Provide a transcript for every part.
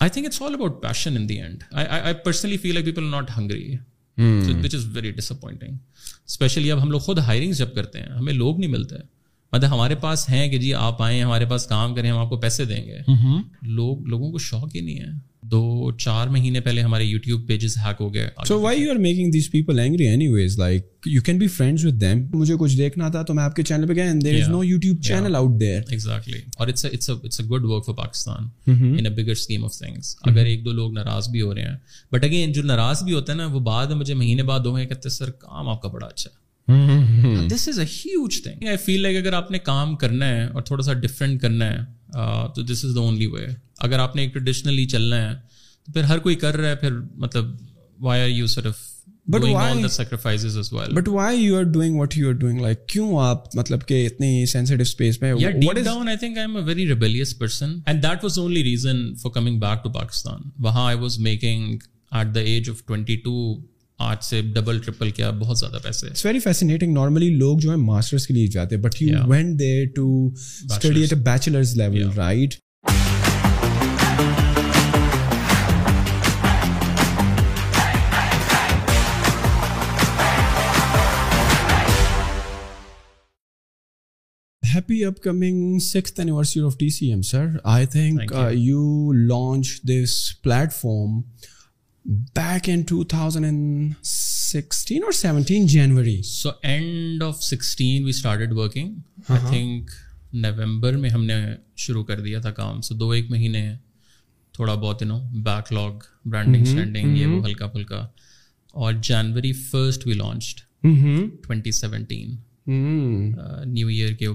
I I think it's all about passion in the end personally feel like people not hungry which is very disappointing especially اب ہم لوگ خود hiring جب کرتے ہیں ہمیں لوگ نہیں ملتے مطلب ہمارے پاس ہیں کہ جی آپ آئیں ہمارے پاس کام کریں ہم آپ کو پیسے دیں گے لوگ لوگوں کو شوق ہی نہیں ہے دو چار مہینے پہلے ہمارے یوٹیوب پیجز ہیک ہو گئے so why you are making these people angry anyways like you can be friends with them مجھے کچھ دیکھنا تھا تو میں آپ کے چینل پہ گیا there is no YouTube channel out there exactly اور it's it's it's a good work for Pakistan in a bigger scheme of things اگر ایک دو لوگ ناراض بھی ہو رہے ہیں بٹ اگین جو ناراض بھی ہوتا ہے نا وہ بعد مجھے مہینے بعد دو مہینے کہتے سر کام آپ کا بڑا اچھا ہے دس از اےج تھنگ آئی فیل لائک اگر آپ نے کام کرنا ہے اور تھوڑا سا ڈفرینٹ کرنا ہے تو this is the only way اگر آپ نے ایک ٹریڈیشنلی چلنا ہے تو ایج آف ٹوینٹی لوگ جو ہے مطلب happy upcoming six anniversary of T C M sir I think you launch this platform back in two thousand and sixteen or seventeen January so end of sixteen we started working I think November میں ہم نے شروع کر دیا تھا کام سو دو ایک مہینے تھوڑا بہت no backlog branding standing یہ وہ ہلکا پھلکا اور January first we launched twenty seventeen new year کے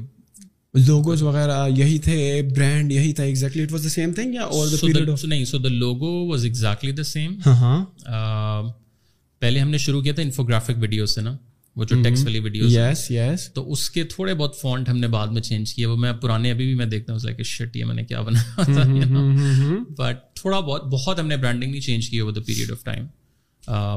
لوگوز وغیرہ یہی تھے برانڈ یہی تھا exactly it was the same thing یا اور دا پیریڈ اف نہیں so the logo was exactly the same ہاں ہاں پہلے ہم نے شروع کیا تھا انفوگرافک ویڈیو سے نا وہ جو ٹیکس والی ویڈیوز یس یس تو اس کے تھوڑے بہت فونٹ ہم نے بعد میں چینج کیے وہ میں پرانے ابھی بھی میں دیکھتا ہوں لائک شٹ یہ میں نے کیا بنایا تھا بٹ تھوڑا بہت بہت ہم نے برانڈنگ نہیں چینج کی over the period of time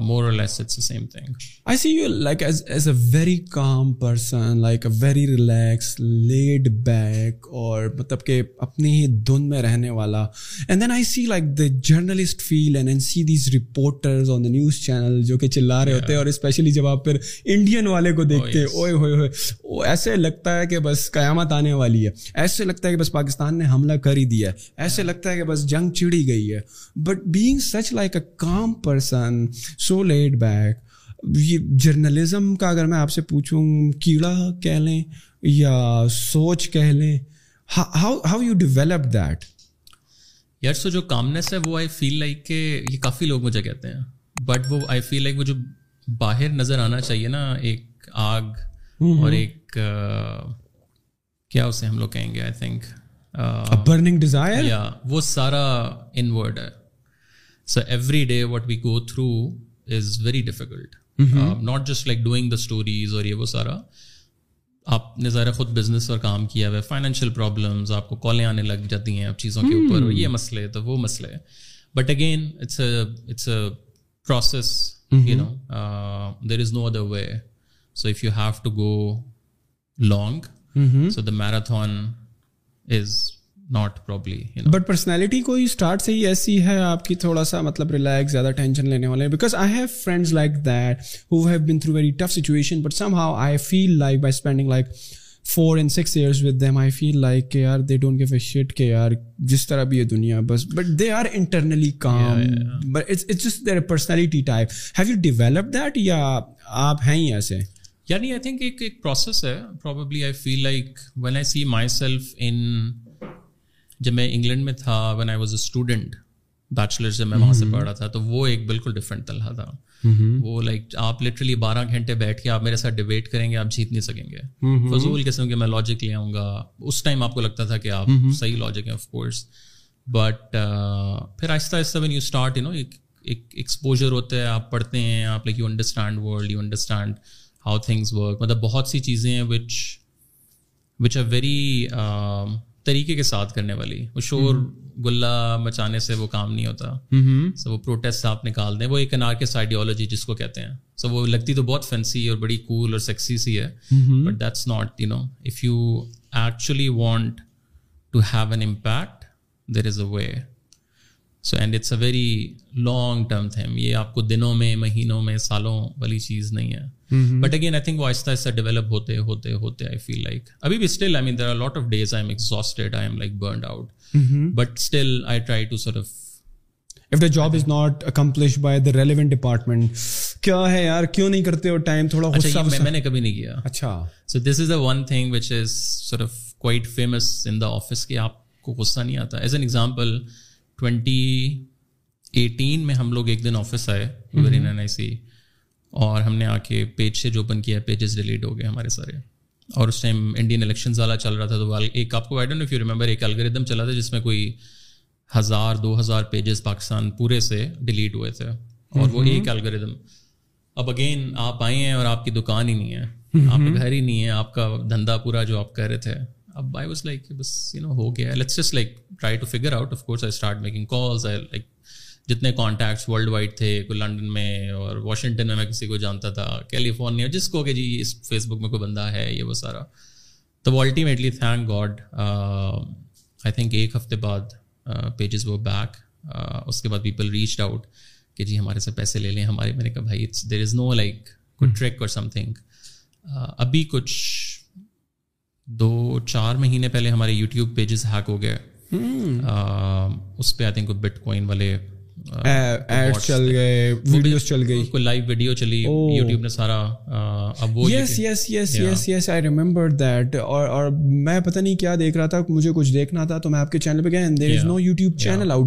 more less it's same thing I see you like as as a very calm person like a very relax laid back اور مطلب کہ اپنی ہی دھن میں رہنے والا and then I see like the journalist feel and and see these reporters on the news channel جو کہ چلا رہے ہوتے ہیں اور اسپیشلی جب آپ پھر انڈین والے کو دیکھتے ہوئے ہوئے وہ ایسے لگتا ہے کہ بس قیامت آنے والی ہے ایسے لگتا ہے کہ بس پاکستان نے حملہ کر ہی دیا ہے ایسے لگتا ہے کہ بس جنگ چڑی گئی ہے but being such like a calm person so laid back یہ جرنلزم کا اگر میں آپ سے پوچھوں کیڑا کہہ لیں یا سوچ کہہ لیں how how you develop that یار سو جو کامنیس ہے وہ آئی فیل لائک کہ یہ کافی لوگ مجھے کہتے ہیں بٹ وہ آئی فیل لائک وہ جو باہر نظر آنا چاہیے نا ایک آگ اور ایک کیا اسے ہم لوگ کہیں گے آئی تھنک برننگ ڈیزائر یا وہ سارا انورڈ ہے so every day what we go through is very difficult not just like doing the stories اور یہ وہ سارا آپ نے ذرا خود بزنس پر کام کیا ہوا ہے فائنینشیل پرابلمس آپ کو کالیں آنے لگ جاتی ہیں چیزوں کے اوپر یہ مسئلے تو وہ مسئلے but again it's it's a process you know there is no other way so if you have to go long so the is not probably but personality کوئی اسٹارٹ سے ہی ایسی ہے آپ کی تھوڑا سا مطلب ریلیکس زیادہ ٹینشن لینے والے because I have friends like that who have been through very tough situation but somehow I feel like by spending like four and six years with them I feel like کے are they don't give a shit کے are جس طرح بھی ہے دنیا بس but they are internally calm bits it's جس their personality type have you develop that یا آپ ہیں ہی ایسے یعنی آئی تھنک ایک ایک پروسیس ہے probably I feel like when I see myself in جب میں انگلینڈ میں تھا when I was a student bachelor جب میں وہاں سے پڑھ رہا تھا تو وہ ایک بالکل ڈفرینٹ طلحہ تھا وہ لائک آپ لٹرلی بارہ گھنٹے بیٹھ کے آپ میرے ساتھ ڈبیٹ کریں گے آپ جیت نہیں سکیں گے فضول قسم کے میں لاجک لے آؤں گا اس ٹائم آپ کو لگتا تھا کہ آپ صحیح لاجک ہیں آف کورس بٹ پھر آہستہ آہستہ when you start you know ایک ایکسپوجر ہوتا ہے آپ پڑھتے ہیں آپ like you understand world you understand how things work مطلب بہت سی چیزیں ہیں وچ وچ آر ویری طریقے کے ساتھ کرنے والی وہ شور گلا مچانے سے وہ کام نہیں ہوتا سو وہ پروٹیسٹ آپ نکال دیں وہ ایک انارکیس آئیڈیالوجی جس کو کہتے ہیں سو وہ لگتی تو بہت فینسی اور بڑی کول اور سیکسی سی ہے but that's not you know if you actually want to have an impact there is a way so and it's a very long term تھم یہ آپ کو دنوں میں مہینوں میں سالوں والی چیز نہیں ہے بٹ اگین آئی تھنک وہ آہستہ آہستہ ڈیولپ ہوتے ہوتے ہوتے آئی فیل لائک ابھی بھی still I mean there are lot of days I am exhausted I am like burn out but still I try to sir if if the job is not accomplish by the relevant department کیا ہے یار کیوں نہیں کرتے ہو time تھوڑا اچھا میں نے کبھی نہیں کیا اچھا so this is the one thing which is sir if quite famous in the office کہ آپ کو غصہ نہیں آتا as an example twenty eighteen میں ہم لوگ ایک دن آفس آئے سی اور ہم نے آ کے پیج سے جو اوپن کیا پیجز ڈیلیٹ ہو گئے ہمارے سارے اور اس ٹائم انڈین الیکشن والا چل رہا تھا تو ایک آپ کو آئی ڈونٹ یو ریمبر ایک الگریدم چلا تھا جس میں کوئی ہزار دو ہزار پیجز پاکستان پورے سے ڈیلیٹ ہوئے تھے اور وہ ایک الگریدم اب اگین آپ آئے ہیں اور آپ کی دکان ہی نہیں ہے آپ کا گھر ہی نہیں ہے آپ کا دھندا پورا جو آپ کہہ رہے تھے اب آئی واز لائک بس یو نو ہو گیا let's just like try to figure out of course I start making calls I like جتنے کانٹیکٹس ورلڈ وائڈ تھے کوئی لنڈن میں اور واشنگٹن میں میں کسی کو جانتا تھا کیلیفورنیا جس کو کہ جی اس فیس بک میں کوئی بندہ ہے یہ وہ سارا تو وہ ultimately thank God I think ایک ہفتے بعد پیجز وہ بیک اس کے بعد پیپل ریچڈ آؤٹ کہ جی ہمارے سے پیسے لے لیں ہمارے میں نے کہا بھائی it's there is no like good track اور سم تھنگ ابھی کچھ دو چار مہینے پہلے ہمارے یوٹیوب پیجز ہیک ہو گئے hmm. اس پہ آئی تھنک بٹ کوائن والے میں پتا نہیں کیا دیکھ رہا تھا مجھے کچھ دیکھنا تھا تو میں آپ کے چینل پہ گیا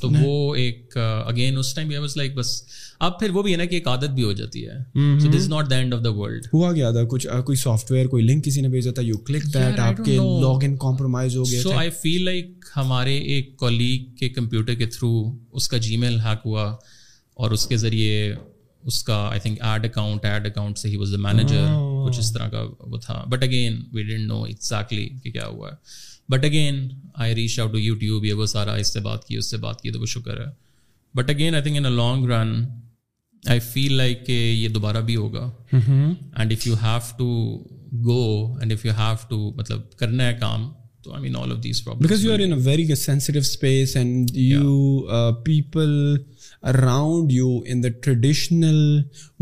تو وہ ایک اگین اس ٹائم لائک بس اب پھر وہ بھی ہے نا کہ ایک عادت بھی ہو جاتی ہے so this not the end of the world ہوا گیا تھا کچھ کوئی سافٹ ویئر کوئی لنک کسی نے بھیجا تھا یو کلک دیٹ آپ کے لاگ ان کمپرومائز ہو گیا سو آئی فیل لائک ہمارے ایک کولیگ کے کمپیوٹر کے تھرو اس کا جی میل ہیک ہوا اور اس کے ذریعے اس کا I think ad account ad account سے ہی واز دا مینیجر کچھ اس طرح کا وہ تھا but again we didn't know exactly کہ کیا ہوا ہے but again I reach out to YouTube یہ وہ سارا اس سے بات کی اس سے بات کی تو وہ شکر ہے but again I think in a long run I feel like کہ یہ دوبارہ بھی ہوگا and if you have to go and if you have to مطلب کرنا ہے کام تو I mean all of these problem because you are in very sensitive space and you people around you in the traditional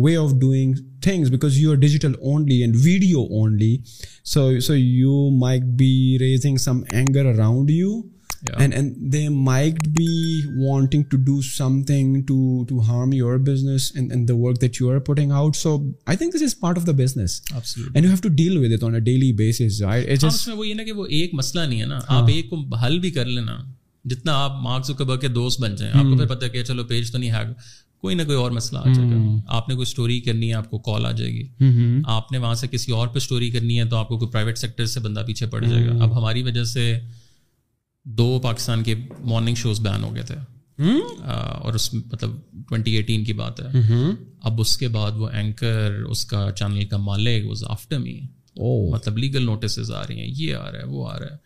way of doing things because you are digital only and video only so so you might be raising some anger around you جتنا آپ marks دوست بن جائیں آپ کو پھر پتا کہ چلو پیج تو نہیں ہے کوئی نہ کوئی اور مسئلہ آ جائے گا آپ نے کوئی اسٹوری کرنی ہے آپ کو کال آ جائے گی آپ نے وہاں سے کسی اور پہ اسٹوری کرنی ہے تو آپ کو پرائیویٹ سیکٹر سے بندہ پیچھے پڑ جائے گا اب ہماری وجہ سے دو پاکستان کے مارننگ شوز بین ہو گئے تھے اور اس مطلب ٹوینٹی ایٹین کی بات ہے اب اس کے بعد وہ اینکر اس کا چینل کا مالک وز آفٹر می مطلب لیگل نوٹسز آ رہی ہیں یہ آ رہا ہے وہ آ رہا ہے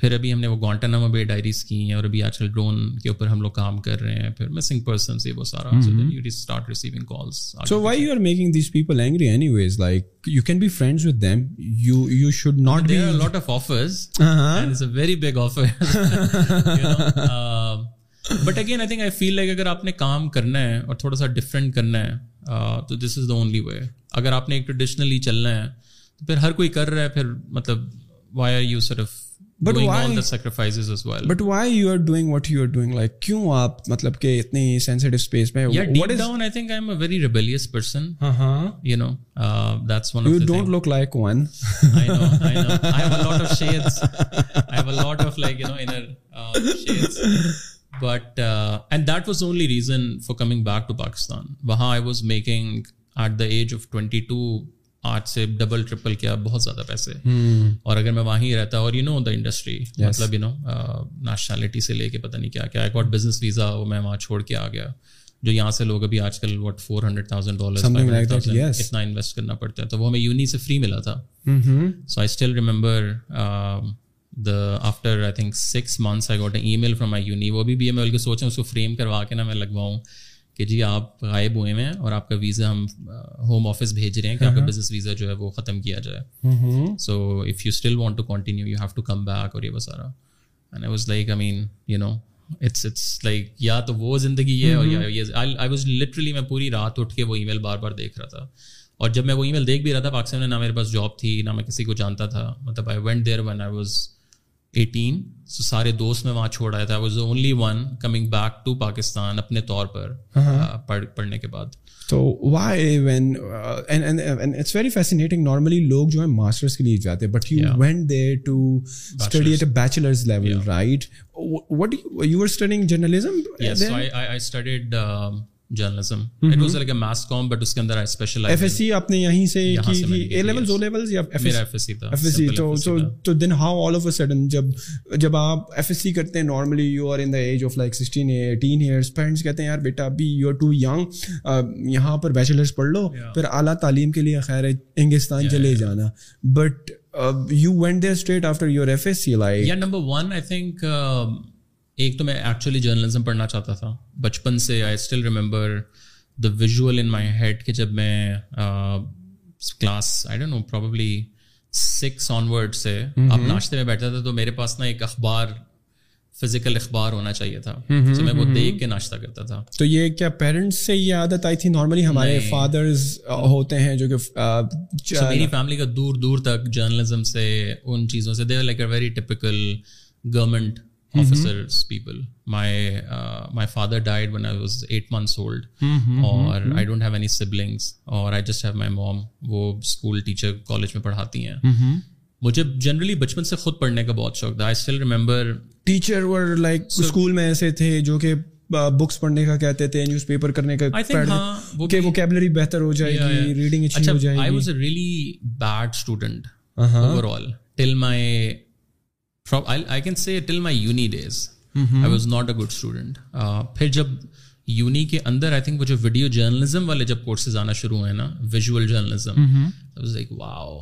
پھر ابھی ہم نے وہ بے ڈائریز کی ہیں اور ابھی آج کل ڈرون کے اوپر ہم لوگ کام کام کر کر رہے ہیں پھر پھر پھر مسنگ پرسن سے وہ سارا you you you you you you start receiving so why why are are are making these people angry anyways like like can be with them should not there lot of offers and it's a very big offer but again I I think feel اگر اگر آپ آپ نے نے کرنا کرنا ہے ہے ہے ہے اور تھوڑا سا ڈفرینٹ uh, تو تو this is the only way ایک ٹریڈیشنلی چلنا ہر کوئی رہا مطلب but doing why, all the sacrifices as well. But why you are doing کیوں آپ مطلب کہ اتنی sensitive اسپیس میں very rebellious person down I think I'm a very rebellious person. Uh-huh. You know, uh, that's one you of the You don't thing. look like one. I know, I know. I have a lot of shades. آٹھ سے double triple کیا بہت زیادہ پیسے اور اگر میں وہاں ہی رہتا اور یو نو دا انڈسٹری مطلب یو نو نیشنلٹی سے لے کے پتہ نہیں کیا کیا ایک اور بزنس ویزا وہ میں وہاں چھوڑ کے آ گیا جو یہاں سے لوگ ابھی آج کل what four hundred thousand dollar اتنا انویسٹ کرنا پڑتا ہے تو وہ ہمیں یونی سے فری ملا تھا so I still remember the after I think six months I got a email from my uni وہ بھی بی ایم ایل کے سوچیں اس کو فریم کروا کے نا میں لگواؤں کہ جی آپ غائب ہوئے ہیں اور آپ کا ویزا ہم ہوم آفس بھیج رہے ہیں کہ آپ کا بزنس ویزا جو ہے وہ ختم کیا جائے so if you still want to continue you have to come back اور یہ بسارا and was like I mean you know it's it's like یا تو وہ زندگی ہے اور آئی واز لٹرلی میں پوری رات اٹھ کے وہ ای میل بار بار دیکھ رہا تھا اور جب میں وہ ای میل دیکھ بھی رہا تھا پاکستان میں نہ میرے پاس جاب تھی نہ میں کسی کو جانتا تھا مطلب I went there when I was eighteen so سارے دوست میں وہاں چھوڑ آیا تھا was only one coming back to Pakistan اپنے طور پر ہاں ہاں. پڑھنے کے بعد تو why when it's very fascinating normally لوگ جو ہیں ماسٹرس کے لیے جاتے ہیں but you you to study at a bachelors level right what are studying journalism journalism mass com but اس کے کے اندر جب ایف ایس سی کرتے ہیں ہیں normally you you in age like parents کہتے یار بیٹا ٹو ینگ یہاں پر پڑھ لو پھر تعلیم لیے خیر انگلستان چلے جانا but you went F S C like number I think ایک تو میں ایکچولی جرنلزم پڑھنا چاہتا تھا بچپن سے I still remember the visual in my head کہ جب میں class I don't know probably six onward سے آپ ناشتے میں بیٹھتا تھا تو میرے پاس نا ایک اخبار فزیکل اخبار ہونا چاہیے تھا تو میں وہ دیکھ کے ناشتہ کرتا تھا تو یہ کیا پیرنٹس سے یہ عادت آئی تھی نارملی ہمارے فادرز ہوتے ہیں جو کہ اچھا، میری فیملی کا دور دور تک جرنلزم سے ان چیزوں سے they like a very typical government پڑھاتی ہیں مجھے جنرلی بچپن سے خود پڑھنے کا بہت شوق تھا ایسے تھے جو کہ بکس پڑھنے کا کہتے تھے نیوز پیپر کرنے کا from I can say till my uni days I was not a good student پھر جب یونی کے اندر آئی تھنک وہ جو ویڈیو جرنلزم والے جب کورسز آنا شروع ہوئے نا ویژول جرنلزم لائک واؤ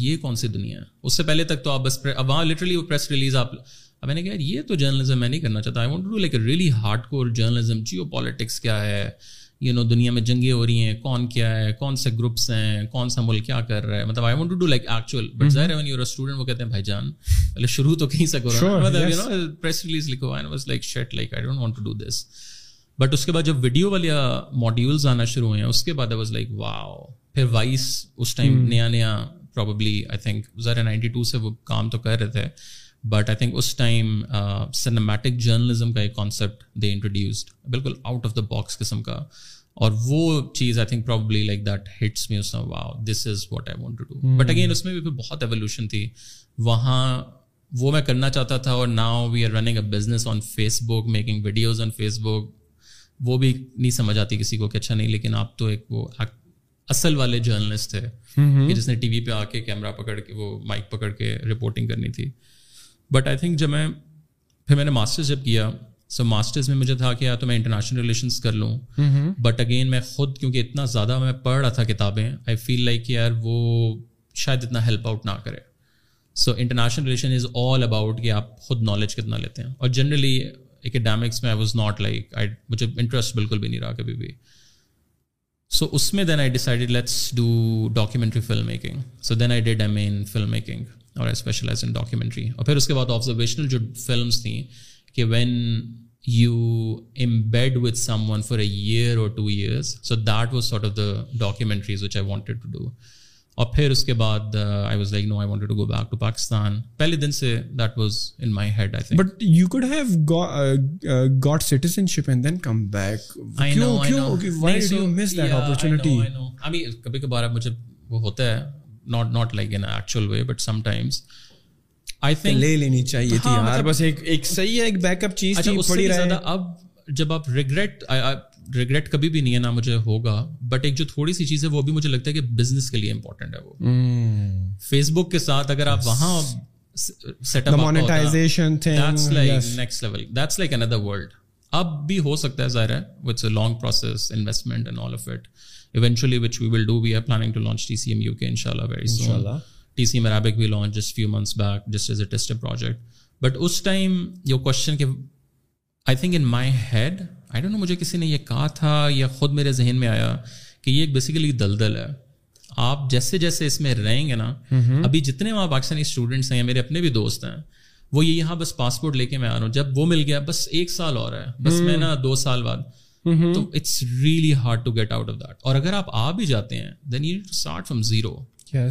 یہ کون سی دنیا ہے اس سے پہلے تک تو آپ بس اب وہاں لٹرلی وہ پریس ریلیز آپ اب میں نے کہا یہ تو جرنلزم میں نہیں کرنا چاہتا I want to do like a really hardcore journalism geopolitics کیا ہے یو نو دنیا میں جنگیں ہو رہی ہیں کون کیا ہے کون سے گروپس ہیں کون سا ملک کیا کر رہا ہے مطلب I want to do like actual but ظاہر ہے وین یو اسٹوڈنٹ وہ کہتے ہیں بھائی جان پہلے شروع تو کہیں سے کرو مطلب یو نو پریس ریلیز لکھو I was like shit like I don't want to do this but اس کے بعد جب ویڈیو والے ماڈیولز آنا شروع ہوئے ہیں اس کے بعد آئی واز لائک واؤ پھر وائس اس ٹائم mm-hmm. نیا نیا پرابلی آئی تھنک ذرا نائنٹی ٹو سے وہ کام تو کر رہے تھے بٹ آئی تھنک اس ٹائم سنیمیٹک جرنلزم کا ایک کانسیپٹ دے انٹروڈیوسڈ بالکل آؤٹ آف دا باکس قسم کا اور وہ چیز I think probably like that hits me as wow this is what I want to do but again اس میں بھی پھر بہت ایولیوشن تھی وہاں وہ میں کرنا چاہتا تھا اور now we are running a business on Facebook making videos on Facebook وہ بھی نہیں سمجھ آتی کسی کو کہ اچھا نہیں لیکن آپ تو ایک وہ اصل والے جرنلسٹ تھے hmm, hmm. کہ جس نے ٹی وی پہ آ کے کیمرہ پکڑ کے وہ مائک پکڑ کے رپورٹنگ کرنی تھی بٹ آئی تھنک جب میں پھر میں نے ماسٹر جب کیا سو ماسٹرز میں مجھے تھا کہ یا تو میں انٹرنیشنل ریلیشنس کر لوں بٹ mm-hmm. اگین میں خود کیونکہ اتنا زیادہ میں پڑھ رہا تھا کتابیں آئی فیل لائک یار وہ شاید اتنا ہیلپ آؤٹ نہ کرے so international relation is all about کہ آپ خود نالج کتنا لیتے ہیں اور جنرلی اکیڈیمکس میں I was not like I مجھے انٹرسٹ بالکل بھی نہیں رہا کبھی بھی سو اس میں then I decided let's do documentary film making so then I did M in film making اور آئی اسپیشلائز ان ڈاکیومنٹری اور پھر اس کے بعد آبزرویشنل جو فلمس تھیں کہ when you embed with someone for a year or two years so that was sort of the documentaries which I wanted to do اور پھر اس کے بعد I was like no I wanted to go back to Pakistan پہلے دن سے that was in my head I think but you could have got citizenship and then come back I know I know why do you miss that opportunity I know ابھی کبھی کبھار مجھے وہ ہوتا ہے not not like in actual way but sometimes I think لے لینی چاہیے تھی یار ہاں، مطلب بس ایک ایک صحیح ہے ایک بیک اپ چیز اچھا، تھی پڑی رہے اب جب آپ ریگریٹ ریگریٹ کبھی بھی نہیں ہے نہ مجھے ہوگا بٹ ایک جو تھوڑی سی چیز ہے وہ بھی مجھے لگتا ہے کہ بزنس کے لیے امپورٹنٹ ہے وہ فیس hmm. بک کے ساتھ اگر آپ وہاں set up monetization that's like next level that's like another world اب بھی ہو سکتا ہے ظاہر ہے it's a long process investment and all of it eventually which we will do we are planning to launch T C M U K ان شاء اللہ very soon T C مرابک we launch just few months back just as a test project but us time یہ question کہ آئی think in my head I don't know مجھے کسی نے یہ کہا تھا یا خود میرے ذہن میں آیا کہ یہ ایک بیسیکلی دلدل ہے آپ جیسے جیسے اس میں رہیں گے نا ابھی جتنے وہاں پاکستانی اسٹوڈنٹس ہیں یا میرے اپنے بھی دوست ہیں وہ یہاں بس پاسپورٹ لے کے میں آ رہا ہوں جب وہ مل گیا بس ایک سال اور ہے بس میں نا دو سال بعد تو it's really hard to get out of that اور اگر آپ آ بھی جاتے ہیں then you start from zero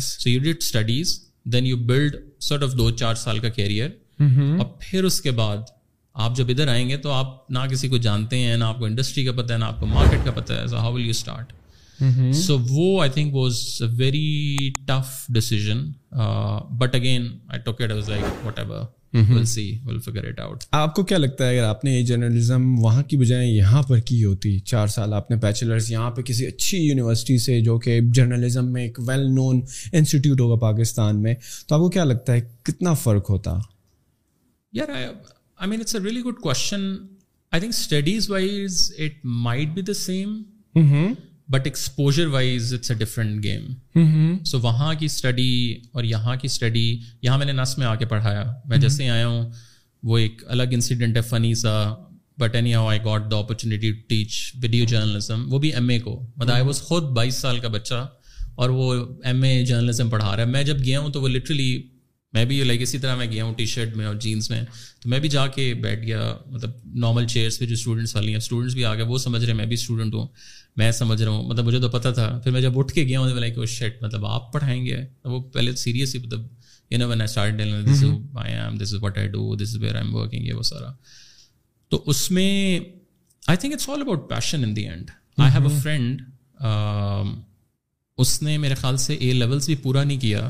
so you did studies then you build sort of دو چار سال کا کیریئر mm-hmm. اور پھر اس کے بعد آپ جب ادھر آئیں گے تو آپ نہ کسی کو جانتے ہیں نہ آپ کو انڈسٹری کا پتہ ہے نہ آپ کو مارکیٹ کا پتہ ہے so how will you start so وہ I think was a very tough decision but again I took it was like whatever Mm-hmm. آپ کو کیا لگتا ہے اگر آپ نے یہ جرنلزم وہاں کی بجائے یہاں پر کی ہوتی چار سال آپ نے بیچلر یہاں پہ کسی اچھی یونیورسٹی سے جو کہ جرنلزم میں ایک ویل نون انسٹیٹیوٹ ہوگا پاکستان میں تو آپ کو کیا لگتا ہے کتنا فرق ہوتا یار I mean it's a really good question I think studies wise it might be the same but exposure wise it's a different game so وہاں کی اسٹڈی اور یہاں کی اسٹڈی یہاں میں نے نس میں آ کے پڑھایا میں جیسے آیا ہوں وہ ایک الگ انسیڈنٹ ہے فنی سا but anyhow I got the opportunity to teach video journalism وہ بھی ایم اے کو مطلب آئی واز خود بائیس سال کا بچہ اور وہ ایم اے جرنلزم پڑھا رہا ہے میں جب گیا ہوں تو وہ لٹرلی میں بھی لائک اسی طرح میں گیا ہوں ٹی شرٹ میں اور جینس میں تو میں بھی جا کے بیٹھ گیا مطلب نارمل چیئرس پہ جو اسٹوڈنٹس والی ہیں اسٹوڈنٹس بھی آ گئے وہ سمجھ رہے ہیں میں بھی اسٹوڈنٹ ہوں میں سمجھ رہا ہوں مطلب مجھے تو پتہ تھا پھر میں جب اٹھ کے گیا ہوں تو لائک وہ شرٹ مطلب آپ پڑھائیں گے وہ پہلے سیریس ہی مطلب you know when I start this I'm this is what I do this is where I'm working یہ وہ سارا تو اس میں I think it's all about passion in the end I have a friend اس نے میرے خیال سے اے لیولس بھی پورا نہیں کیا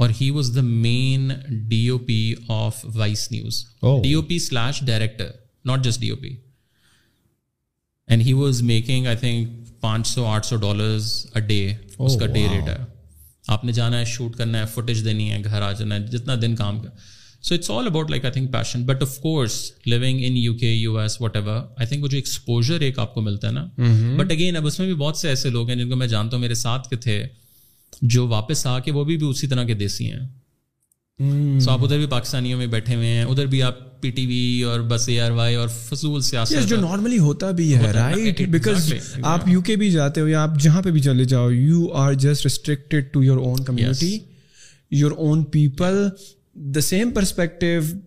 اور he was the main D O P of Vice News D O P slash director not just D O P and he was making I think پانچ سو سو آٹھ ڈالرز اے ڈے ڈے اس کا ریٹ ہے آپ نے جانا ہے شوٹ کرنا ہے فوٹیج دینی ہے گھر آ جانا ہے جتنا دن کام کر so it's all about like I think passion but of course in U K U S whatever I think وہ جو ایکسپوجر ایک آپ کو ملتا ہے نا بٹ mm-hmm. اگین اب اس میں بھی بہت سے ایسے لوگ ہیں جن کو میں جانتا ہوں میرے ساتھ کے تھے جو واپس آ کے وہ بھی بھی اسی طرح کے دیسی ہیں سو آپ ادھر بھی پاکستانیوں میں بیٹھے ہوئے ہیں ادھر بھی آپ پی ٹی وی اور بس اے آر وائی اور فضول سیاست جو نارملی ہوتا بھی ہے رائٹ بیکاز آپ یو کے بھی جاتے ہو یا آپ جہاں پہ بھی چلے جاؤ you are just restricted to your own community your own people the same perspective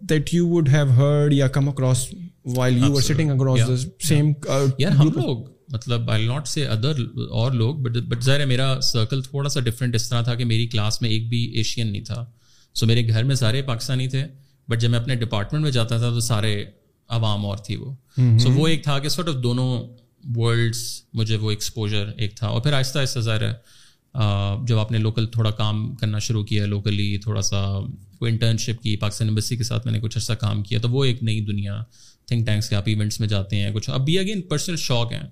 that you would have heard یا come across while you are sitting across same یار ہم لوگ مطلب آئی ناٹ سے ادر اور لوگ but but ظاہر میرا circle تھوڑا سا ڈفرینٹ اس طرح تھا کہ میری کلاس میں ایک بھی ایشین نہیں تھا سو میرے گھر میں سارے پاکستانی تھے بٹ جب میں اپنے ڈپارٹمنٹ میں جاتا تھا تو سارے عوام اور تھی وہ سو وہ ایک تھا کہ سارٹ آف دونوں ورلڈس مجھے وہ ایکسپوجر ایک تھا اور پھر آہستہ آہستہ ظاہر ہے جب آپ نے لوکل تھوڑا کام کرنا شروع کیا لوکلی تھوڑا سا انٹرنشپ کی پاکستان امبسی کے ساتھ میں نے کچھ عرصہ کام کیا تو وہ ایک نئی دنیا تھنک ٹینکس کے آپ ایونٹس میں جاتے ہیں کچھ اب بھی اگین پرسنل شوق ہیں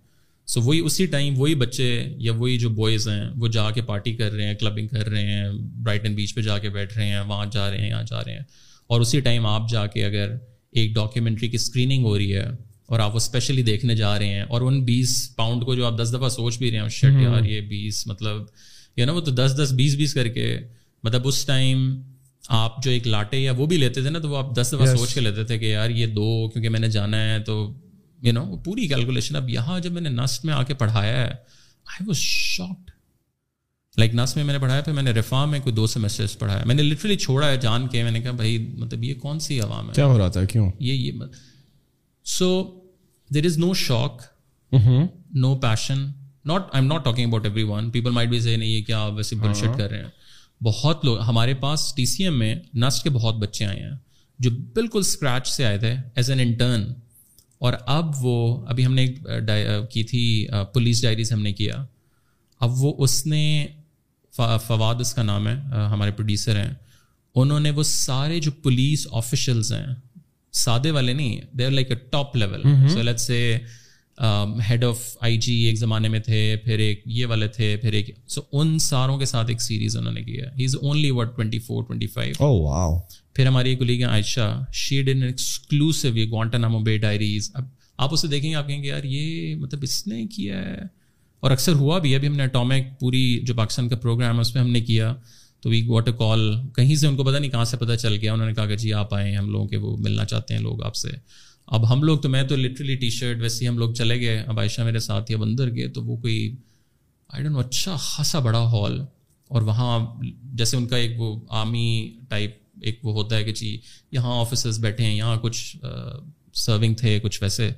سو وہی اسی ٹائم وہی بچے یا وہی جو بوائز ہیں وہ جا کے پارٹی کر رہے ہیں کلبنگ کر رہے ہیں برائٹن بیچ پہ جا کے بیٹھ رہے ہیں وہاں جا رہے ہیں یہاں جا رہے ہیں اور اسی ٹائم آپ جا کے اگر ایک ڈاکیومنٹری کی اسکریننگ ہو رہی ہے اور آپ وہ اسپیشلی دیکھنے جا رہے ہیں اور ان بیس پاؤنڈ کو جو آپ دس دفعہ سوچ بھی رہے ہیں شٹ یار یہ بیس مطلب یا نا وہ تو دس دس بیس بیس کر کے مطلب اس ٹائم آپ جو ایک لاٹے یا وہ بھی لیتے تھے نا تو وہ آپ دس دفعہ سوچ کے لیتے تھے کہ یار یہ دو کیونکہ میں نے جانا ہے تو یو نو پوری کیلکولیشن اب یہاں جب میں نے نسٹ میں آ کے پڑھایا ہے I was shocked like NUST میں میں نے پڑھایا پھر میں نے رفا میں کوئی دو سیمسٹرس پڑھایا میں نے لٹرلی چھوڑا ہے جان کے میں نے کہا بھائی مطلب یہ کون سی عوام ہے کیا ہو رہا تھا کیوں یہ یہ سو دیر از نو شوق no passion not I'm not talking about everyone people might be say نہیں ہے کیا ویسے بلشٹ کر رہے ہیں بہت لوگ ہمارے پاس ٹی سی ایم میں نسٹ کے بہت بچے آئے ہیں جو بالکل اسکریچ سے آئے تھے ایز این انٹرن اور اب وہ ابھی ہم نے کی تھی پولیس ڈائریز ہم نے کیا اب وہ اس نے فواد اس کا نام ہے ہمارے پروڈیوسر ہیں انہوں نے وہ سارے جو پولیس آفیشلز ہیں سادے والے نہیں they are like a top level سے ہیڈ آف آئی جی ایک زمانے میں تھے پھر ایک یہ والے تھے پھر ایک سو so ان ساروں کے ساتھ ایک سیریز انہوں نے کیا he is only what twenty four twenty five پھر ہماری ایک لیگ عائشہ شیڈ ان ایکسکلوسو یہ گوانٹا نامو بے ڈائریز اب آپ اسے دیکھیں گے آپ کہیں گے یار یہ مطلب اس نے کیا ہے اور اکثر ہوا بھی ابھی ہم نے اٹامک پوری جو پاکستان کا پروگرام ہے اس میں ہم نے کیا تو وی گوٹ اے کال کہیں سے ان کو پتا نہیں کہاں سے پتا چل گیا انہوں نے کہا کہ جی آپ آئیں ہم لوگوں کے وہ ملنا چاہتے ہیں لوگ آپ سے اب ہم لوگ تو میں تو لٹرلی ٹی شرٹ ویسے ہی ہم لوگ چلے گئے اب عائشہ میرے ساتھ یا بندر گئے تو وہ کوئی آئی اچھا خاصا بڑا ہال اور وہاں جیسے ان کا ایک وہ آرمی ٹائپ ایک وہ ہوتا ہے کہ جی یہاں آفیسز بیٹھے ہیں یہاں کچھ سرونگ تھے کچھ ویسے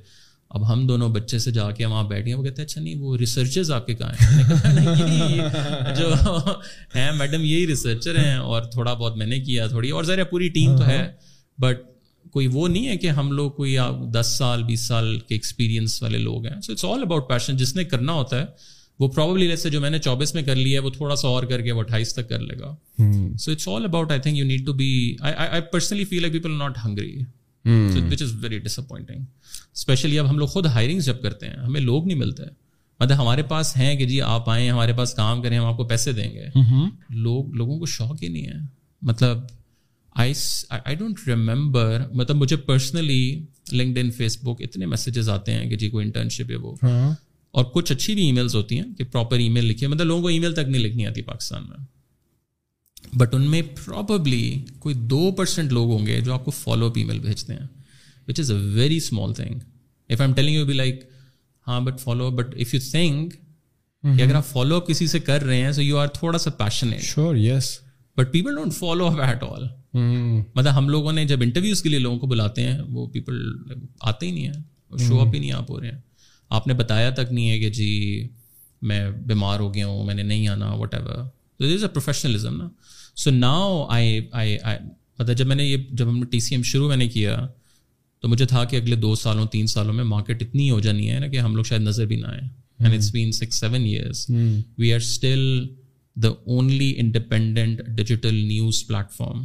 اب ہم دونوں بچے سے جا کے وہاں بیٹھے ہیں وہ کہتے ہیں اچھا نہیں وہ ریسرچرز آپ کے ہیں جو ہیں میڈم یہی ریسرچر ہیں اور تھوڑا بہت میں نے کیا تھوڑی اور ذرا پوری ٹیم تو ہے بٹ ہاں، ہاں۔ کوئی وہ نہیں ہے کہ ہم لوگ کوئی دس سال بیس سال کے ایکسپیرینس والے لوگ ہیں so it's all about passion جس نے کرنا ہوتا ہے وہ پرابلی جو میں نے چوبیس میں کر لی ہے وہ تھوڑا سا اور کر کے وہ اٹھائیس تک کر لے گا so it's all about I I think you need to be personally feel people not hungry which is very disappointing especially اب ہم لوگ خود ہائرنگ جب کرتے ہیں ہمیں لوگ نہیں ملتے مطلب ہمارے پاس ہیں کہ جی آپ آئیں ہمارے پاس کام کریں ہم آپ کو پیسے دیں گے لوگ لوگوں کو شوق ہی نہیں ہے مطلب آئی ڈونٹ ریمبر مطلب مجھے personally LinkedIn Facebook اتنے میسیجز آتے ہیں کہ جی کوئی انٹرنشپ ہے وہ اور کچھ اچھی بھی ای میلز ہوتی ہیں کہ پراپر ای میل لکھی مطلب لوگوں کو ای میل تک نہیں لکھنی آتی پاکستان میں بٹ ان میں پراپرلی کوئی دو پرسینٹ لوگ ہوں گے جو آپ کو فالو اپ ای میل بھیجتے ہیں which is a very small thing if I am telling you be like ہاں but follow up but if you think کہ اگر آپ فالو اپ کسی سے کر رہے ہیں سو یو آر تھوڑا سا پیشن ہے sure yes but people don't follow up at all مطلب ہم لوگوں نے جب انٹرویوز کے لیے لوگوں کو بلاتے ہیں وہ پیپل آتے ہی نہیں ہیں شو اپ ہی نہیں آپ ہو رہے ہیں آپ نے بتایا تک نہیں ہے کہ جی میں بیمار ہو گیا ہوں میں نے نہیں آنا وٹ ایور تو دس اے پروفیشنلزم نا سو ناؤ آئی آئی مطلب جب میں نے یہ جب ہم نے ٹی سی ایم شروع میں نے کیا تو مجھے تھا کہ اگلے دو سالوں تین سالوں میں مارکیٹ اتنی ہو جانی ہے نا کہ ہم لوگ شاید نظر بھی نہ آئیں and it's been six seven years we are still only independent digital news platform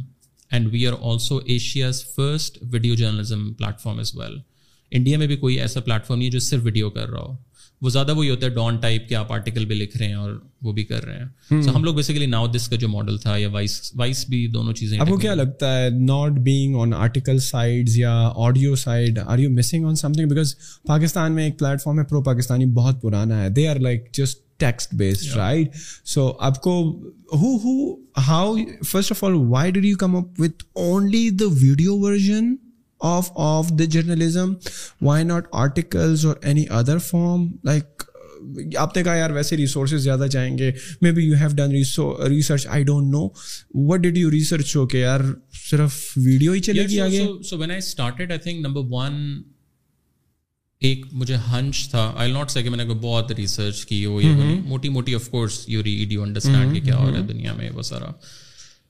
and we are also Asia's first journalism platform India میں بھی کوئی ایسا پلیٹفارم نہیں ہے جو صرف ویڈیو کر رہا ہو وہ زیادہ وہی ہوتا ہے ڈان ٹائپ کے آپ آرٹیکل بھی لکھ رہے ہیں اور وہ بھی کر رہے ہیں ہم لوگ بیسیکلی ناؤ دس کا جو ماڈل تھا یا وائس وائس بھی دونوں چیزیں آپ کو کیا لگتا ہے ناٹ بینگ آن آرٹیکل یا audio side are you missing on some thing because Pakistan میں ایک پلیٹفارم ہے پرو پاکستانی بہت پرانا ہے they are like just text based right so آپ کو ہو how first of all why did you come up with only the video version of of the journalism why not articles اور any other form like آپ نے کہا یار ویسے resources زیادہ چاہیں گے maybe you have done research I don't know what did you research ہو کہ یار صرف ویڈیو ہی چلے گی آگے so when I started I think number one ایک مجھے ہنچ تھا آئی ناٹ سے کہ میں نے بہت ریسرچ کی ہو یہ موٹی موٹی of course you read you understand کہ کیا ہو رہا ہے دنیا میں وہ سارا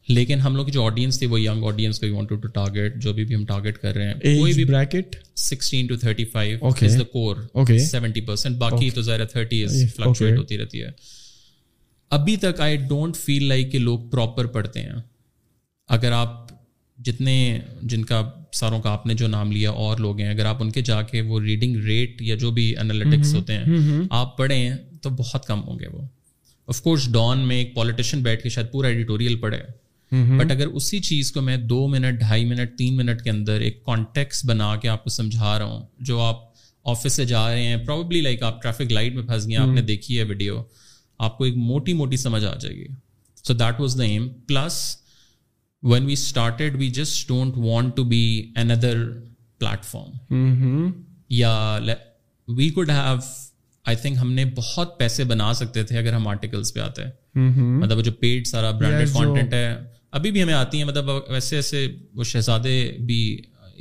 لیکن ہم لوگ کی جو آڈینس تھی وہ ینگ آڈینس کو وانٹیڈ ٹو ٹارگیٹ جو بھی ہم ٹارگیٹ کر رہے ہیں کوئی بھی bracket 16 to 35 is the core 70% باقی تو ظاہر 30 از فلکچویٹ ہوتی رہتی ہے ابھی تک آئی ڈونٹ فیل لائک کہ لوگ پراپر پڑھتے ہیں اگر آپ جتنے جن کا سروں کا آپ نے جو نام لیا اور لوگ ہیں اگر آپ ان کے جا کے وہ ریڈنگ ریٹ یا جو بھی انالیٹکس ہوتے ہیں آپ پڑھیں تو بہت کم ہوں گے وہ آف کورس ڈان میں ایک پالیٹیشین بیٹھ کے شاید پورا ایڈیٹوریل پڑھے بٹ اگر اسی چیز کو میں دو منٹ ڈھائی منٹ تین منٹ کے اندر ایک کانٹیکس بنا کے آپ کو سمجھا رہا ہوں جو آپ آفس سے جا رہے ہیں پرابلی لائک آپ ٹریفک لائٹ میں پھنس گئے آپ نے دیکھی ہے ویڈیو آپ کو ایک موٹی موٹی سمجھ آ جائے گی so that was the impulse when we started we just don't want to be an other platform یا we could have I think ہم نے بہت پیسے بنا سکتے تھے اگر ہم آرٹیکلس پہ آتے مطلب جو پیڈ سارا برانڈیڈ کانٹینٹ ہے ابھی بھی ہمیں آتی ہیں مطلب ویسے ایسے وہ شہزادے بھی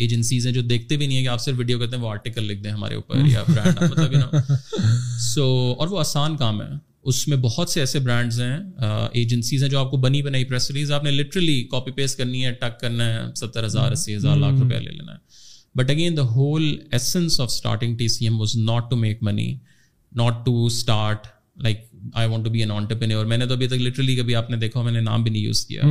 ایجنسیز ہیں جو دیکھتے بھی نہیں ہیں کہ آپ صرف ویڈیو کرتے ہیں وہ آرٹیکل لکھ دیں ہمارے اوپر یا برانڈ سو اور وہ آسان کام ہے اس میں بہت سے ایسے برانڈز ہیں ایجنسیز ہیں جو آپ کو بنی بنائی پریس ریلیز آپ نے لٹرلی کاپی پیسٹ کرنی ہے ٹک کرنا ہے ستر ہزار اسی ہزار لاکھ روپیہ لے لینا ہے but again the whole essence of starting T C M was not to make money not to start like I want to be an entrepreneur میں نے تو ابھی تک لٹرلی کبھی آپ نے دیکھا میں نے نام بھی نہیں یوز کیا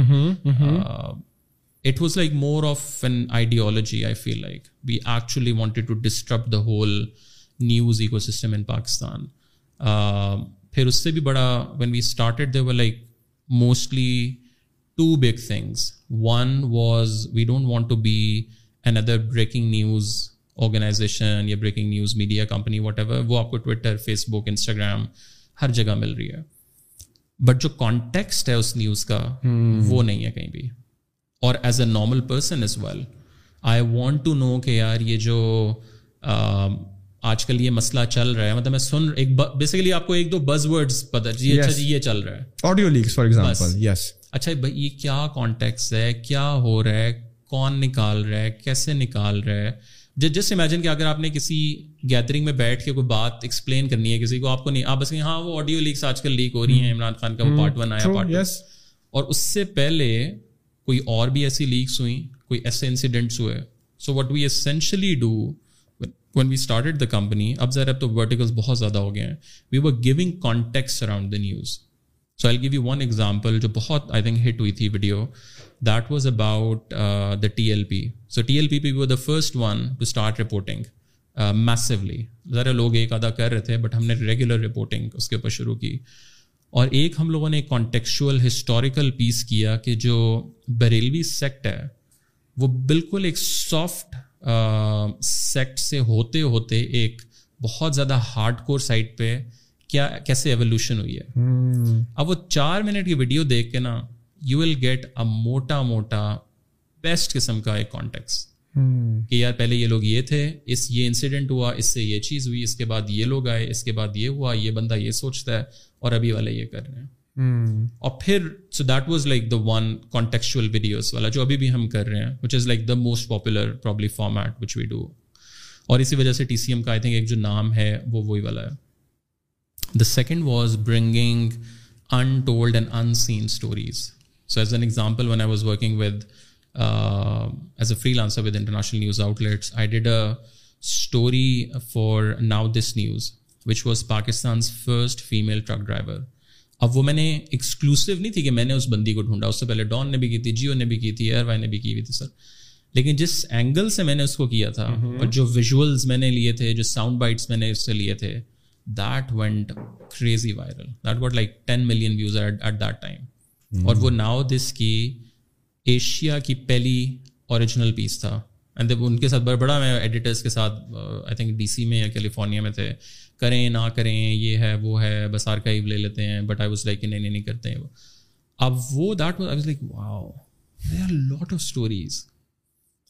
it was like more of an ideology I feel like we actually wanted to disturb the whole news ecosystem in Pakistan پھر اس سے بھی بڑا when we started they were like mostly two big things one was we don't want to be an other breaking news organization یا breaking news media company whatever وہ آپ کو Twitter Facebook Instagram ہر جگہ مل رہی ہے but جو کانٹیکسٹ ہے اس نیوز کا hmm. وہ نہیں ہے کہیں بھی اور as a normal person as well I want to know کہ یار یہ جو آج کل یہ مسئلہ چل رہا ہے مطلب میں سن ایک بیسیکلی آپ کو ایک دو بز ورڈز پتہ جی اچھا جی یہ چل رہا ہے audio leaks for example yes اچھا یہ کیا کانٹیکس ہے کیا ہو رہا ہے کون نکال رہا ہے کیسے نکال رہا ہے جس امیجن کہ اگر آپ نے کسی گیدرنگ میں بیٹھ کے کوئی بات ایکسپلین کرنی ہے کسی کو آپ کو نہیں آپ بس ہاں وہ آڈیو لیکس آج کل لیک ہو رہی ہیں hmm. عمران خان کا وہ پارٹ ون آیا پارٹ یس اور اس سے پہلے کوئی اور بھی ایسی لیکس ہوئیں کوئی ایسے انسیڈنٹس ہوئے so what we essentially do when we started the company اب ذرا اب تو ورٹیکلس بہت زیادہ ہو گئے ہیں we were giving contexts around the news so I give you one example جو بہت آئی تھنک ہٹ ہوئی تھی video that was about the T L P so T L P P we the first one to start reporting massively ذرا لوگ ایک ادا کر رہے تھے بٹ ہم نے ریگولر رپورٹنگ اس کے اوپر شروع کی اور ایک ہم لوگوں نے ایک کانٹیکچوئل ہسٹوریکل پیس کیا کہ جو بریلوی سیکٹ ہے وہ بالکل ایک سافٹ سیکٹ سے ہوتے ہوتے ایک بہت زیادہ ہارڈ کور سائٹ پہ کیا کیسے ایولیوشن ہوئی ہے اب وہ چار منٹ کی ویڈیو دیکھ کے نا یو ول گیٹ اے موٹا موٹا بیسٹ قسم کا ایک کانٹیکس کہ یار پہلے یہ لوگ یہ تھے اس یہ انسیڈنٹ ہوا اس سے یہ چیز ہوئی اس کے بعد یہ لوگ آئے اس کے بعد یہ ہوا یہ بندہ یہ سوچتا ہے اور ابھی والے یہ کر رہے ہیں Hmm. اور پھر so that was like the one contextual videos والا جو ابھی بھی ہم کر رہے ہیں which is like the most popular probably format which we do اور اسی وجہ سے ٹی سی ایم کا آئی تھنک ایک جو نام ہے وہ وہی والا ہے the second was bringing untold and unseen stories so as an example one I was working with as a freelancer with international news outlets I did a story for NowThis news which was Pakistan's first female truck driver اب وہ میں نے exclusive نہیں تھی کہ میں نے اس بندی کو ڈھونڈا اس سے پہلے ڈان نے بھی کی تھی جیو نے بھی کی تھی ایئر وائی نے بھی کی ہوئی تھی سر لیکن جس اینگل سے میں نے اس کو کیا تھا اور جو ویژولز میں نے لیے تھے جو ساؤنڈ بائٹس میں نے اس سے لیے تھے that went crazy viral that what like ten million views at that time اور وہ ناؤ دس کی ایشیا کی پہلی اوریجنل پیس تھا اینڈ ان کے ساتھ بڑا بڑا میں ایڈیٹرس کے ساتھ آئی تھنک ڈی سی میں یا کیلیفورنیا میں تھے کریں نہ کریں یہ ہے وہ ہے بس آرکائیو لے لیتے ہیں بٹ آئی واز لائک نہیں نہیں کرتے ہیں اب وہ that was I was like wow there are lot of stories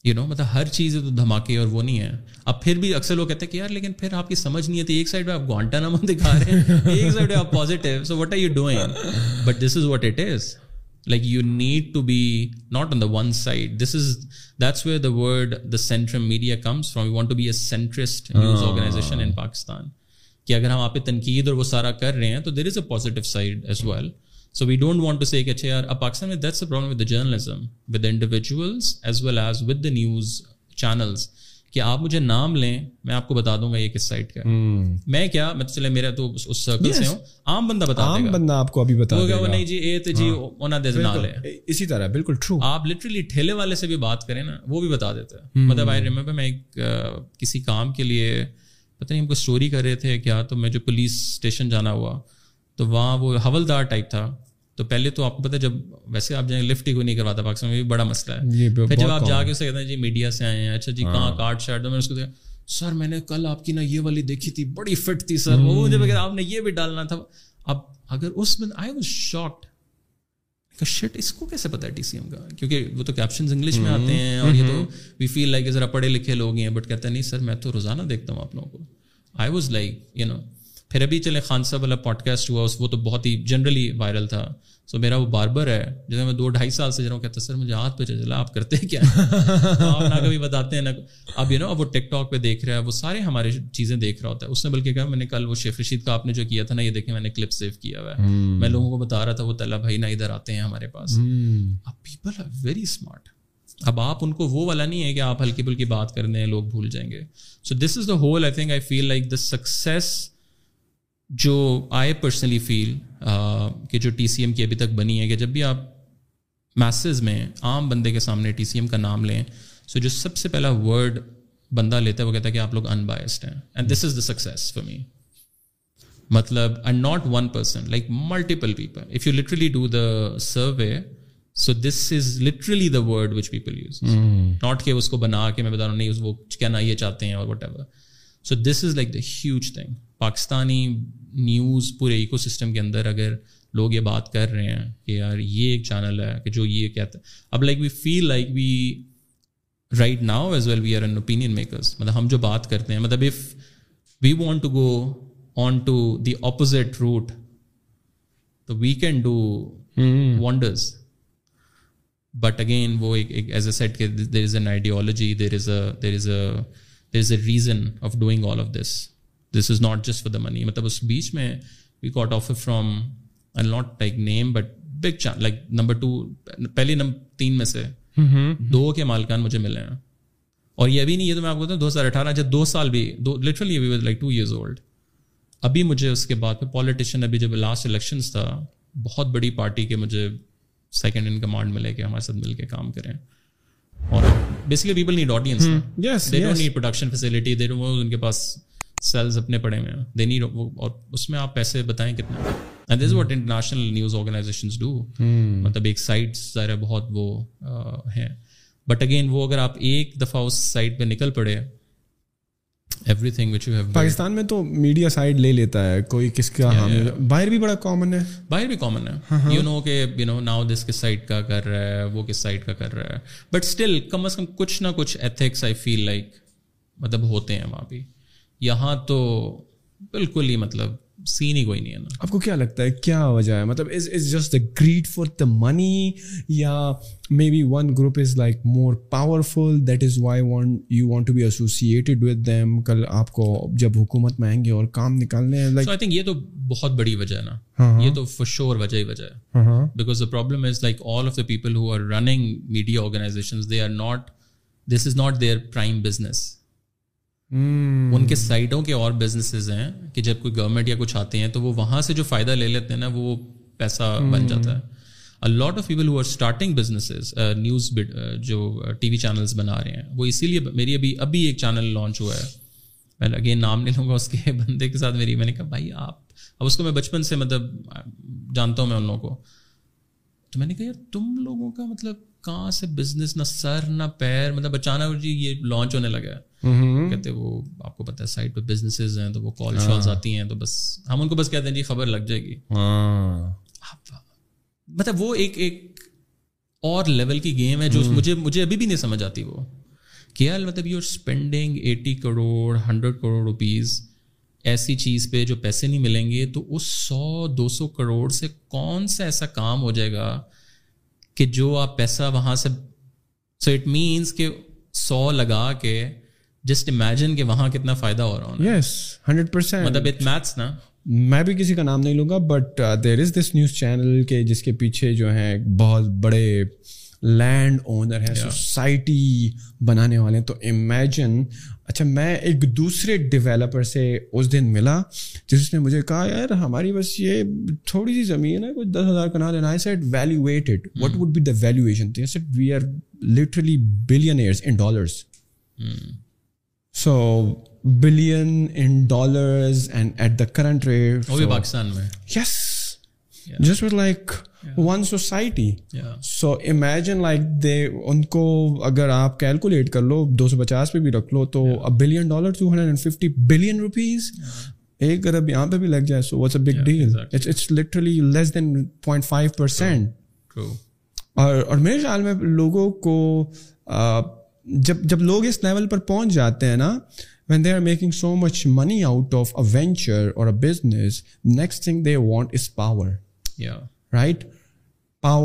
you know مطلب ہر چیز تو دھماکے اور وہ نہیں ہے اب پھر بھی اکثر لوگ کہتے ہیں کہ یار لیکن پھر آپ کی سمجھ نہیں آتی ایک سائڈ پہ آپ گوانٹا نام دکھا رہے ہیں ایک سائڈ پہ آپ positive so what are you doing but this is what it is like you need to be not on the one side this is that's where the word the central media comes from you want to be a centrist news organization in Pakistan کہ اگر ہم آپ پہ تنقید اور وہ سارا کر رہے ہیں تو there is a positive side as well so we don't want to see کہ اچھا یار اب پاکستان میں that's a problem with the journalism with the individuals as well as with the news channels کہ آپ مجھے نام لیں میں آپ کو بتا دوں گا یہ کس سائٹ کا میں کیا میں چلے میرا تو اس سرکل سے ہوں عام بندہ بتا عام بندہ آپ کو ابھی بتا دے گا وہ نہیں جی اے تو جی اونا ہاں۔ دیز نال ہے اسی طرح بالکل ٹرو آپ لٹرلی ٹھیلے والے سے بھی بات کریں نا وہ بھی بتا دیتا ہے مطلب آئی ریمبر میں ایک کسی کام کے لیے پتہ نہیں ہم کو اسٹوری کر رہے تھے کیا تو میں جو پولیس اسٹیشن جانا ہوا تو وہاں وہ حولدار ٹائپ تھا تو پہلے تو آپ کو پتہ جب ویسے آپ جائیں لفٹ ہی کوئی نہیں کرواتا پاکستان میں بھی بڑا مسئلہ ہے پھر جب آپ جا کے اسے کہتے ہیں جی میڈیا سے آئے ہیں اچھا جی کہاں کارڈ ہاں۔ شارڈ تو میں اس کو دیکھا سر میں نے کل آپ کی نا یہ والی دیکھی تھی بڑی فٹ تھی سر وہ مجھے آپ نے یہ بھی ڈالنا تھا اب اگر اس میں آئی واز شاکڈ کہ شٹ اس کو کیسے پتا ہے ٹی سی ایم کا کیونکہ وہ تو کیپشنز انگلش میں آتے ہیں اور یہ تو وی فیل لائک ذرا پڑھے لکھے لوگ ہیں بٹ کہتے ہیں نہیں سر میں تو روزانہ دیکھتا ہوں آپ لوگوں کو I was like you know پھر ابھی چلے خان صاحب والا پوڈ کاسٹ ہوا اس وہ تو بہت ہی جنرلی وائرل تھا سو میرا وہ باربر ہے جیسے میں دو ڈھائی سال سے جا رہا ہوں کہتا سر مجھے ہاتھ پہ چلا آپ کرتے کیا نہ کبھی بتاتے ہیں نہ اب یو نو اب وہ ٹک ٹاک پہ دیکھ رہا ہے وہ سارے ہمارے چیزیں دیکھ رہا ہوتا ہے اس نے بلکہ کہا میں نے کل وہ شیخ رشید کا آپ نے جو کیا تھا نا یہ دیکھے میں نے کلپ سیو کیا ہوا ہے میں لوگوں کو بتا رہا تھا وہ طلح بھائی نہ ادھر آتے ہیں ہمارے پاس اب پیپل آر ویری اسمارٹ اب آپ ان کو وہ والا نہیں ہے کہ آپ ہلکی پھلکی بات کر دیں لوگ بھول جائیں گے so this is the whole I think I feel like the success جو آئی پرسنلی فیل کہ جو ٹی سی ایم کی ابھی تک بنی ہے کہ جب بھی آپ میسز میں عام بندے کے سامنے ٹی سی ایم کا نام لیں سو جو سب سے پہلا ورڈ بندہ لیتا ہے وہ کہتا ہے کہ آپ لوگ ان بائسڈ ہیں and this is the success for me مطلب and not one person like multiple people if you literally do the survey so this is literally the word which people use not کہ اس کو بنا کے میں بتا رہا ہوں نہیں وہ کہنا یہ چاہتے ہیں اور whatever so this is like the huge thing Pakistani news پورے ایکو سسٹم کے اندر اگر لوگ یہ بات کر رہے ہیں کہ یار یہ ایک چینل ہے کہ جو یہ کہتا ہے اب like we feel like we right now as well we are an opinion makers مطلب ہم جو بات کرتے ہیں مطلب if we want to go on to the opposite route تو we can do wonders but again وہ ایک ایز اے سیٹ کہ there is an ideology there is a there is a there is a reason of doing all of this this is not just for the money مطلب اس بیچ میں we cut off from I not like name but big chance like number two پہلے تین میں سے دو کے مالکان مجھے ملے ہیں اور یہ ابھی نہیں یہ تو میں آپ کو دو ہزار اٹھارہ جب دو سال بھی دو لٹرلی ابھی لائک ٹو ایئرز اولڈ ابھی مجھے اس کے بعد پہ پالیٹیشین ابھی جب لاسٹ الیکشنس تھا بہت بڑی پارٹی کے مجھے سیکنڈ ان کمانڈ ملے کہ ہمارے ساتھ مل کے کام کریں اور basically people need audience they don't need production facility they don't ان کے پاس سیلز اپنے پڑے ہوئے ہیں دینی اور اس میں آپ پیسے بتائیں کتنے and this what international news organization do مطلب ایک سائٹس ذرا بہت وہ ہیں بٹ اگین وہ اگر آپ ایک دفعہ اس سائٹ پہ نکل پڑے everything which you have Pakistan میں تو میڈیا سائڈ لے لیتا ہے کوئی کس کا باہر بھی بڑا کامن ہے باہر بھی کامن ہے یو ہاں، نو ہاں۔ کہ یو نو ناؤ دس کس سائڈ کا کر رہا ہے وہ کس سائڈ کا کر رہا ہے بٹ اسٹل کم از کم کچھ نہ کچھ ایتھکس آئی فیل لائک مطلب ہوتے ہیں وہاں بھی یہاں تو بالکل ہی مطلب سین ہی کوئی نہیں ہے نا آپ کو کیا لگتا ہے کیا وجہ ہے مطلب is great for the money یا maybe one group is like more powerful that is why want you want to be associated with them کل آپ کو جب حکومت میں آئیں گے اور کام نکالنے یہ تو بہت بڑی وجہ ہے نا ہاں، ہاں۔ یہ تو فور شور وجہ ہی وجہ ہے because the problem is like all of the people who are are running media they not this is not their prime business Hmm. ان کے سائٹوں کے اور بزنسز ہیں کہ جب کوئی گورنمنٹ یا کچھ آتے ہیں تو وہ وہاں سے جو فائدہ لے لیتے ہیں نا وہ پیسہ بن hmm. جاتا ہے lot of people who are starting businesses news جو ٹی وی چینلس بنا رہے ہیں وہ اسی لیے میری ابھی ابھی ایک چینل لانچ ہوا ہے میں اگین نام لے لوں گا اس کے بندے کے ساتھ میری میں نے کہا بھائی آپ اب اس کو میں بچپن سے مطلب uh, جانتا ہوں میں ان لوگوں کو تو میں نے کہا یار تم لوگوں کا مطلب کہاں سے بزنس نہ سر نہ پیر مطلب اچانک جی یہ لانچ ہونے لگا ہے Mm-hmm. کہتے وہ آپ کو پتا ہے سائٹ پہ بزنسز ہیں تو وہ کال ہاں. شالس آتی ہیں تو بس ہم ان کو بس کہتے ہیں جی خبر لگ جائے گی ہاں۔ مطلب وہ ایک ایک اور لیول کی گیم ہے جو mm-hmm. مجھے مجھے ابھی بھی نہیں سمجھ آتی وہ کہ یار مطلب you are spending eighty crore hundred crore rupees ایسی چیز پہ جو پیسے نہیں ملیں گے تو اس سو دو سو کروڑ سے کون سا ایسا کام ہو جائے گا کہ جو آپ پیسہ وہاں سے سو اٹ مینس کہ سو لگا کے جسٹ امیجن کہ وہاں کتنا فائدہ ہو رہا ہوں یس ہنڈریڈ پرسینٹ مطلب اٹ میتھس نا میں بھی کسی کا نام نہیں لوں گا but there is this news channel کے جس کے پیچھے جو ہیں بہت بڑے لینڈ اونر ہیں سوسائٹی بنانے والے ہیں تو امیجن اچھا میں ایک دوسرے ڈیولپر سے اس دن ملا جس نے مجھے کہا یار ہماری بس یہ تھوڑی سی زمین ہے کچھ دس ہزار کا نام set valuated what would be the valuation we are literally billionaires in dollars so billion in dollars and at the current rate وہ بھی پاکستان میں یس جس کو اگر آپ کیلکولیٹ کر لو دو سو پچاس پہ بھی رکھ لو تو billion dollar two hundred and fifty billion rupees ایک ارب یہاں پہ بھی لگ جائے so what's a big deal it's literally less than point five percent اور میرے خیال میں لوگوں کو جب جب لوگ اس لیول پر پہنچ جاتے ہیں نا when they are making so much money out of a venture اور a business next thing they want is power power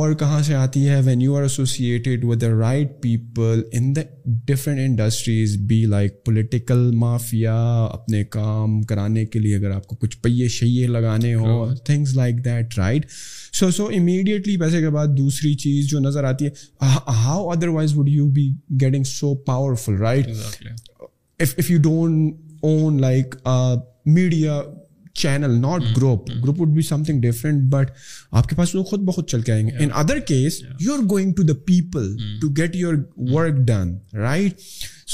right کہاں سے آتی ہے when you are associated with the right people in the different industries be like political mafia اپنے کام کرانے کے لیے اگر آپ کو کچھ پہیے شہیے لگانے ہوں things like that right so so immediately پیسے کے بعد دوسری چیز جو نظر آتی ہے how otherwise would you be getting so powerful right if you don't own like media channel not group group would be something different but آپ کے پاس وہ خود بہت چل کے آئیں گے in other case you are going to the people to get your work done right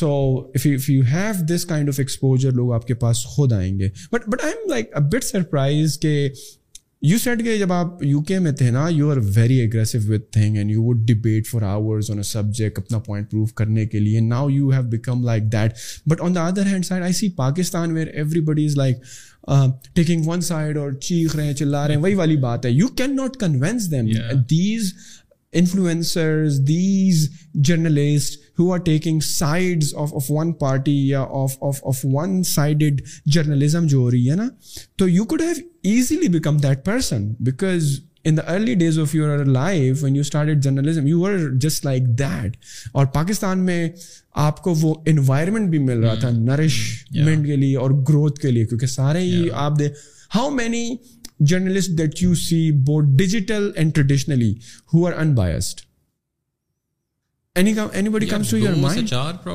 so if you have this kind of exposure لوگ آپ کے پاس خود آئیں گے but but I am like but surprise کہ یو سیٹ کے جب آپ یو کے میں تھے نا you are very aggressive with thing and you would debate for hours on a subject اپنا پوائنٹ پروف کرنے کے لیے now you have become like that but on the other hand side I see Pakistan where everybody is like taking one side اور چیخ رہے ہیں چلا رہے ہیں وہی والی بات ہے you can not convince them these influencers these journalist who are taking sides of of one party یا of of of one journalism جو ہو رہی ہے نا تو you could have easily become that person because in the early days of your life when you start journalism you are just like that اور پاکستان میں آپ کو وہ انوائرمنٹ بھی مل رہا تھا نرشمنٹ کے لیے اور گروتھ کے لیے کیونکہ سارے ہی آپ دے how many journalist that you see both digital and traditionally ہونی come anybody come so you mind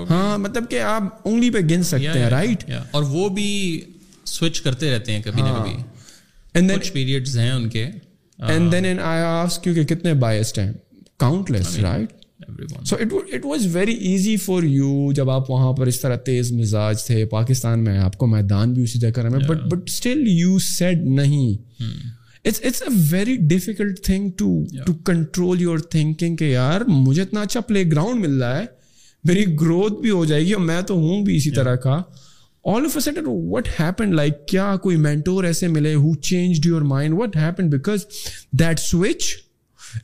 ہاں مطلب کہ آپ انگلی پہ گن سکتے ہیں رائٹ اور وہ بھی سوئچ کرتے رہتے ہیں کبھی کبھی نہ کچھ پیریڈز ہیں ان کے کتنے بایسڈ ہیں countless right so it was very easy for you جب آپ وہاں پر اس طرح تیز مزاج تھے پاکستان میں آپ کو میدان بھی اسی طرح میں but but still you said نہیں very difficult thing to to control your thinking کہ یار مجھے اتنا اچھا پلے گراؤنڈ مل رہا ہے میری گروتھ بھی ہو جائے گی اور میں تو ہوں بھی اسی طرح کا آل اے سیٹر وٹ ہیپن لائک کیا کوئی مینٹور ایسے ملے ہو change your mind what happen because that switch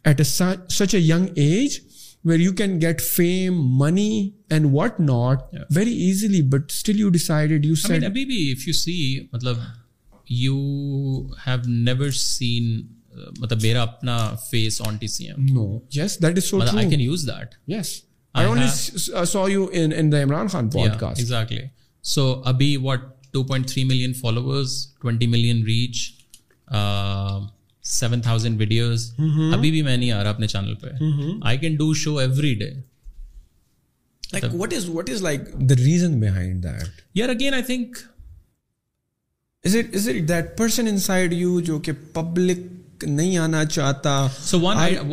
at a such a young age you you you you you can get fame money and what not very easily but still see ابھی بھی if مطلب مطلب have never seen میرا اپنا face on T C M no yes that is so ابھی reach seven thousand videos ابھی بھی میں نہیں آ رہا اپنے چینل پہ I can do show every day اگینکن public نہیں آنا چاہتا sweater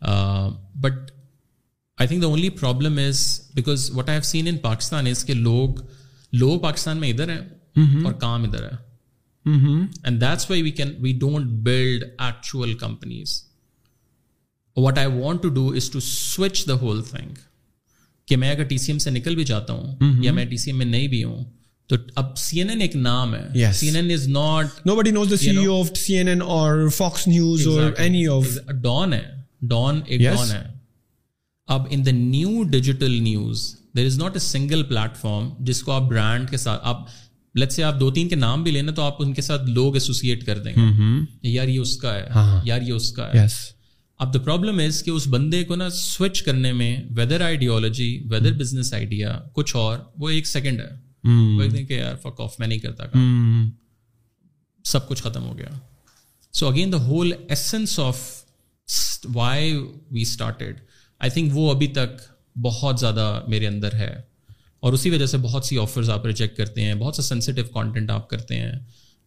but I think the only problem is because what I have seen in Pakistan is کہ لوگ لوگ پاکستان میں ادھر ہیں اور کام ادھر ہے and that's why we can we don't build actual companies what I want to do is to switch the whole thing کہ میں اگر ٹی سی ایم سے نکل بھی جاتا ہوں یا میں ٹی سی ایم میں نہیں بھی ہوں تو اب سی این این ایک نام ہے C N N is not nobody knows the C O of C N N اور فاکس نیوز اور ڈان ہے ڈان ایک ڈان ہے اب in the new digital news there is not a single platform جس کو آپ برانڈ کے ساتھ آپ لت سے آپ دو تین کے نام بھی لینا تو آپ ان کے ساتھ لوگ ایسوسیٹ کر دیں گے یار یہ اس کا ہے یار یہ اس کا ہے اب دا پرابلم از کہ اس بندے کو نا سوئچ کرنے میں whether ideology whether business idea کچھ اور وہ ایک سیکنڈ ہے وہ ایک دن کہ یار فک آف میں نہیں کرتا سب کچھ ختم ہو گیا so again the whole essence of why we started I think وہ ابھی تک بہت زیادہ میرے اندر ہے اور اسی وجہ سے بہت سی آفرز آپ ریجیکٹ کرتے ہیں بہت سا سینسیٹیو کانٹینٹ آپ کرتے ہیں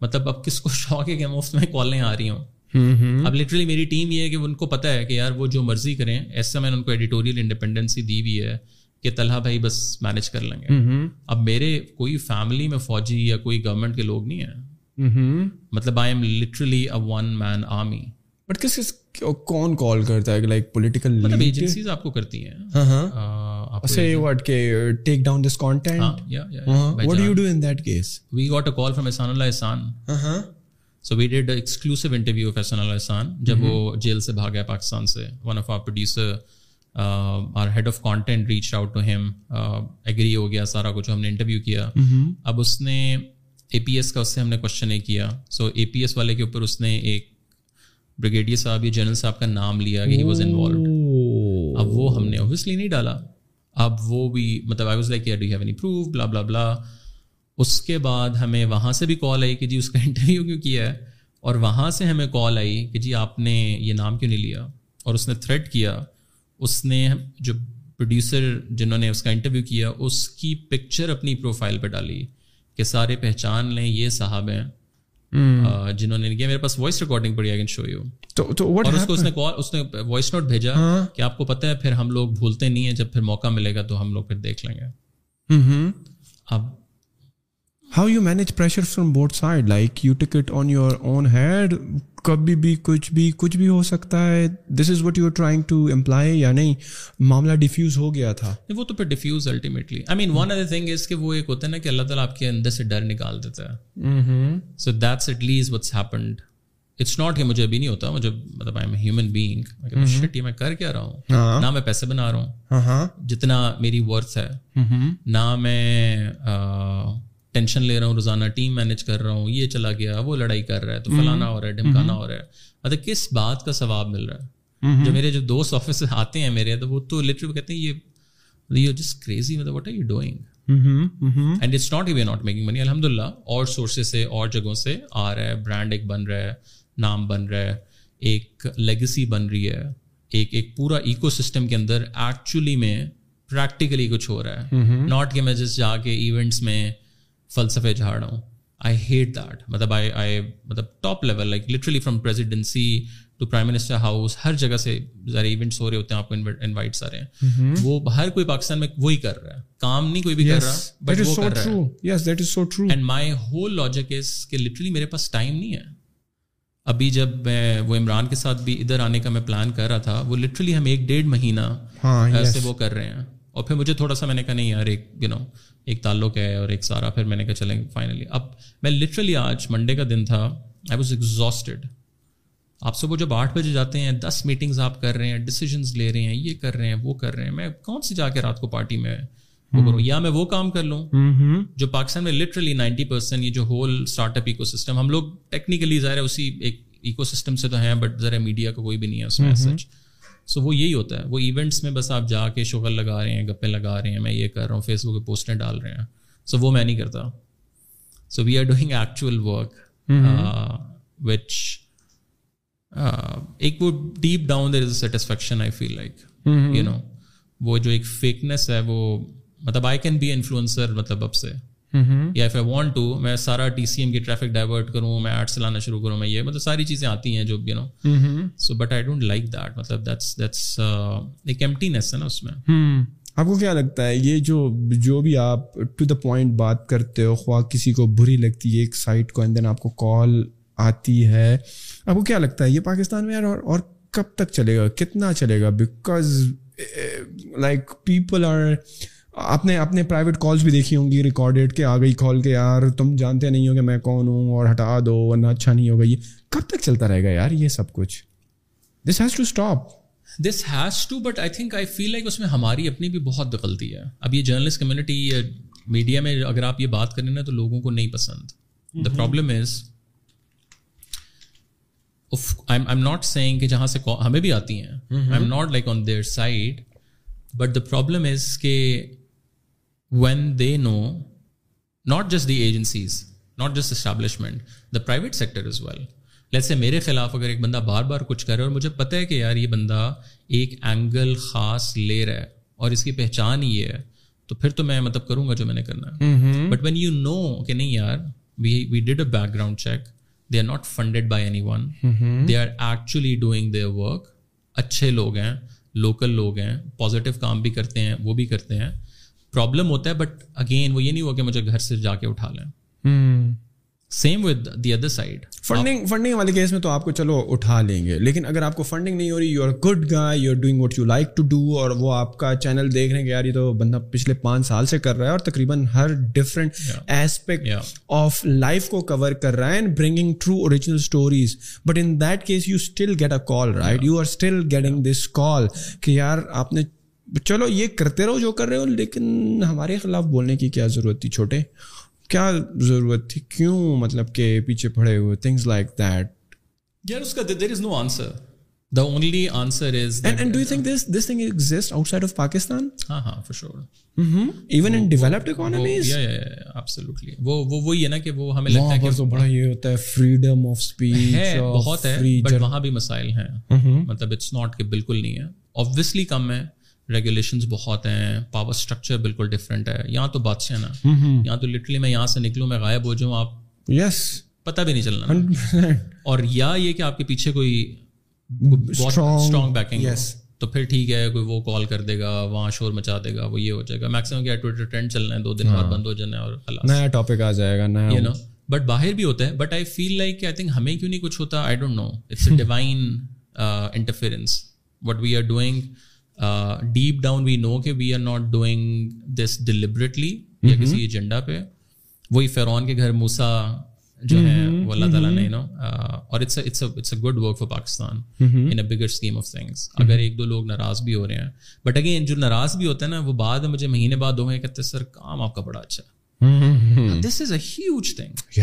مطلب اب کس کو شوق ہے کہ مفت میں کالیں آ رہی ہوں اب لٹرلی میری ٹیم یہ ہے کہ ان کو پتہ ہے کہ یار وہ جو مرضی کریں ایسا میں نے ان کو ایڈیٹوریل انڈیپینڈنسی دی ہوئی ہے کہ طلحہ بھائی بس مینج کر لیں گے اب میرے کوئی فیملی میں فوجی یا کوئی گورنمنٹ کے لوگ نہیں ہیں مطلب I am literally a one man army but کس کس کون کال کرتا ہے لائک مطلب پولیٹیکل آپ کو کرتی ہیں جب وہ جیل mm-hmm. سے سے گیا Pakistan one of our producer head content reach out to agree ہو سارا کچھ ہم نے انٹرویو کیا mm-hmm. اب اس نے A A P P S S کا اس سے ہم نے کوشچن نہیں کیا سو والے کے اوپر اس نے ایک بریگیڈیئر صاحب یا جنرل صاحب کا نام لیا کہ واز انوالوڈ اب وہ ہم نے اوبیسلی نہیں ڈالا اب وہ بھی مطلب I was like have proof blah blah blah اس کے بعد ہمیں وہاں سے بھی کال آئی کہ جی اس کا انٹرویو کیوں کیا ہے اور وہاں سے ہمیں کال آئی کہ جی آپ نے یہ نام کیوں نہیں لیا اور اس نے تھریٹ کیا اس نے جو پروڈیوسر جنہوں نے اس کا انٹرویو کیا اس کی پکچر اپنی پروفائل پہ ڈالی کہ سارے پہچان لیں یہ صاحب ہیں Hmm. Uh, جنہوں نے وائس نوٹ بھیجا ہاں. کہ آپ کو پتہ ہے پھر ہم لوگ بھولتے نہیں ہیں جب پھر موقع ملے گا تو ہم لوگ دیکھ لیں گے اب how you manage pressure from both side like you take it on your own head کبھی بھی کچھ بھی کچھ بھی ہو سکتا ہے this is what you trying to employ یا نہیں معاملہ ڈیفیوز ہو گیا تھا وہ تو پھر diffuse ultimately I mean one other thing is کہ وہ ایک ہوتا ہے نا کہ اللہ تعالیٰ آپ کے اندر سے ڈر نکال دیتا ہے so that's at least what's happened it's not کہ مجھے ابھی نہیں ہوتا مجھے مطلب آئی ایم ہیومن بینگ میں کر کیا رہا ہوں نہ میں پیسے بنا رہا ہوں جتنا میری ورتھ ہے نہ میں ٹینشن لے رہا ہوں روزانہ ٹیم مینج کر رہا ہوں یہ چلا گیا وہ لڑائی کر رہا ہے تو فلانا ہو رہا ہے ڈھمکانا ہو رہا ہے مطلب کس بات کا ثواب مل رہا ہے جو میرے جو دوست آفس آتے ہیں میرے تو وہ تو لٹرلی کہتے ہیں یہ یو جسٹ کریزی مطلب what are you doing and it's not even not making money الحمد للہ اور سورسز سے اور جگہوں سے آ رہا ہے برانڈ ایک بن رہا ہے نام بن رہا ہے ایک لیگسی بن رہی ہے ایک ایک پورا ایکو سسٹم کے اندر ایکچولی میں پریکٹیکلی کچھ ہو رہا ہے ناٹ کہ میں جس جا کے ایونٹس میں فلسفے جھاڑ رہا ہوں آئی ہیٹ دیٹ مطلب آئی آئی مطلب top level like literally from presidency to prime minister house ہر جگہ سے ذرا ایونٹس ہو رہے ہوتے ہیں آپ کو انوائٹس آ رہے ہیں mm-hmm. وہ ہر کوئی پاکستان میں وہی کر رہا ہے کام نہیں کوئی بھی کر رہا بٹ وہ کر رہا ہے yes that is so true and my whole logic is کہ لٹرلی میرے پاس ٹائم نہیں ہے ابھی جب میں وہ عمران کے ساتھ بھی ادھر آنے کا میں پلان کر رہا تھا وہ لٹرلی ہم ایک ڈیڑھ مہینہ ہاں، سے وہ کر رہے ہیں اور پھر مجھے تھوڑا سا میں نے کہا نہیں یار ایک یو نو ایک تعلق ہے اور ایک سارا پھر میں نے کہا چلیں فائنلی اب میں لٹرلی آج منڈے کا دن تھا آئی واز ایگزاسٹیڈ آپ صبح جب آٹھ بجے جاتے ہیں دس میٹنگز آپ کر رہے ہیں ڈسیزنس لے رہے ہیں یہ کر رہے ہیں وہ کر رہے ہیں میں کون سی جا کے رات کو پارٹی میں وہ کروں یا میں وہ کام کر لوں جو پاکستان میں لٹرلی نائنٹی پرسینٹ یہ جو whole startup ecosystem ہم لوگ ٹیکنیکلی ظاہر ہے اسی ایک ایکو سسٹم سے تو ہیں بٹ ذرا میڈیا کا کوئی بھی نہیں ہے اس میں سچ سو وہ یہی ہوتا ہے وہ ایونٹس میں بس آپ جا کے شوگر لگا رہے ہیں گپے لگا رہے ہیں میں یہ کر رہا ہوں فیس بک پہ پوسٹیں ڈال رہے ہیں سو وہ میں نہیں کرتا so we are doing actual work which ایک وہ deep down there is a satisfaction I feel like you know وہ جو ایک فیکنیس ہے وہ مطلب آئی کین بی انفلوئنسر مطلب اب سے Mm-hmm. یا اف آئی وانٹ ٹو میں سارا ٹی سی ایم کی ٹریفک ڈائیورٹ کروں میں آرٹس لانا شروع کروں میں یہ مطلب ساری چیزیں آتی ہیں جو بھی no so but I don't like that مطلب دیٹس دیٹس uh, ایک ایمٹینیس ہے نا اس میں hmm. آپ کو کیا لگتا ہے یہ جو جو بھی آپ ٹو دا پوائنٹ بات کرتے ہو خواہ کسی کو بری لگتی ہے ایک سائٹ کو اینڈ دین آپ کو کال آتی ہے آپ کو کیا لگتا ہے یہ پاکستان میں اور اور کب تک چلے گا کتنا چلے گا بیکاز لائک پیپل آر آپ نے اپنے پرائیویٹ کالس بھی دیکھی ہوں گی ریکارڈیڈ کہ آ گئی کال کے یار تم جانتے نہیں ہو کہ میں کون ہوں اور ہٹا دو ورنہ اچھا نہیں ہوگا یہ کب تک چلتا رہے گا یار یہ سب کچھ this has to stop this has to but I think I feel like اس میں ہماری اپنی بھی بہت غلطی ہے اب یہ جرنلسٹ کمیونٹی میڈیا میں اگر آپ یہ بات کریں نا تو لوگوں کو نہیں پسند دا پرابلم از ناٹ کہ جہاں سے ہمیں بھی آتی ہیں I am not like on their side but the problem is کہ when they know not just the agencies not just establishment the private sector is as well میرے خلاف اگر ایک بندہ بار بار کچھ کرے اور مجھے پتہ ہے کہ یار یہ بندہ ایک اینگل خاص لے رہا ہے اور اس کی پہچان یہ ہے تو پھر تو میں مطلب کروں گا جو میں نے کرنا ہے بٹ وین یو نو کہ نہیں یار we we a background check they are not funded by anyone they are actually doing the work اچھے لوگ ہیں لوکل لوگ ہیں پازیٹیو کام بھی کرتے ہیں وہ بھی کرتے ہیں پرابلم ہوتا ہے بٹ اگین وہ یہ نہیں ہوا کہ مجھے گھر سے جا کے اٹھا لیں same with the other side funding funding والے کیس میں تو آپ کو چلو اٹھا لیں گے لیکن اگر آپ کو فنڈنگ نہیں ہو رہی you are good guy you are doing what you like to do اور وہ آپ کا چینل دیکھ رہے ہیں کہ یار یہ تو بندہ پچھلے پانچ سال سے کر رہا ہے اور تقریباً ہر ڈفرنٹ ایسپیکٹ آف لائف کو کور کر رہا ہے and bringing true original stories but in that case you still get a call right you are still getting this call کہ یار آپ نے چلو یہ کرتے رہو جو کر رہے ہو لیکن ہمارے خلاف بولنے کی کیا ضرورت تھی چھوٹے کیا ضرورت تھی کیوں مطلب کہ پیچھے پڑے ہوئے تھنگس لائک دیٹ یار اس کا وہاں بھی مسائل ہیں mm-hmm. مطلب بالکل نہیں ہے کم ہے ریگولیشنز بہت ہیں پاور اسٹرکچر بالکل ڈفرینٹ ہے یہاں تو بادشاہ نا یہاں تو لٹرلی میں یہاں سے نکلوں میں غائب ہو جاؤں آپ یس پتا بھی نہیں چلنا اور یا یہ کہ آپ کے پیچھے کوئی اسٹرانگ بیکنگ تو پھر ٹھیک ہے کوئی وہ کال کر دے گا وہاں شور مچا دے گا وہ یہ ہو جائے گا میکسیمم کیا ٹویٹر ٹرینڈ چل رہے ہیں دو دن بعد ہاں۔ بند ہو جانا ہے اور نیا ٹاپک آ جائے گا نیا یو نو بٹ باہر بھی ہوتا ہے but I feel like I think ہمیں کیوں نہیں کچھ ہوتا I don't know it's a divine interference what we are doing deep down we know کہ we are not doing this deliberately یا mm-hmm. کسی ایجنڈا پہ وہی فیرون کے گھر موسا جو ہے mm-hmm. وہ اللہ تعالیٰ نے نو mm-hmm. uh, اور good work for Pakistan in a bigger scheme of things اگر ایک دو لوگ ناراض بھی ہو رہے ہیں بٹ اگین جو ناراض بھی ہوتا ہے نا وہ بعد مجھے مہینے بعد دو مہینے کہتے سر کام آپ کا بڑا اچھا this is a huge thing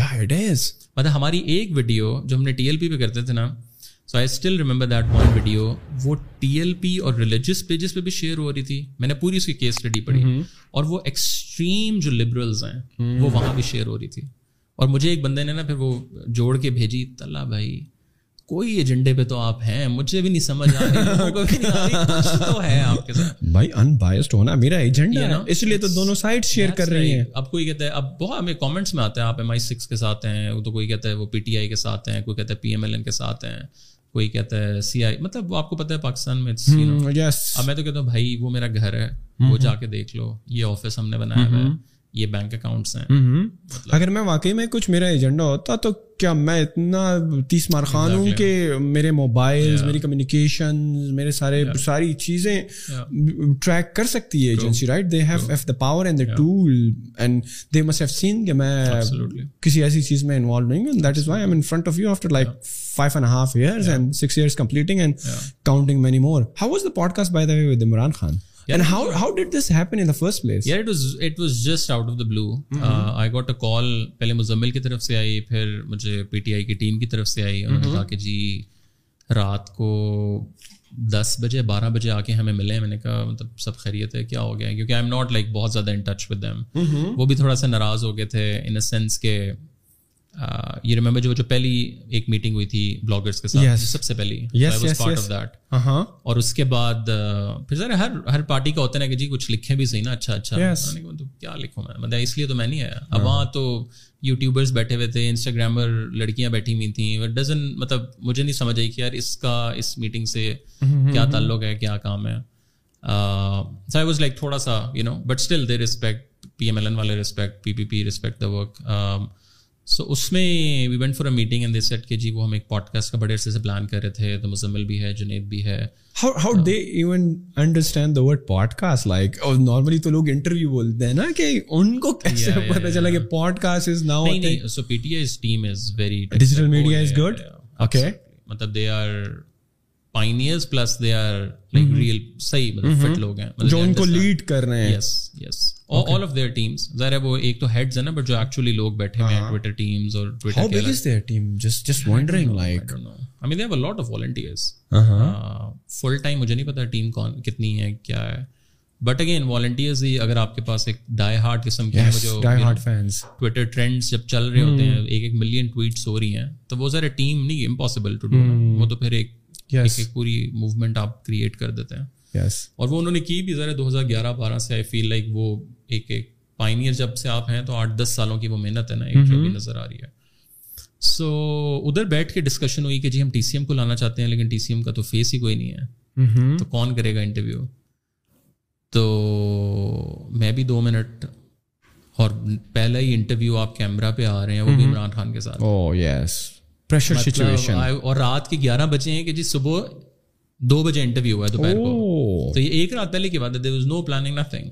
مطلب ہماری ایک ویڈیو جو ہم نے ٹی ایل پی پہ کرتے تھے نا so I still remember that one video وہ ٹی ایل پی اور ریلیجیس پیجز پہ بھی شیئر ہو رہی تھی میں نے پوری اس کی کیس اسٹڈی پڑھی اور وہ ایکسٹریم جو لبرلز ہیں وہ وہاں بھی شیئر ہو رہی تھی اور مجھے ایک بندے نے نا پھر وہ جوڑ کے بھیجی تلا بھائی کوئی ایجنڈے پہ تو آپ ہیں مجھے بھی نہیں سمجھ آ رہی بھائی ان بائسڈ ہونا میرا ایجنڈا ہے نا اس لیے تو دونوں سائڈ شیئر کر رہی ہیں اب کوئی کہتا ہے اب بہت ہمیں کامنٹس میں آتا ہے آپ ایم آئی سکس کے ساتھ ہیں تو کوئی کہتا ہے وہ پی ٹی آئی کے ساتھ ہیں کوئی کہتا ہے پی ایم ایل این کے ساتھ ہیں کوئی کہتا ہے سی آئی مطلب آپ کو پتا ہے پاکستان hmm, میں تو کہتا ہوں بھائی وہ میرا گھر ہے وہ hmm, hmm. جا کے دیکھ لو یہ آفس ہم نے بنایا ہے یہ بینک اکاؤنٹس ہیں مطلب اگر میں واقعی میں کچھ میرا ایجنڈا ہوتا تو کیا میں اتنا تیس مار خان ہوں کہ میرے موبائل میری کمیونیکیشن میرے سارے ساری چیزیں ٹریک کر سکتی ہے agency right they have of the power and the tool and they must have seen کہ میں کسی ایسی چیز میں انوالو نہیں ہوں that is why I'm in front of you after like five and half years and six years completing and counting many more how was the podcast by the way with Imran Khan ji رات کو دس بجے بارہ بجے آ کے ہمیں ملے میں نے کہا مطلب سب خیریت ہے کیا ہو گیا کیونکہ آئی ایم ناٹ لائک بہت زیادہ ان ٹچ ود دیم وہ بھی تھوڑا سا ناراض ہو گئے تھے in a sense you remember جو جو پہلی ایک میٹنگ ہوئی تھی بلاگرس کے ساتھ سب سے پہلی uh-huh. اور اس کے بعد پھر ذرا ہر ہر پارٹی کا ہوتا ہے نا کہ جی کچھ لکھیں بھی صحیح نا اچھا اچھا کیا لکھوں میں مطلب اس لیے تو میں نہیں آیا اب وہاں تو یوٹیوبرس بیٹھے ہوئے تھے انسٹاگرامر لڑکیاں بیٹھی ہوئی تھیں ڈزن مطلب مجھے نہیں سمجھ آئی کہ یار اس کا اس میٹنگ سے mm-hmm. کیا تعلق ہے کیا کام ہے سو آئی واز لائک تھوڑا سا you know but still they respect P M L N والے respect P P P respect the work so اس میں we went a meeting and set جی وہ ہم ایک پوڈ کاسٹ کا بڑے عرصے سے پلان کر رہے تھے تو مزمل بھی بھی ہے ہے جنید جو ان کو لیڈ کر رہے یس آل آف دیئر ظاہر ہے وہ ایک تو ہیڈز ہیں ہیں ہیں نا بٹ بٹ جو جو ایکچولی لوگ بیٹھے ٹویٹر ٹویٹر ٹویٹر ٹیمز اور how big is their team team just just wondering like I mean they have a lot of volunteers volunteers full time مجھے نہیں کون کتنی ہے ہے کیا اگین ہی اگر آپ کے کے پاس ایک ایک ایک ڈائی قسم جب چل رہے ہوتے ملین hmm. ٹویٹس ہو رہی ہیں تو وہ ذرا ٹیم نہیں ٹو ڈو hmm. وہ تو پھر ایک پوری موومنٹ آپ کریٹ کر دیتے ہیں yes. اور وہ انہوں نے کی بھی ذرا دو ہزار گیارہ بارہ سے آئی فیل لائک وہ ایک ایک پائنیئر جب سے آپ ہیں تو آٹھ دس سالوں کی وہ محنت ہے نا ایک mm-hmm. جو بھی نظر آ رہی ہے سو so, ادھر بیٹھ کے ڈسکشن ہوئی کہ جی ہم ٹی سی ایم کو لانا چاہتے ہیں لیکن ٹی سی ایم کا تو فیس ہی کوئی نہیں ہے mm-hmm. تو کون کرے گا انٹرویو تو میں بھی دو منٹ اور پہلا ہی انٹرویو آپ کیمرہ پہ آ رہے ہیں وہ بھی mm-hmm. عمران خان کے ساتھ پریشر oh, سچویشن مطلب اور رات کے گیارہ بجے ہیں کہ جی صبح دو بجے انٹرویو ہوا ہے دوپہر کو oh, تو یہ ایک رات پہلے کی بات ہے there was no planning nothing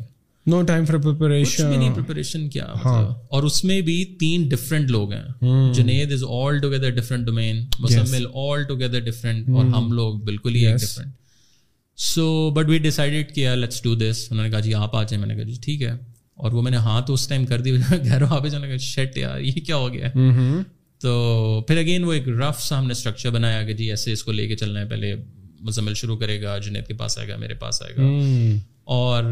no time for preparation نہیں پریپریشن کیا ہاں. مطلب. اور اس میں بھی تین ڈفرینٹ لوگ ہیں Junaid is altogether different domain Muzammil altogether different اور ہم لوگ بالکل ہی ایک different so but we decided کیا لیٹس ڈو دس انہوں نے کہا جی آپ آ جائیں میں نے کہا جی ٹھیک ہے اور وہ میں نے ہاں تو اس ٹائم کر دی گھر واپس انہوں نے کہا شیٹ یار یہ کیا ہو گیا تو پھر اگین وہ ایک رف سا ہم نے اسٹرکچر بنایا کہ جی ایسے اس کو لے کے چلنا ہے پہلے مزمل شروع کرے گا جنید کے پاس آئے گا میرے پاس آئے گا اور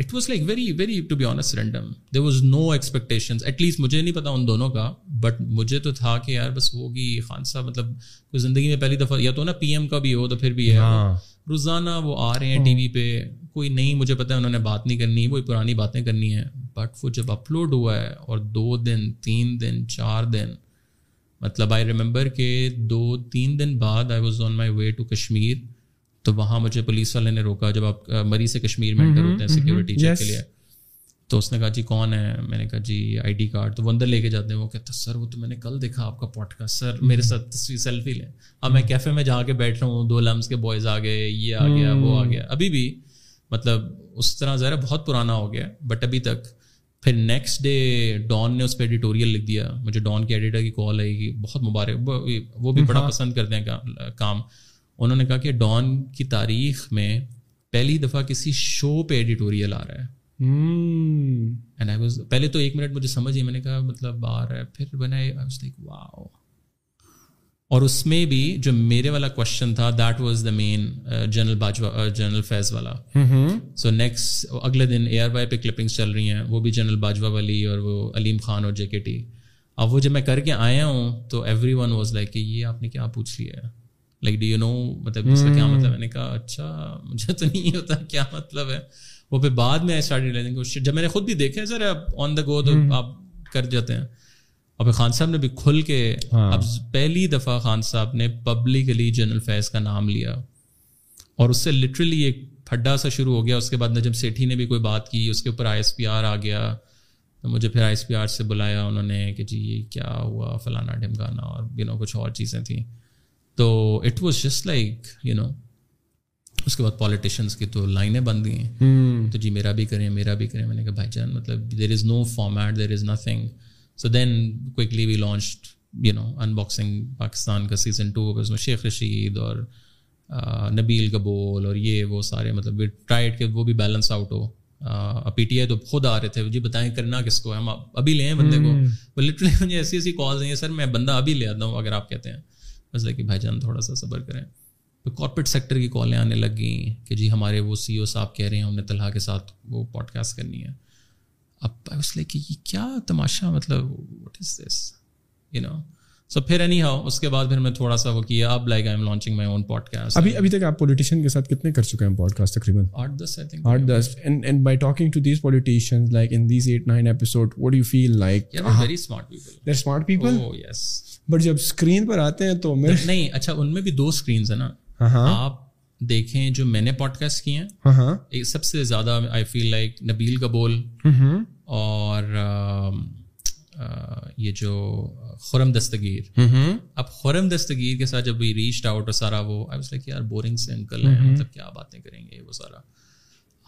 it was was like very very to be random there no expectation at least مجھے نہیں پتا ان دونوں کا بٹ مجھے تو تھا کہ یار بس خان صاحب مطلب کوئی زندگی میں پہلی دفعہ یا تو نا پی ایم کا بھی ہو تو پھر بھی ہے ہاں۔ روزانہ وہ آ رہے ہیں ہاں۔ ٹی وی پہ کوئی نہیں مجھے پتا انہوں نے بات نہیں کرنی وہ پرانی باتیں کرنی ہے بٹ وہ جب اپلوڈ ہوا ہے اور دو دن تین دن چار دن مطلب آئی ریمبر کہ دو تین دن بعد I was on my way to Kashmir تو وہاں مجھے پولیس والے نے روکا جب آپ مری سے کشمیر میں انٹر ہوتے ہیں سیکورٹی چیک کے لیے تو اس نے کہا جی کون ہے میں نے کہا جی آئی ڈی کارڈ تو وہ اندر لے کے جاتے ہیں وہ کہتا سر وہ تو میں نے کل دیکھا آپ کا پوٹ کا سر میرے ساتھ تصویر سیلفی لیں اب میں کیفے میں جا کے بیٹھ رہا ہوں دو لمس کے بوائز آ گئے یہ آ گیا وہ آ گیا ابھی بھی مطلب اس طرح ذرا بہت پرانا ہو گیا بٹ ابھی تک پھر نیکسٹ ڈے ڈان نے اس پہ ایڈیٹوریل لکھ دیا مجھے ڈان کے ایڈیٹر کی کال آئی کہ بہت مبارک وہ بھی بڑا ہاں۔ پسند کرتے ہیں کام انہوں نے کہا کہ ڈان کی تاریخ میں پہلی دفعہ کسی شو پہ ایڈیٹوریل آ رہا ہے پہلے تو ایک منٹ مجھے سمجھ ہی میں نے کہا مطلب آ رہا ہے پھر بنا واؤ اور اس میں بھی جو میرے والا کوشچن تھا that was the main general Bajwa general Faiz والا سو نیکسٹ اگلے دن اے آر وائی پہ کلپنگس چل رہی ہیں وہ بھی جنرل باجوا والی اور وہ علیم خان اور جے کے ٹی اب وہ جب میں کر کے آیا ہوں تو ایوری ون واز لائک کہ یہ آپ نے کیا پوچھ لیا ہے لائک ڈی یو نو مطلب اس کا کیا مطلب میں نے کہا اچھا مجھے تو نہیں ہوتا کیا مطلب ہے وہ پھر بعد میں آئی اسٹارٹ جب میں نے خود بھی دیکھا ہے سر آپ آن دا گو تو آپ کر جاتے ہیں اور پھر خان صاحب نے بھی کھل کے ہاں۔ اب پہلی دفعہ خان صاحب نے پبلکلی جنرل فیض کا نام لیا اور اس سے لٹرلی ایک پھڈا سا شروع ہو گیا اس کے بعد نجم سیٹھی نے بھی کوئی بات کی اس کے اوپر آئی ایس پی آر آ گیا مجھے پھر آئی ایس پی آر سے بلایا انہوں نے کہ جی یہ کیا ہوا فلانا ڈھمکانا اور یو نو کچھ اور چیزیں تھیں تو it was just like you know اس کے بعد پالیٹیشنس کی تو لائنیں بند گئی تو جی میرا بھی کریں میرا بھی کریں میں نے کہا بھائی جان مطلب there is no format there is nothing so then quickly we launch you know unboxing Pakistan کا سیزن ٹو اس میں شیخ رشید اور نبیل کبول اور یہ وہ سارے مطلب کہ وہ بھی بیلنس آؤٹ ہو پی ٹی آئی تو خود آ رہے تھے جی بتائیں کرنا کس کو ہم ابھی لیں بندے کو وہ لٹرلی مجھے ایسی ایسی کالز ہیں سر میں بندہ ابھی لے آتا ہوں اگر آپ کہتے ہیں بس بھائی جان تھوڑا سا صبر کریں تو کارپوریٹ سیکٹر کی کالیں آنے لگ گئیں کہ جی ہمارے وہ سی او صاحب کہہ رہے ہیں ہم نے طلحہ کے ساتھ وہ پوڈ کاسٹ کرنی ہے اب اس لے کہ یہ کیا تماشا مطلب what is this you know so پھر اینی ہاؤ اس کے بعد پھر میں تھوڑا سا وہ کیا اب like I am launching my own podcast ابھی ابھی تک آپ پولیٹیشین کے ساتھ کتنے کر چکے ہیں پوڈ کاسٹ تقریباً آٹھ دس آئی تھنک آٹھ دس and and by talking to these politician like in these eight nine episode what you feel like very smart people there smart people yes but جب اسکرین پر آتے ہیں تو نہیں اچھا ان میں بھی دو اسکرینس ہیں نا آپ دیکھیں جو میں نے پوڈ کاسٹ کیے ہیں ہاں۔ سب سے زیادہ آئی فیل لائک نبیل کا بول اور یہ جو خرم دستگیر اب خورم دستگیر کے ساتھ جب ریچڈ آؤٹ اور سارا وہ بورنگ سے انکل مطلب کیا باتیں کریں گے وہ سارا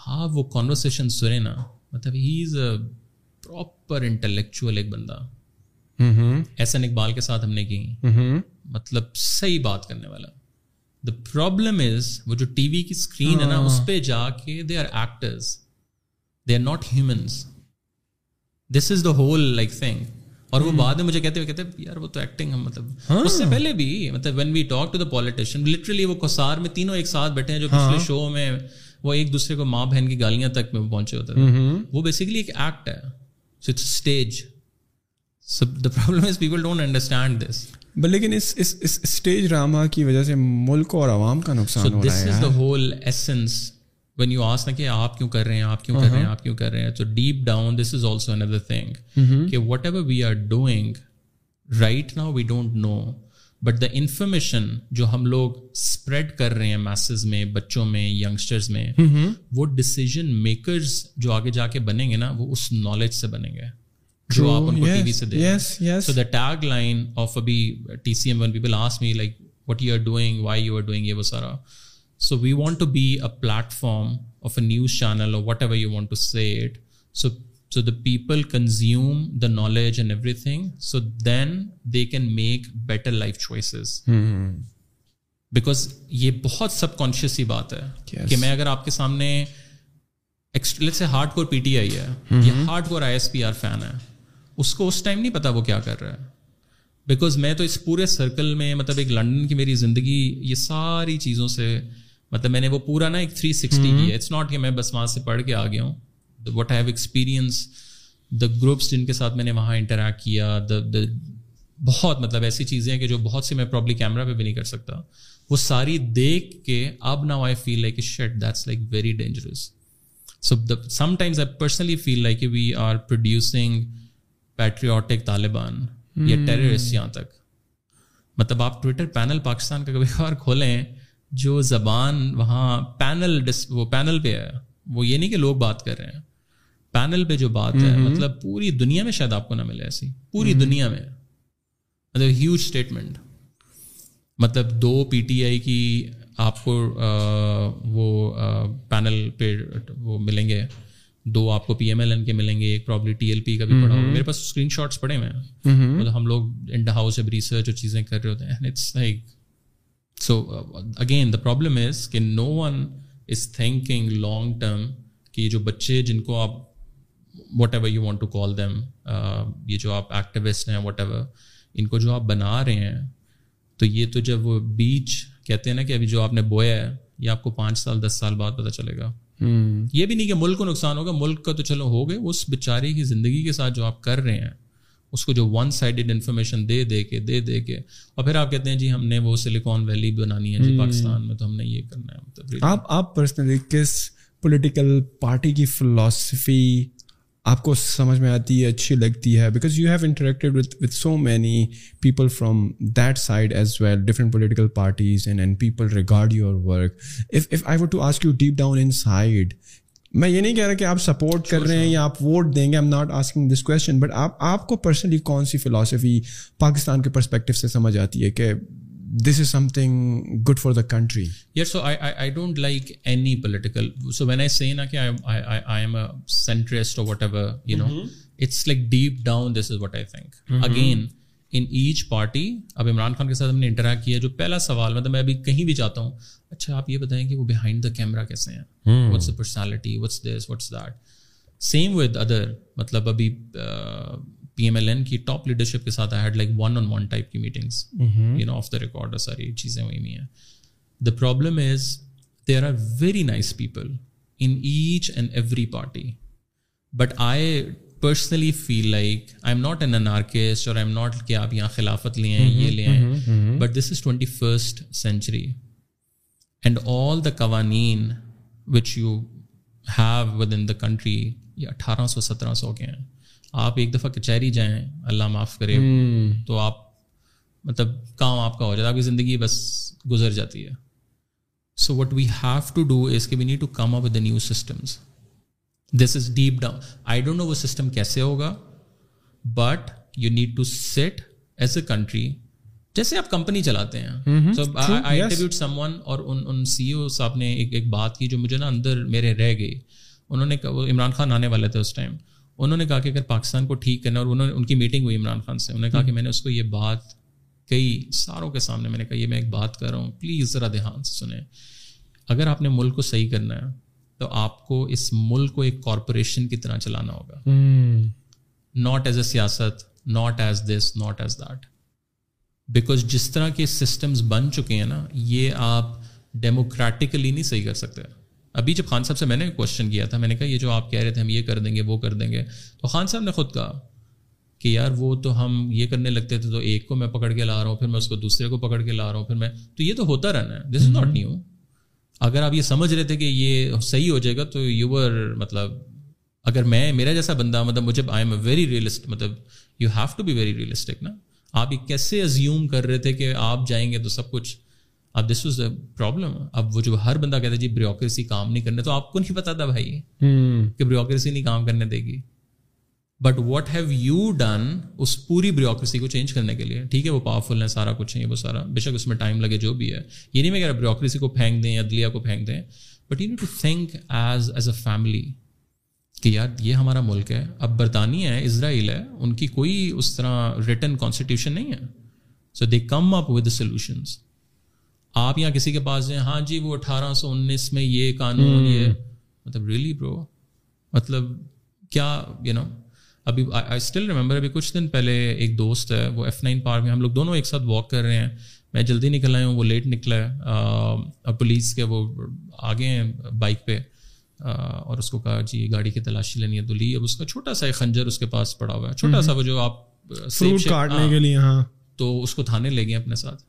ہاں وہ کانورسیشن سنے نا مطلب he is a proper intellectual ایک بندہ ایس این اقبال کے ساتھ ہم نے کی مطلب صحیح بات کرنے والا دا پرابلم از وہ جو ٹی وی کی اسکرین ہے نا ہاں۔ اس پہ جا کے they are actors they are not humans this is the whole like thing اور وہ hmm. بعد میں مجھے کہتے ہوئے کہتے ہیں یار وہ تو ایکٹنگ ہے مطلب ہاں۔ اس سے پہلے بھی مطلب when we talk to the politician literally وہ کسار میں تینوں ایک ساتھ بیٹھے ہیں جو پچھلے شو ہاں۔ میں وہ ایک دوسرے کو ماں بہن کی گالیاں تک میں پہنچے ہوتے ہیں وہ بیسکلی ایک ایکٹ ہے so it's stage so the problem is people don't understand this لیکن اس اس اس اسٹیج ڈراما کی وجہ سے ملک اور عوام کا نقصان ہو رہا ہے this is the whole essence when you ask نا کہ آپ کیوں کر رہے ہیں آپ کیوں کر رہے ہیں آپ کیوں کر رہے ہیں تو deep down this is also another thing کہ whatever we are doing right now we don't know but the information جو ہم لوگ اسپریڈ کر رہے ہیں میسز میں بچوں میں یگسٹرز میں وہ ڈسیزن میکرز جو آگے جا کے بنیں گے نا وہ اس نالج سے بنیں گے جو آپ ان کو ٹی وی سے دیں so the tag line of ابھی T C M when people ask me like what you are doing why you are doing یہ وہ سارا so we want to be a platform of a news channel اور whatever you want to see it so so the people consume the knowledge and everything so then they can make better life choices because یہ بہت سب conscious ہی بات ہے کہ میں اگر آپ کے سامنے hard core P T I ہے یا hardcore I S P R fan ہے اس کو اس ٹائم نہیں پتا وہ کیا کر رہا ہے بیکاز میں تو اس پورے سرکل میں مطلب ایک لنڈن کی میری زندگی یہ ساری چیزوں سے مطلب میں نے وہ پورا نا ایک تھری سکسٹی اٹس ناٹ کہ میں بس وہاں سے پڑھ کے آ گیا ہوں what have experience the groups جن کے ساتھ میں نے وہاں انٹریکٹ کیا دا دا بہت مطلب ایسی چیزیں ہیں کہ جو بہت سی میں پرابلی کیمرہ پہ بھی نہیں کر سکتا وہ ساری دیکھ کے اب now I feel like shit that's like very dangerous so sometimes I personally feel like we are producing patriotic Taliban یا ٹیررسٹ hmm. یہاں تک مطلب آپ ٹویٹر پینل پاکستان کا کبھی کبھار کھولیں جو زبان وہاں پینل وہ پینل پہ ہے وہ یہ نہیں کہ لوگ بات کر رہے ہیں پینل پہ جو بات ہے hmm. مطلب پوری دنیا میں شاید آپ کو نہ ملے ایسی پوری hmm. دنیا میں مطلب ہیوج اسٹیٹمنٹ مطلب دو پی ٹی آئی کی آپ کو وہ پینل پہ وہ ملیں گے دو آپ کو پی ایم ایل این کے ملیں گے ایک پرابلی ٹی ایل پی کا بھی پڑا ہوگا میرے پاس اسکرین شاٹس پڑے ہوئے ہیں مطلب ہم لوگ انڈا ہاؤس اب ریسرچ اور چیزیں کر رہے ہوتے ہیں so again the problem is کہ no one is thinking long term کہ جو بچے جن کو آپ whatever you want to call them یہ جو آپ ایکٹیوسٹ ہیں واٹ ایور ان کو جو آپ بنا رہے ہیں تو یہ تو جب وہ بیچ کہتے ہیں نا کہ ابھی جو آپ نے بویا ہے یہ آپ کو پانچ سال دس سال بعد پتہ چلے گا یہ بھی نہیں کہ ملک کو نقصان ہوگا ملک کا تو چلو ہو گئے اس بیچارے کی زندگی کے ساتھ جو آپ کر رہے ہیں اس کو جو ون سائڈیڈ انفارمیشن دے دے کے دے دے کے اور پھر آپ کہتے ہیں جی ہم نے وہ سلیکون ویلی بنانی ہے جی پاکستان میں تو ہم نے یہ کرنا ہے مطلب آپ آپ پرسنلی کس پولیٹیکل پارٹی کی فلاسفی آپ کو سمجھ میں آتی ہے اچھی لگتی ہے because you have interacted with with so many people from that side as well different political parties and and people regard your work if I want to ask you deep down inside میں یہ نہیں کہہ رہا کہ آپ support کر رہے ہیں یا آپ ووٹ دیں گے am not asking this question but آپ آپ کو پرسنلی کون سی فلاسفی پاکستان کے پرسپیکٹو سے سمجھ آتی ہے کہ this is something good for the country yes so I don't like any political so when I see نا کہ آئی ایم اے سینٹرسٹ اور whatever you know it's like deep down this is what I think again in each party اب عمران خان کے ساتھ ہم نے interact کیا جو پہلا سوال مطلب میں ابھی کہیں بھی جاتا ہوں اچھا آپ یہ بتائیں کہ وہ بہائنڈ دا کیمرا کیسے ہیں what's a personality what's this what's that same with other مطلب ابھی پی ایم ایل این کی ٹاپ لیڈرشپ کے ساتھ I had like one on one type کی meetings you know off the record ساری چیزیں ہوئی ہوئی ہیں the problem is there are very nice people in each and every party but I personally feel like I'm not an an آرکیسٹ اور I M not کہ آپ یہاں خلافت لے آئیں یہ لے آئیں but this is twenty first century and all the قوانین which you have within the country یہ اٹھارہ سو سترہ سو کے ہیں آپ ایک دفعہ کچہری جائیں اللہ معاف کرے تو آپ مطلب کام آپ کا ہو جاتا ہے آپ کی زندگی بس گزر جاتی ہے so what we have to do is کہ we need to come up with new systems this is deep down I don't know وہ سسٹم کیسے ہوگا but you need to set as a country جیسے آپ company چلاتے ہیں سو آئی some one اور ان ان سی او صاحب نے ایک ایک بات کی جو مجھے نا اندر میرے رہ گئی انہوں نے عمران خان آنے والے تھے اس ٹائم انہوں نے کہا کہ اگر پاکستان کو ٹھیک کرنا اور انہوں نے ان کی میٹنگ ہوئی عمران خان سے انہوں نے کہا کہ میں نے اس کو یہ بات کہی ساروں کے سامنے میں نے کہا یہ میں ایک بات کر رہا ہوں پلیز ذرا دھیان سے سنیں اگر آپ نے ملک کو صحیح کرنا ہے تو آپ کو اس ملک کو ایک کارپوریشن کی طرح چلانا ہوگا ناٹ ایز اے سیاست not as this not as that because جس طرح کے سسٹمز بن چکے ہیں نا یہ آپ ڈیموکریٹکلی نہیں صحیح کر سکتے ابھی جب خان صاحب سے میں نے کوشچن کیا تھا میں نے کہا یہ جو آپ کہہ رہے تھے ہم یہ کر دیں گے وہ کر دیں گے تو خان صاحب نے خود کہا کہ یار وہ تو ہم یہ کرنے لگتے تھے تو ایک کو میں پکڑ کے لا رہا ہوں پھر میں اس کو دوسرے کو پکڑ کے لا رہا ہوں پھر میں تو یہ تو ہوتا رہنا ہے دس از ناٹ نیو اگر آپ یہ سمجھ رہے تھے کہ یہ صحیح ہو جائے گا تو یو ور مطلب اگر میں میرا جیسا بندہ مطلب مجھے I am a very realist مطلب you have to be very realistic نا آپ یہ کیسے ازیوم کر رہے تھے کہ آپ جائیں گے تو سب کچھ اب دس واز اے پرابلم اب وہ جو ہر بندہ کہتا ہے جی بریوکریسی کام نہیں کرنے تو آپ کو نہیں پتا تھا بھائی کہ بریوکریسی نہیں کام کرنے دے گی but what have you done اس پوری بریوکریسی کو چینج کرنے کے لیے ٹھیک ہے وہ پاورفل ہے سارا کچھ ہے وہ سارا بے شک اس میں ٹائم لگے جو بھی ہے یہ نہیں میں کہہ رہا بریوکریسی کو پھینک دیں عدلیہ کو پھینک دیں but you need to think as as a family کہ یار یہ ہمارا ملک ہے اب برطانیہ ہے اسرائیل ہے ان کی کوئی اس طرح ریٹن کانسٹیٹیوشن نہیں ہے سو دے کم اپ ود سولوشنس آپ یا کسی کے پاس جائیں ہاں جی وہ اٹھارہ سو انیس میں یہ قانون یہ مطلب مطلب برو کیا یو نو ابھی ابھی آئی اسٹل ریمبر کچھ دن پہلے ایک دوست ہے وہ ایف نائن پارک میں ہم لوگ دونوں ایک ساتھ واک کر رہے ہیں میں جلدی نکل آیا ہوں وہ لیٹ نکلا ہے پولیس کے وہ آگے ہیں بائک پہ اور اس کو کہا جی گاڑی کی تلاشی لینی ہے تو لی اب اس کا چھوٹا سا ایک خنجر اس کے پاس پڑا ہوا ہے چھوٹا سا وہ جو آپ ہاں۔ تو اس کو تھانے لے گئے اپنے ساتھ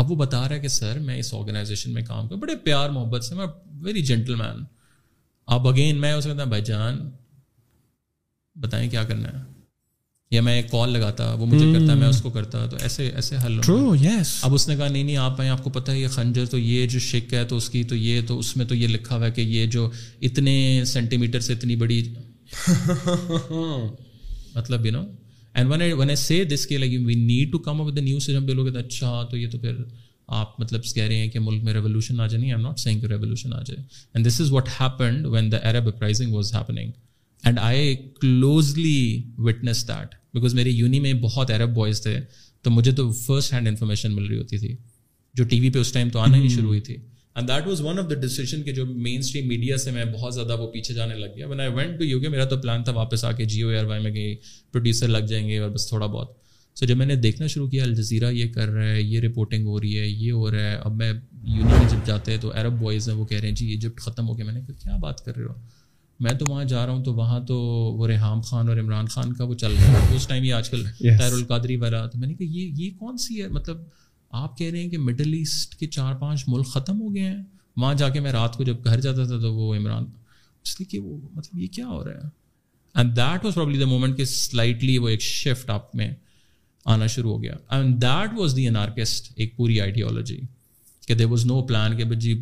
اب وہ بتا رہا ہے کہ سر میں اس آرگنائزیشن میں کام کروں بڑے پیار محبت سے میں ویری جینٹل مین اب اگین میں اسے کہتا ہوں بھائی جان بتائیں کیا کرنا ہے یا میں ایک کال لگاتا وہ مجھے hmm. کرتا میں اس کو کرتا تو ایسے ایسے حل یس اب اس نے کہا نہیں نہیں آپ بھائی آپ کو پتا ہے یہ خنجر تو یہ جو شک ہے تو اس کی تو یہ تو اس میں تو یہ لکھا ہوا ہے کہ یہ جو اتنے سینٹی میٹر سے اتنی بڑی مطلب you know and one one I say this کے like we need to come up with new system پہ لوگ اچھا تو یہ تو پھر آپ مطلب کہہ رہے ہیں کہ ملک میں ریولیوشن آ جائے نہیں آئی ایم ناٹ سینگ کہ ریولیوشن آ جائے and this is what happened when the Arab uprising was happening and I closely witness that because میرے یونی میں بہت ایرب بوائز تھے تو مجھے تو فرسٹ ہینڈ انفارمیشن مل رہی ہوتی تھی جو ٹی وی پہ اس ٹائم تو آنا ہی شروع ہوئی تھی and that was one of the کہ جو مین اسٹریم میڈیا سے میں بہت زیادہ وہ پیچھے جانے لگ گیا آئی وینٹ ٹو یو میرا تو پلان تھا واپس آ کے جیو ایئر وائی میں کہیں پروڈیوسر لگ جائیں گے اور بس تھوڑا بہت سو جب میں نے دیکھنا شروع کیا الجزیرہ یہ کر رہا ہے یہ رپورٹنگ ہو رہی ہے یہ ہو رہا ہے اب میں یونی جب جاتے ہیں تو عرب بوائز ہیں وہ کہہ رہے ہیں جی ایجپٹ ختم ہو گیا میں نے کہا کیا بات کر رہے ہو میں تو وہاں جا رہا ہوں تو وہاں تو وہ ریحام خان اور عمران خان کا وہ چل رہا ہے اس ٹائم یہ آج کل القادری والا تو میں نے کہا یہ یہ کون سی ہے مطلب آپ کہہ رہے ہیں کہ مڈل ایسٹ کے چار پانچ ملک ختم ہو گئے ہیں وہاں جا کے میں رات کو جب گھر جاتا تھا تو وہ عمران اس لیے کہ وہ مطلب یہ کیا ہو رہا ہے and that was probably the moment کہ سلائٹلی وہ ایک شفٹ آپ میں آنا شروع ہو گیا and that was the anarchist ایک پوری آئیڈیالوجی کہ دے واز نو پلان کہ بھائی جی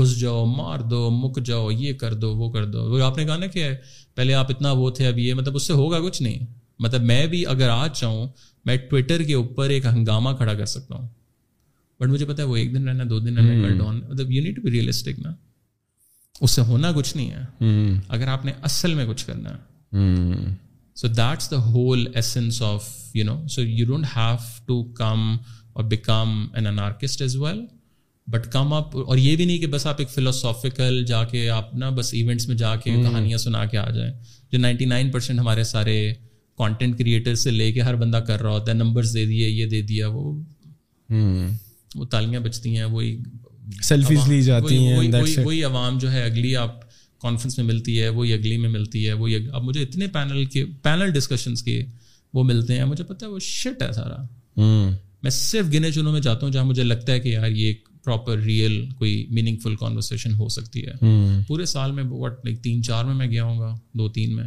گھس جاؤ مار دو مک جاؤ یہ کر دو وہ کر دو وہ آپ نے کہا نا کہ پہلے آپ اتنا وہ تھے اب یہ مطلب اس سے ہوگا کچھ نہیں مطلب میں بھی اگر آج چاہوں میں ٹویٹر کے اوپر ایک ہنگامہ کھڑا کر سکتا ہوں بٹ مجھے پتا ہے وہ ایک دن رہنا دو دن رہنا hmm. مطلب you need to be realistic نا اس سے ہونا کچھ نہیں ہے hmm. اگر آپ نے اصل میں کچھ کرنا ہے so that's the whole essence of you know so you don't have to come اور become an anarchist as well but come up اور یہ بھی نہیں کہ بس آپ ایک فلوسافیکل جا کے آپ نا بس ایونٹس میں جا کے hmm. کہانیاں سنا کے آ جائیں جو نائنٹی نائن پرسینٹ ہمارے سارے کانٹینٹ کریٹر سے لے کے ہر بندہ کر رہا ہوتا ہے نمبرس دے دیے یہ دے دیا وہ وہ تالیاں بچتی ہیں وہی سیلفیز لی جاتی ہیں وہی عوام جو ہے اگلی آپ کانفرنس میں ملتی ہے وہی اگلی میں ملتی ہے وہی اب مجھے اتنے پینل کے پینل ڈسکشنس کے وہ ملتے ہیں مجھے پتا ہے وہ شٹ ہے سارا میں صرف گنے چنوں میں جاتا ہوں جہاں مجھے لگتا ہے کہ یار یہ پراپر ریئل کوئی میننگ فل کانورسیشن ہو سکتی ہے پورے سال میں واٹ لائک تین چار میں میں گیا ہوں گا دو تین میں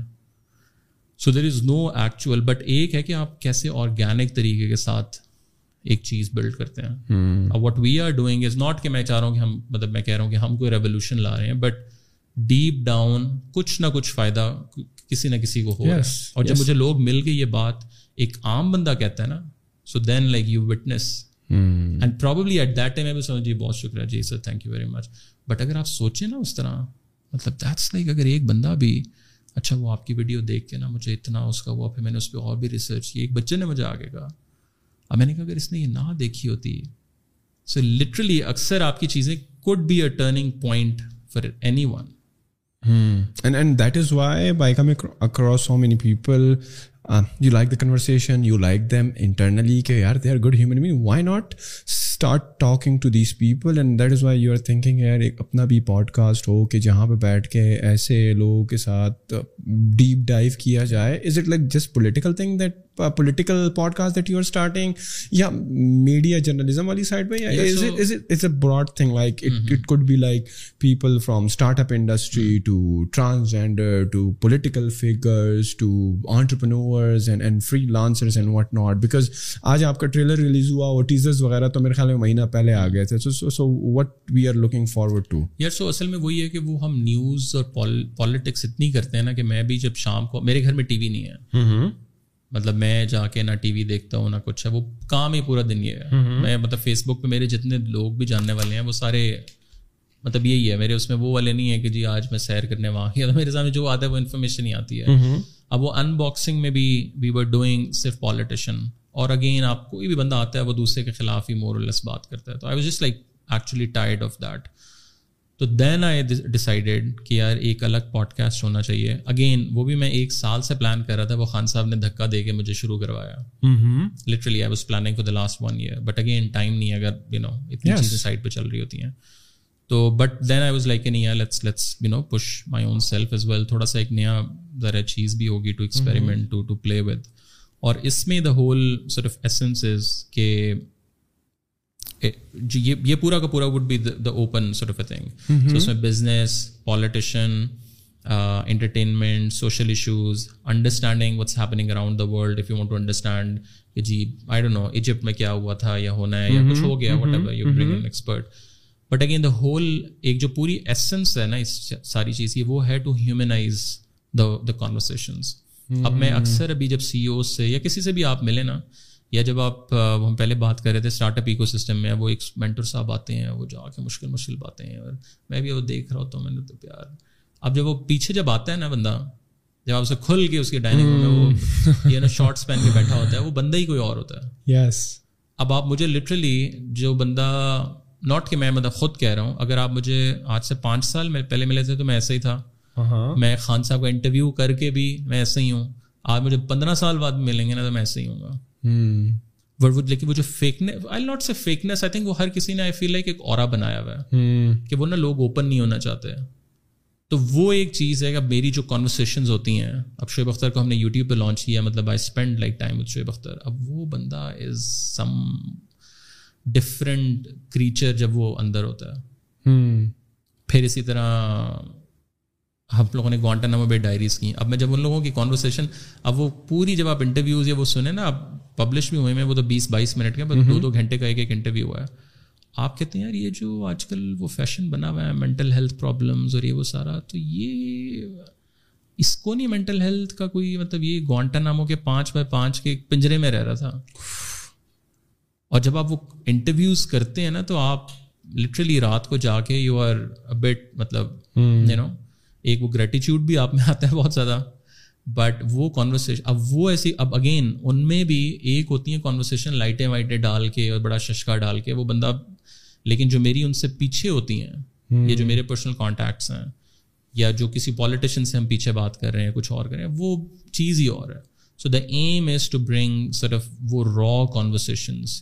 so there is no actual but ایک ہے کہ آپ کیسے آرگینک طریقے کے ساتھ ایک چیز بلڈ کرتے ہیں اور what we are doing is not کہ میں چاہ رہا ہوں کہ ہم مطلب میں کہہ رہا ہوں کہ ہم کوئی ریولیوشن لا رہے ہیں بٹ ڈیپ ڈاؤن کچھ نہ کچھ فائدہ کسی نہ کسی کو ہو yes, ہے. اور yes. جب مجھے لوگ مل کے یہ بات ایک عام بندہ کہتا ہے نا so then like you witness and probably at that time میں سمجھ جی بہت شکریہ جی sir thank you very much but اگر آپ سوچیں نا اس طرح مطلب دیٹس لائک اگر ایک بندہ بھی اچھا وہ آپ کی ویڈیو دیکھ کے نا مجھے اتنا اس کا وہ پھر میں نے اس پہ اور بھی ریسرچ کی ایک بچے نے مجھے آگے کہا اب میں نے کہا اگر اس نے یہ نہ دیکھی ہوتی سو لٹرلی اکثر آپ کی چیزیں could be a turning point for anyone and and that is why by come across so many people you like the conversation you like them internally کہ یار they are good human being why not start talking to these people and that is why you are thinking یار ایک اپنا بھی pod cost ہو کہ جہاں پہ بیٹھ کے ایسے لوگوں کے ساتھ ڈیپ ڈائیو کیا جائے is it like just political thing that political podcast that you are starting یا میڈیا جرنلزم والی سائڈ پہ broad thing like it could be like people from startup industry to transgender to political to entrepreneurs and and free because آج آپ کا trailer release ہوا اور ٹیزرز وغیرہ تو میرے خیال خیال میں مہینہ پہلے آ ہاں۔ گئے تھے so so so what we are looking forward to یار سو اصل میں وہی ہے کہ وہ ہم نیوز اور پالیٹکس اتنی کرتے ہیں نا کہ میں بھی جب شام کو میرے گھر میں ٹی وی نہیں ہے مطلب میں جا کے نہ ٹی وی دیکھتا ہوں نہ کچھ ہے وہ کام ہی پورا دن یہ ہے میں مطلب فیس بک پہ میرے جتنے لوگ بھی جاننے والے ہیں وہ سارے مطلب یہی ہے میرے اس میں وہ والے نہیں ہیں کہ جی آج میں سیر کرنے وہاں کی میرے سامنے جو آتا ہے وہ انفارمیشن ہی آتی ہے اب وہ ان باکسنگ میں بھی وی ور ڈوئنگ صرف پالیٹیشین اور اگین آپ کوئی بھی بندہ آتا ہے وہ دوسرے کے خلاف ہی مور لیس بات کرتا ہے تو I was just like actually tired of that تو دین آئی ڈیسائڈیڈ کہ یار ایک الگ پوڈ کاسٹ ہونا چاہیے اگین وہ بھی میں ایک سال سے پلان کر رہا تھا وہ خان صاحب نے دھکا دے کے مجھے شروع کروایا literally I was planning for the last one year but again time نہیں اگر یو نو اتنی چیزیں سائڈ پہ چل رہی ہوتی ہیں تو but then I was like نیا let's let's you know push my own self as well تھوڑا سا ایک نیا ذرا چیز بھی ہوگی to experiment to to play with اور اس میں the whole sort of essence is کہ جی، یہ یہ پورا کا پورا would be the open sort of a thing اس میں business politician entertainment social issues understanding what's happening around the world if you want to understand کہ جی آئی ڈونٹ نو ایجپٹ میں کیا ہوا تھا یا ہونا ہے یا کچھ mm-hmm. ہو گیا whatever you bring an expert but again the whole ایک جو پوری ایسنس ہے نا اس ساری چیز کی وہ ہے to humanise the the conversations اب میں hmm. اکثر ابھی جب سی او e سے یا کسی سے بھی آپ ملے نا یا جب آپ ہم پہلے بات کر رہے تھے اسٹارٹ اپ سسٹم میں وہ ایک مینٹر صاحب آتے ہیں وہ جا کے مشکل مشکل باتیں ہیں اور میں بھی وہ دیکھ رہا ہوتا ہوں میں نے تو پیار اب جب وہ پیچھے جب آتا ہے نا بندہ جب آپ سے کھل کے اس کے ڈائننگ روم میں وہ شارٹس hmm. پہن کے بیٹھا ہوتا ہے وہ بندہ ہی کوئی اور ہوتا ہے یس اب آپ مجھے لٹرلی جو بندہ ناٹ کہ میں مطلب خود کہہ رہا ہوں اگر آپ مجھے آج سے پانچ سال میں پہلے ملے تھے تو میں ایسا ہی تھا Uh-huh. میں خان صاحب کا انٹرویو کر کے بھی میں ایسے ہی ہوں مجھے پندرہ سال بعد ملیں گے نا تو لوگ اوپن نہیں ہونا چاہتے تو وہ ایک چیز ہے اب شعیب اختر کو ہم نے یوٹیوب پہ لانچ کیا مطلب I spend like time Shoaib Akhtar اب وہ بندہ از سم ڈفرنٹ کریچر جب وہ اندر ہوتا ہے پھر اسی طرح ہم لوگوں نے گوانٹا نامہ بے ڈائریز کی اب میں جب ان لوگوں کی کانورسیشن اب وہ پوری جب آپ انٹرویوز یا وہ سنیں نا آپ پبلش بھی ہوئے ہیں وہ تو بیس بائیس منٹ کے بس دو دو گھنٹے کا ایک ایک انٹرویو ہوا ہے آپ کہتے ہیں یار یہ جو آج کل وہ فیشن بنا ہوا ہے مینٹل ہیلتھ پرابلمز اور یہ وہ سارا تو یہ اس کو نہیں مینٹل ہیلتھ کا کوئی مطلب یہ گوانٹا ناموں کے پانچ بائی پانچ کے پنجرے میں رہ رہا تھا اور جب آپ وہ انٹرویوز کرتے ہیں نا تو آپ لٹرلی رات کو جا کے یو آر بیٹ مطلب یو نو ایک وہ گریٹیچیوڈ بھی آپ میں آتا ہے بہت زیادہ بٹ وہ کانورسیشن اب وہ ایسی اب اگین ان میں بھی ایک ہوتی ہیں کانورسیشن لائٹیں وائٹیں ڈال کے اور بڑا ششکا ڈال کے وہ بندہ لیکن جو میری ان سے پیچھے ہوتی ہیں یہ جو hmm. میرے پرسنل کانٹیکٹس ہیں یا جو کسی پالیٹیشن سے ہم پیچھے بات کر رہے ہیں کچھ اور کر رہے ہیں وہ چیز ہی اور ہے so the aim is to bring وہ raw conversations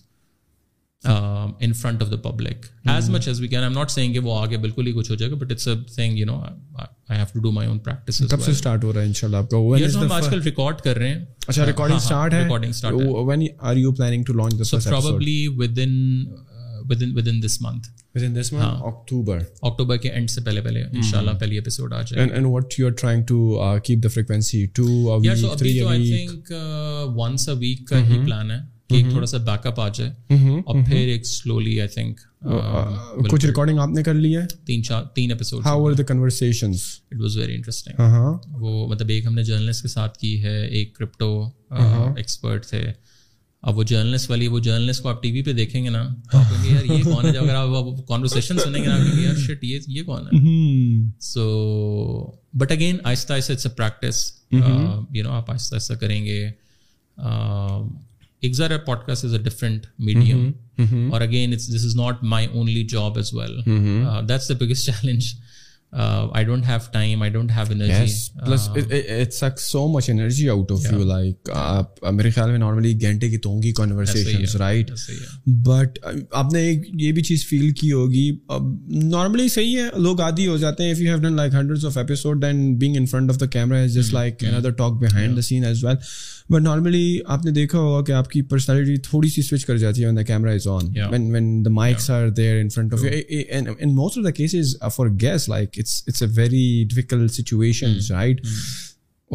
in front of the public as much as we can am not seeing کہ وہ آگے بالکل ہی کچھ ہو جائے گا but it's a thing you know I have to do my own practice کب سے سٹارٹ ہو رہا ہے انشاءاللہ آپ کا یہ ہم آج کل ریکارڈ کر رہے ہیں اچھا ریکارڈنگ سٹارٹ ہے ریکارڈنگ سٹارٹ ہے when are you planning to launch this so episode probably within uh, within within this month within this month october october کے اینڈ سے پہلے پہلے انشاءاللہ پہلی ایپیسوڈ آ جائے and and what you are trying to uh, keep the frequency two a week three a week yeah so abhi to i think uh, once a week کا ہی plan ہے کہ تھوڑا سا بیک اپ آ جائے اور پھر ایک ایک ایک سلولی آئی تھنک کچھ ریکارڈنگ آپ آپ نے نے کر لی ہے ہے تین تین چار episode how the conversations it was very interesting وہ وہ وہ مطلب ہم جرنلسٹ جرنلسٹ جرنلسٹ کے ساتھ کی کرپٹو ایکسپرٹ ہاں، ہاں۔ تھے اب والی کو ٹی وی پہ دیکھیں گے نا یار یار یہ یہ یہ کون کون ہے ہے اگر آپ کانورسیشن سنیں گے نا شٹ سو بٹ اگین آہستہ آہستہ آہستہ it's a practice you know آپ آہستہ کریں گے ہوگی نارملی صحیح ہے لوگ عادی ہو جاتے ہیں seen as well but normally آپ نے دیکھا ہوگا کہ آپ کی پرسنالٹی تھوڑی سی سوئچ کر جاتی ہے on the camera is on when when the mics are there in front of in most of the cases for guests like it's it's a very difficult situation right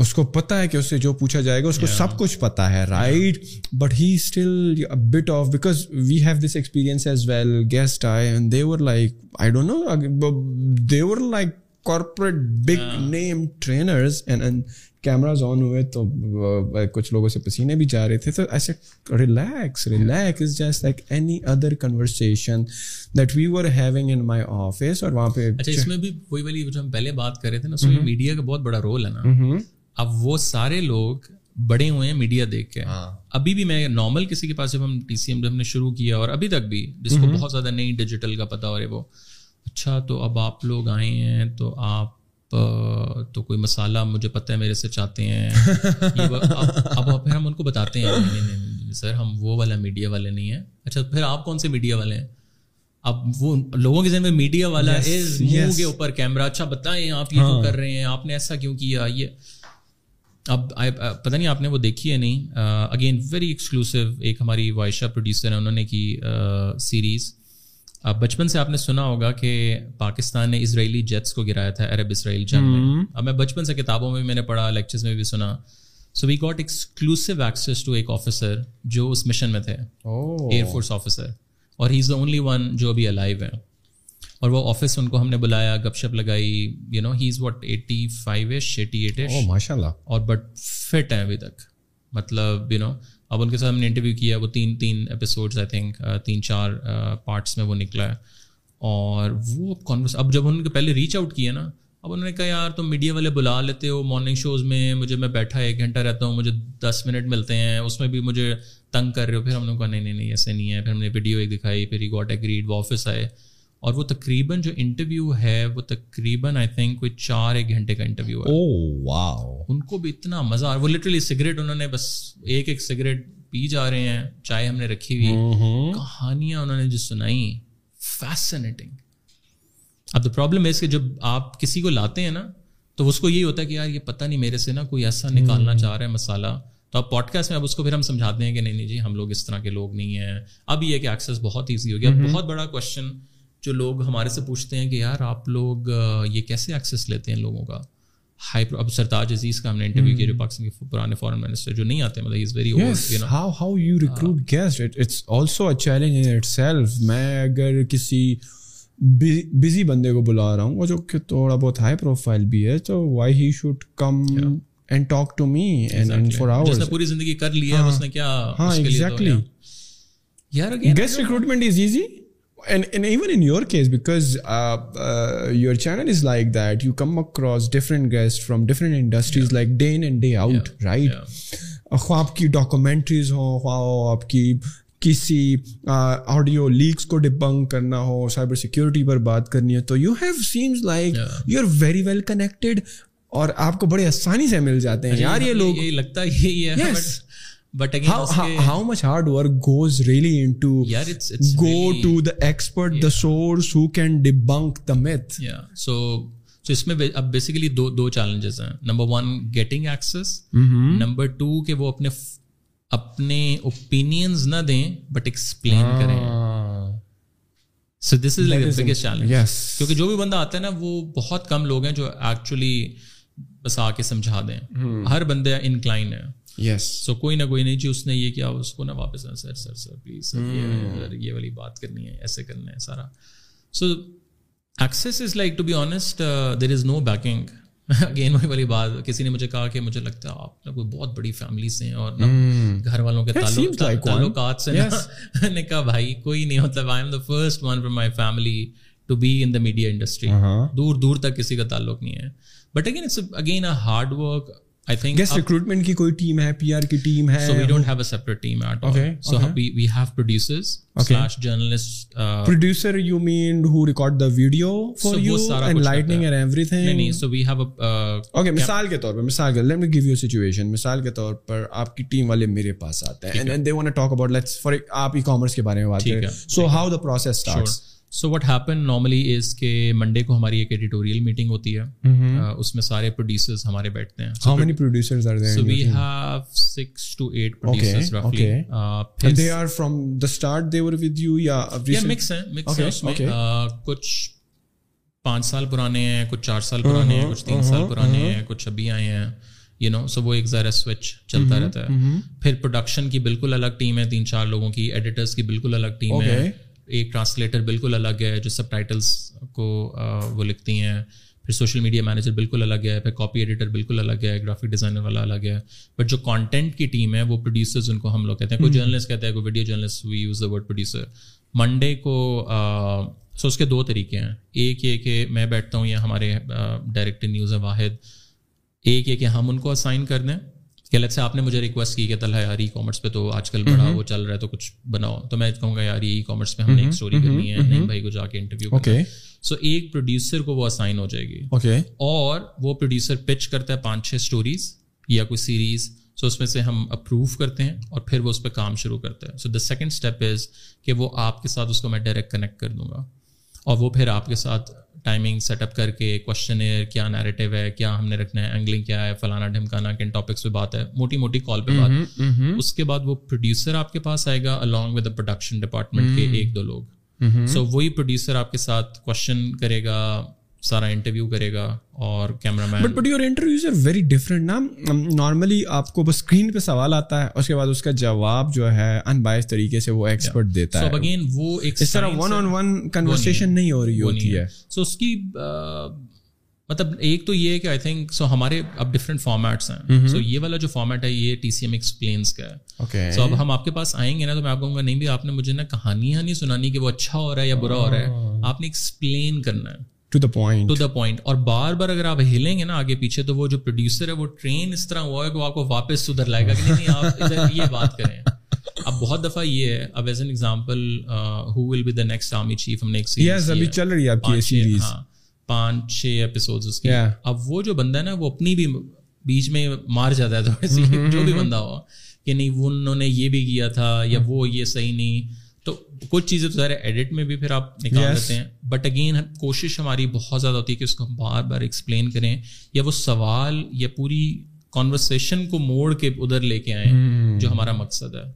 اس کو پتا ہے کہ اس سے جو پوچھا جائے گا اس کو سب کچھ پتا ہے right but he still but of because we have this experience as well guest I and they're like I don't know they're like corporate big name trainers and cameras on ہوئے تو کچھ لوگوں سے پسینے بھی جا رہے تھے تو ایسے relax relax is just like any other conversation that we were having in my office اور وہاں پہ اچھا اس میں بھی وہی والی جو ہم پہلے بات کر رہے تھے نا سوشل میڈیا کا بہت بڑا رول ہے نا اب وہ سارے لوگ بڑے ہوئے ہیں میڈیا دیکھ کے ہاں۔ ابھی بھی میں نارمل کسی کے پاس جب ہم ٹی سی ایم ہم نے شروع کیا اور ابھی تک بھی جس کو بہت زیادہ نئی ڈیجیٹل کا پتا اور وہ اچھا تو اب آپ لوگ آئے ہیں تو آپ تو کوئی مسالہ مجھے پتہ ہے میرے سے چاہتے ہیں اب ہم ان کو بتاتے ہیں سر ہم وہ والا میڈیا والے نہیں ہیں اچھا پھر آپ کون سے میڈیا والے ہیں اب وہ لوگوں کے ذہن میں میڈیا والا کے اوپر کیمرہ اچھا بتائیں آپ یہ ہاں۔ کر رہے ہیں آپ نے ایسا کیوں کیا یہ اب پتہ نہیں آپ نے وہ دیکھی ہے نہیں اگین ویری ایکسکلوسو ایک ہماری وائشہ پروڈیوسر ہے انہوں نے کی سیریز اب بچپن سے آپ نے سنا ہوگا کہ پاکستان نے اسرائیلی جیٹس کو گرایا تھا عرب اسرائیل جنگ میں اب میں بچپن سے کتابوں میں میں نے پڑھا لیکچرز میں بھی سنا so we got exclusive access to ایک آفیسر جو اس مشن میں تھے ایئر فورس آفیسر اور he is the only one جو ابھی الائیو ہیں اور وہ آفس ان کو ہم نے بلایا گپ شپ لگائی you know he is what eighty five ish eighty eight ish ماشاء اللہ اور بٹ فٹ ہیں ابھی تک مطلب یو نو اب ان کے ساتھ ہم نے انٹرویو کیا وہ تین تین ایپیسوڈز آئی تھنک تین چار پارٹس میں وہ نکلا ہے اور وہ کانورس اب جب ان کے پہلے ریچ آؤٹ کیا نا اب انہوں نے کہا یار تم میڈیا والے بلا لیتے ہو مارننگ شوز میں مجھے میں بیٹھا ایک گھنٹہ رہتا ہوں مجھے دس منٹ ملتے ہیں اس میں بھی مجھے تنگ کر رہے ہو پھر ہم نے کہا نہیں نہیں نہیں ایسے نہیں ہے پھر ہم نے ویڈیو ایک دکھائی پھر وہ آفس آئے اور وہ تقریباً جو انٹرویو ہے وہ تقریباً آئی تھنک کوئی چار ایک گھنٹے کا انٹرویو ہے ان کو بھی اتنا مزہ وہ لٹرلی سگریٹ انہوں نے بس ایک ایک سگریٹ پی جا رہے ہیں چائے ہم نے رکھی ہوئی کہانیاں انہوں نے جو سنائی فیسنیٹنگ اب دا پرابلم اس جب آپ کسی کو لاتے ہیں نا تو اس کو یہی ہوتا ہے کہ یار یہ پتہ نہیں میرے سے نا کوئی ایسا نکالنا چاہ رہا ہے مسالہ تو آپ کاسٹ میں اب اس کو پھر ہم سمجھاتے ہیں کہ نہیں نہیں جی ہم لوگ اس طرح کے لوگ نہیں ہیں اب یہ کہ ایکسیس بہت ایزی ہو گیا بہت بڑا کوشچن جو لوگ ہمارے سے پوچھتے ہیں کہ یار آپ لوگ یہ کیسے ایکسیس لیتے ہیں لوگوں کا ہائی اب سرتاج عزیز کا ہم نے انٹرویو کیا جو hmm. پاکستان کے پرانے فارن منسٹر جو نہیں آتے مطلب how how you recruit guests it's also a challenge in itself میں اگر کسی بزی بندے کو بلا رہا ہوں وہ جو کہ تھوڑا بہت ہائی پروفائل بھی ہے تو why he should come and talk to me and for hour جس نے پوری زندگی کر لی ہے ہاں. اس نے کیا ہاں ایگزیکٹلی یار guest recruitment is easy and and even in your case because your channel is like that you come across different guest from different industries like day in and day out right خواہ آپ کی documentaries ہوں خواہ آپ کی کسی audio leaks کو dubbing کرنا ہو سائبر سیکورٹی پر بات کرنی ہو تو you have seems like you are very well connected اور آپ کو بڑے آسانی سے مل جاتے ہیں اچھا، یار یہ لوگ لگتا یہی ہے اپنے بٹ ایکسپلین کریں سو دس لائک کیونکہ جو بھی بندہ آتا ہے نا وہ بہت کم لوگ ہیں جو ایکچولی بس آ کے سمجھا دیں ہر بندے ہے یس سو کوئی نہ کوئی نہیں جی اس نے یہ کیا اس کو نہ واپس آنا sir sir sir please hmm. Sir یہ والی بات کرنی ہے ایسے کرنا ہے سارا so access is like to be honest there is no backing again وہی والی بات کسی نے مجھے کہا کہ مجھے لگتا ہے آپ نہ کوئی بہت بڑی فیملی سے ہیں اور hmm. گھر والوں کے تعلقات سے میں نے کہا بھائی کوئی نہیں ہوتا I am the first one from my family to be in the media industry دور دور تک کسی کا تعلق نہیں ہے but again it's again a hard work guest recruitment کی کی کی کوئی ٹیم ٹیم ٹیم ٹیم ہے ہے P R so so so we we we we don't have have have a separate at all producers slash journalist producer you you you man who record the video for and and lighting every thing نہیں نہیں okay مثال مثال مثال کے کے کے طور طور پر پر لیٹ می گیو سچویشن آپ والے میرے پاس آتے ہیں and they want talk about let's for آپ ای کامرس کے بارے میں بات so how the process so what happen normally is کہ منڈے کو ہماری ایک ایڈیٹوریل میٹنگ ہوتی ہے اس میں سارے پروڈیوسرز ہمارے بیٹھتے ہیں how many producers are there so we have 6 to 8 producers رفلی and they are from the start they were with you یا مکس ہیں مکس ہیں اس میں کچھ پانچ سال پرانے ہیں کچھ چار سال پرانے ہیں کچھ تین سال پرانے ہیں کچھ ابھی آئے ہیں یو نو سو وہ ایک ذرا سوئچ چلتا رہتا ہے پھر پروڈکشن کی بالکل الگ ٹیم ہے تین چار لوگوں کی ایڈیٹرس کی بالکل الگ ٹیم ہے ایک ٹرانسلیٹر بالکل الگ ہے جو سب ٹائٹلس کو وہ لکھتی ہیں پھر سوشل میڈیا مینیجر بالکل الگ ہے پھر کاپی ایڈیٹر بالکل الگ ہے گرافک ڈیزائنر والا الگ ہے بٹ جو کانٹینٹ کی ٹیم ہے وہ پروڈیوسرز ان کو ہم لوگ کہتے ہیں کوئی جرنلسٹ کہتے ہیں منڈے کو سو اس کے دو طریقے ہیں ایک یہ کہ میں بیٹھتا ہوں یا ہمارے ڈائریکٹر نیوز ہے واحد ایک یہ کہ ہم ان کو اسائن کر دیں کہ الگ سے آپ نے مجھے ریکویسٹ کی کہ طلحہ یار ای کامرس پہ تو آج کل بڑا وہ چل رہا ہے تو کچھ بناؤ تو میں کہوں گا یار ای کامرس پہ ہم نے ایک اسٹوری کرنی ہے نہیں بھائی کو جا کے انٹرویو اوکے سو ایک پروڈیوسر کو وہ اسائن ہو جائے گی اوکے اور وہ پروڈیوسر پچ کرتا ہے پانچ چھ اسٹوریز یا کوئی سیریز سو اس میں سے ہم اپروو کرتے ہیں اور پھر وہ اس پہ کام شروع کرتے ہیں so the second step is کہ وہ آپ کے ساتھ اس کو میں ڈائریکٹ کنیکٹ کر دوں گا اور وہ پھر آپ کے ساتھ ٹائمنگ سیٹ اپ کر کے کیا نیریٹو ہے کیا ہم نے رکھنا ہے اینگلنگ کیا ہے فلانا ڈھمکانا کن ٹاپکس پہ بات ہے موٹی موٹی کال پہ بات اس کے بعد وہ پروڈیوسر آپ کے پاس آئے گا الانگ ود پروڈکشن ڈپارٹمنٹ کے ایک دو لوگ سو وہی پروڈیوسر آپ کے ساتھ کوشچن کرے گا سارا انٹرویو کرے گا اور cameraman but but your interviews are very different نا نارملی آپ کو بس اسکرین پہ سوال آتا ہے اس کے بعد اس کا جواب جو ہے ان بائس طریقے سے وہ ایکسپرٹ دیتا ہے اگین وہ ایک اس طرح ون آن ون کنورسیشن نہیں ہو رہی ہوتی ہے سو اس کی مطلب ایک تو یہ ہے کہ آئی تھنک سو ہمارے اب ڈفرنٹ فارمیٹس ہیں سو mm-hmm. یہ والا جو فارمیٹ ہے یہ ٹی سی ایم ایکسپلینس کا ہے سو اب ہم آپ کے پاس آئیں گے نا تو میں آپ کہوں گا نہیں بھی آپ نے مجھے نا کہانیاں نہیں سنانی کہ وہ اچھا ہو رہا ہے یا برا ہو رہا ہے oh. آپ نے ایکسپلین کرنا ہے to the point to the point اور بار بار اگر آپ ہلیں گے نا آگے پیچھے تو وہ جو پروڈیوسر ہے وہ ٹرین اس طرح ہوا ہے کہ وہ آپ کو واپس سدھر لائے گا کہ نہیں آپ یہ بات کریں اب بہت دفعہ یہ ہے اب as an example who will be the next army chief ہم نے چل رہی ہے آپ کی سیریز پانچ چھ اپیسوڈ ہاں، اس کے اب وہ جو بندہ ہے نا وہ اپنی بھی بیچ میں مار جاتا ہے جو بھی mm-hmm. بندہ ہوا کہ نہیں وہ انہوں نے یہ بھی کیا تھا یا وہ یہ صحیح نہیں تو کچھ چیزیں تو ایڈٹ میں بھی پھر آپ نکال yes. لیتے ہیں بٹ اگین کوشش ہماری بہت زیادہ ہوتی ہے کہ اس کو ہم بار بار ایکسپلین کریں یا وہ سوال یا پوری کانورسیشن کو موڑ کے ادھر لے کے آئیں hmm. جو ہمارا مقصد ہے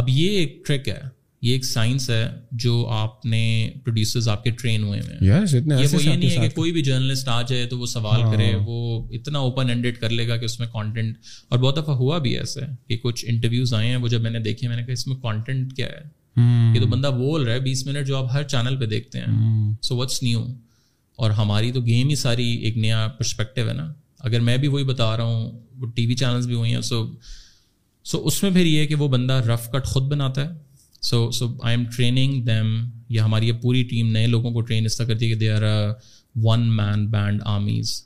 اب یہ ایک ٹرک ہے یہ ایک سائنس ہے جو آپ نے پروڈیوسرز آپ کے ٹرین ہوئے ہیں یہ وہ یہ نہیں ہے کہ کوئی بھی جرنلسٹ آ جائے تو وہ سوال ہاں۔ کرے وہ اتنا اوپن اینڈیڈ کر لے گا کہ اس میں کانٹینٹ اور بہت دفعہ ہوا بھی ایسا ہے کہ کچھ انٹرویوز آئے ہیں وہ جب میں نے دیکھے میں نے کہا اس میں کانٹینٹ کیا ہے Hmm. کہ تو بندہ بول رہا ہے بیس منٹ جو آپ ہر چینل پہ دیکھتے ہیں سو واٹس نیو اور ہماری تو گیم ہی ساری ایک نیا پرسپیکٹو ہے نا اگر میں بھی وہی بتا رہا ہوں وہ ٹی وی چینلس بھی ہوئی ہیں سو سو اس میں پھر یہ کہ وہ بندہ رف کٹ خود بناتا ہے so so I am training them یا ہماری یہ پوری ٹیم نئے لوگوں کو ٹرین اس طرح کرتی ہے کہ they are one man band armies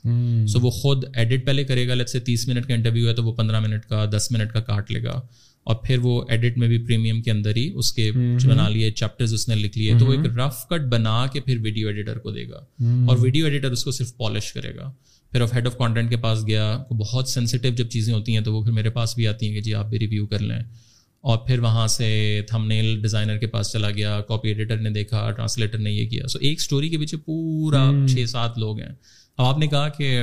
so وہ خود ایڈٹ پہلے کرے گا لیٹ سے تیس منٹ کا انٹرویو ہے تو وہ پندرہ منٹ کا دس منٹ کا کاٹ لے گا اور پھر وہ ایڈٹ میں بھی پریمیم کے اندر ہی اس کے کچھ بنا لیے چیپٹرز اس نے لکھ لیے تو وہ ایک رف کٹ بنا کے پھر ویڈیو ایڈیٹر کو دے گا اور ویڈیو ایڈیٹر اس کو صرف پالش کرے گا پھر آف ہیڈ آف کانٹینٹ کے پاس گیا بہت سینسیٹیو جب چیزیں ہوتی ہیں تو وہ پھر میرے پاس بھی آتی ہیں کہ جی آپ بھی ریویو کر لیں اور پھر وہاں سے تھم نیل ڈیزائنر کے پاس چلا گیا کاپی ایڈیٹر نے دیکھا ٹرانسلیٹر نے یہ کیا سو ایک اسٹوری کے پیچھے پورا چھ سات لوگ ہیں اب آپ نے کہا کہ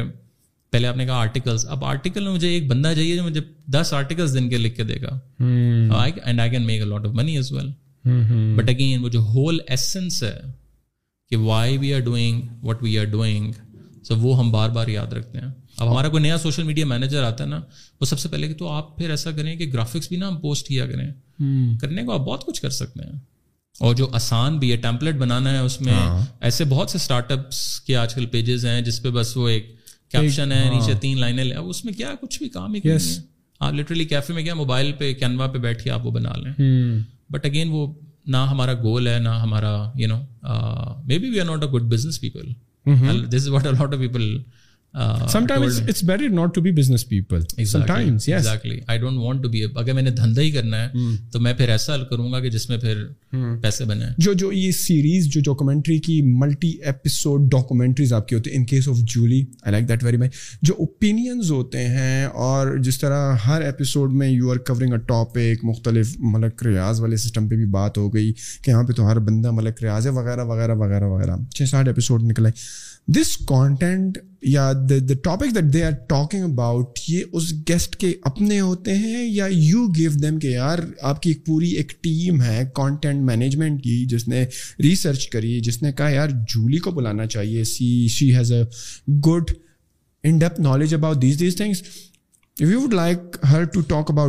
پہلے آپ نے کہا آرٹیکلس اب آرٹیکل میں مجھے ایک بندہ چاہیے جو جو مجھے دس آرٹیکلس دن کے کے لکھ دے گا and I can make a lot of money as well but again وہ وہ ہول ایسنس ہے کہ why we we are are doing doing what so ہم بار بار یاد رکھتے ہیں اب ہمارا کوئی نیا سوشل میڈیا مینیجر آتا ہے نا وہ سب سے پہلے کہ تو آپ پھر ایسا کریں کہ گرافکس بھی نا ہم پوسٹ کیا کریں کرنے کو آپ بہت کچھ کر سکتے ہیں اور جو آسان بھی ہے ٹیمپلیٹ بنانا ہے اس میں ہاں۔ ایسے بہت سے اسٹارٹ اپس کے آج کل پیجز ہیں جس پہ بس وہ ایک کیپشن ہے ہاں. نیچے تین لائنیں اب اس میں کیا کچھ بھی کام ہی آپ لٹرلی کیفے میں کیا موبائل پہ کینوا پہ بیٹھ کے آپ وہ بنا لیں بٹ اگین وہ نہ ہمارا گول ہے نہ ہمارا you know maybe we are not a good business people this is what of people اور جس طرح ہر ایپیسوڈ میں یو آر ٹاپک مختلف ملک ریاض والے سسٹم پہ بھی بات ہو گئی کہ یہاں پہ تو ہر بندہ ملک ریاض ہے وغیرہ وغیرہ وغیرہ وغیرہ چھ ایپیسوڈ نکلے دس کانٹینٹ یا the the topic that they are talking about یہ اس گیسٹ کے اپنے ہوتے ہیں یا یو گیو دیم کہ یار آپ کی ایک پوری ایک ٹیم ہے کانٹینٹ مینجمنٹ کی جس نے ریسرچ کری جس نے کہا یار جولی کو بلانا چاہیے see she has a good in depth knowledge about these these things سے لوگوں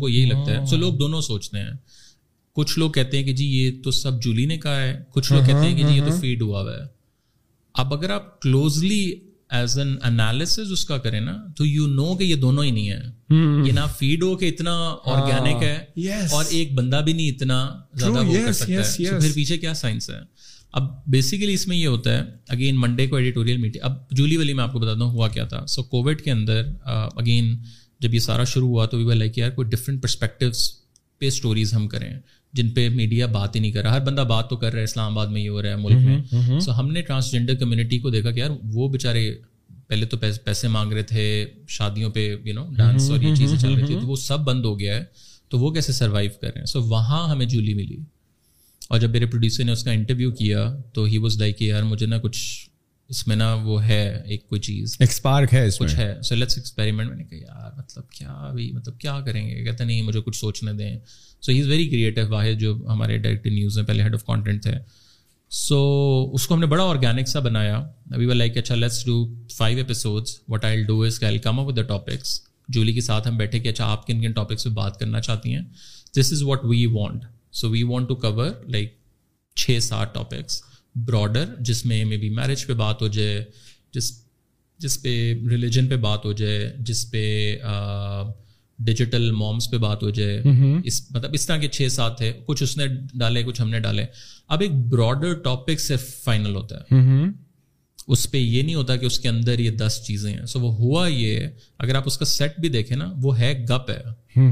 کو یہی لگتا ہے سو لوگ دونوں سوچتے ہیں کچھ لوگ کہتے ہیں کہ جی یہ تو سب جولی نے کہا ہے کچھ لوگ کہتے ہیں کہ جی یہ تو فیڈ ہوا ہے اب اگر آپ کلوزلی ایز این انالیس اس کا کرے نا تو یو نو کہ یہ دونوں ہی نہیں ہے یہ نہ فیڈ ہو کہ اتنا آرگینک ہے اور ایک بندہ بھی نہیں اتنا زیادہ وہ کر سکتا ہے پھر پیچھے کیا سائنس ہے اب بیسیکلی اس میں یہ ہوتا ہے اگین منڈے کو ایڈیٹوریل میٹنگ اب جولی ولی میں آپ کو بتاتا ہوں ہوا کیا تھا سو کووڈ کے اندر اگین جب یہ سارا شروع ہوا تو وی ویل لائک یار کوئی ڈفرنٹ پرسپیکٹیوس پہ اسٹوریز ہم کریں جن پہ میڈیا بات ہی نہیں کر رہا ہر بندہ بات تو کر رہا ہے اسلام آباد میں یہ ہو رہا ہے ملک میں سو ہم نے ٹرانسجینڈر کمیونٹی کو دیکھا کہ یار وہ بےچارے پہلے تو پیسے مانگ رہے تھے شادیوں پہ یو نو ڈانس اور یہ چیزیں چل رہی تھی تو وہ سب بند ہو گیا ہے تو وہ کیسے سروائیو کر رہے ہیں سو وہاں ہمیں جولی ملی اور جب میرے پروڈیوسر نے اس کا انٹرویو کیا تو ہی واز لائک کہ یار مجھے نا کچھ اس میں نا وہ ہے ایک کوئی چیز ایکسپارک ہے کچھ ہے سو لیٹس ایکسپیریمنٹ میں نے کہا یار مطلب کیا بھی مطلب کیا کریں گے کہتے نہیں مجھے کچھ سوچنے دیں so he is very creative Wahid جو ہمارے ڈائریکٹر نیوز میں پہلے ہیڈ آف کانٹینٹ تھے سو اس کو ہم نے بڑا آرگینک سا بنایا ابھی وہ لائک اچھا let's do do five episodes what I is come up the topics Julie کے ساتھ ہم بیٹھے کہ اچھا آپ کن کن ٹاپکس پہ بات کرنا چاہتی ہیں this is what we want so we want to cover like چھ سات ٹاپکس براڈر جس میں مے بی میرج پہ بات ہو جائے جس جس پہ ریلیجن پہ بات ہو جائے جس پہ ڈیجیٹل مومس پہ بات ہو جائے اس مطلب اس طرح کے چھ سات ہے کچھ اس نے ڈالے کچھ ہم نے ڈالے اب ایک براڈر ٹاپک سے فائنل ہوتا ہے اس پہ یہ نہیں ہوتا کہ اس کے اندر یہ دس چیزیں ہیں سو وہ ہوا یہ اگر آپ اس کا سیٹ بھی دیکھیں نا وہ ہے گپ ہے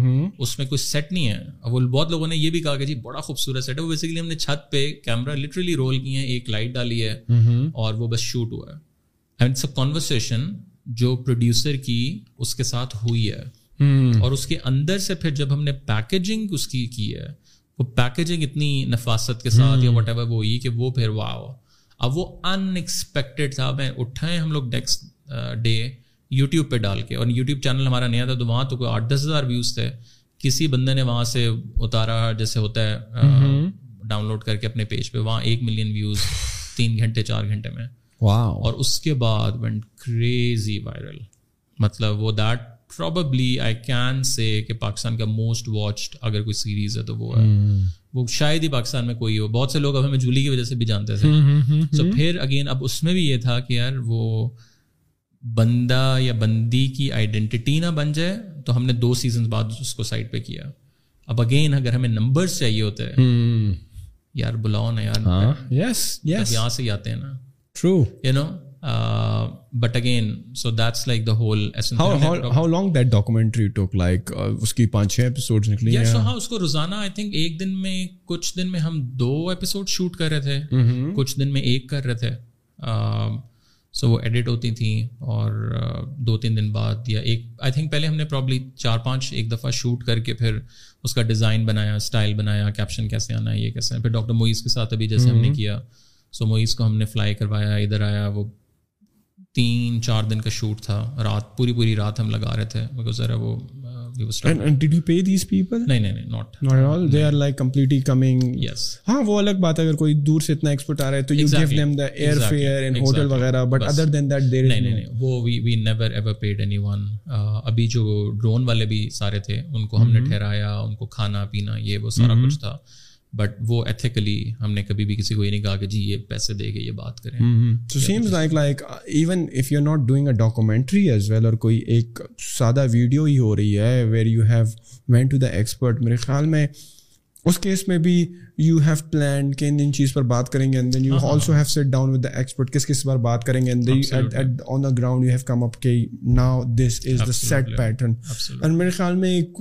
اس میں کوئی سیٹ نہیں ہے وہ بہت لوگوں نے یہ بھی کہا کہ جی بڑا خوبصورت سیٹ ہے وہ بیسیکلی ہم نے چھت پہ کیمرا لٹرلی رول کی ہے ایک لائٹ ڈالی ہے اور وہ بس شوٹ ہوا ہے کانورسن جو پروڈیوسر کی اس کے ساتھ ہوئی ہے Hmm. اور اس کے اندر سے پھر جب ہم نے پیکجنگ اس کی کی ہے وہ پیکجنگ اتنی نفاست کے ساتھ یا وٹ ایور وہ وہ ہوئی کہ پھر اب وہ ان ایکسپیکٹڈ تھا میں اٹھائے ہم لوگ نیکسٹ ڈے یوٹیوب پہ ڈال کے اور یوٹیوب چینل ہمارا نیا تھا تو وہاں تو کوئی آٹھ دس ہزار ویوز تھے کسی بندے نے وہاں سے اتارا جیسے ہوتا ہے ڈاؤن لوڈ hmm. کر کے اپنے پیج پہ وہاں ایک ملین ویوز تین گھنٹے چار گھنٹے میں اور اس کے بعد وائرل مطلب وہ that probably I can say کہ پاکستان کا موسٹ واچڈ اگر کوئی سیریز ہے تو وہ ہے وہ شاید ہی پاکستان میں کوئی ہو بہت سے لوگ اب ہمیں جولی کی وجہ سے بھی جانتے تھے تو پھر اگین اب اس میں بھی یہ تھا کہ یار وہ بندہ یا بندی کی آئیڈینٹی نہ بن جائے تو ہم نے دو سیزن بعد اس کو سائڈ پہ کیا اب اگین اگر ہمیں نمبر چاہیے ہوتے یار بلاؤ نا یار ہاں۔ یہاں سے ہی آتے ہیں نا true you know but again so that's like the whole how long that documentary took like اس کی پانچ چھ ایپیسوڈ نکلی ہیں ہاں اس کو روزانہ آئی تھنک ایک دن میں کچھ دن میں ہم دو ایپیسوڈ شوٹ کر رہے تھے کچھ دن میں ایک کر رہے تھے سو وہ ایڈٹ ہوتی تھیں اور دو تین دن بعد یا ایک آئی تھنک پہلے ہم نے پرابلی چار پانچ ایک دفعہ شوٹ کر کے پھر اس کا ڈیزائن بنایا اسٹائل بنایا کیپشن کیسے آنا ہے یہ کیسے پھر ڈاکٹر موئیز کے ساتھ ابھی جیسے ہم نے کیا سو موئیز کو ہم نے فلائی کروایا ادھر آیا وہ تین چار دن کا شوٹ تھا رات ابھی جو ڈرون والے بھی سارے تھے ان کو ہم نے mm-hmm. کھانا پینا یہ وہ سارا mm-hmm. کچھ تھا بٹ وہ ایتھیکلی ہم نے کبھی بھی کسی کو یہ نہیں کہا کہ جی یہ پیسے دے کے یہ بات کریں seems like like even if you are not doing a documentary as well اور کوئی ایک سادہ ویڈیو ہی ہو رہی ہے where you have went to the expert میرے خیال میں اس کیس میں بھی یو ہیو پلان کہ ان ان چیز پر بات کریں گے and then you also have sat down with the expert کس کس پر بات کریں گے and at on the ground you have come up کہ now this is the set pattern and میرے خیال میں ایک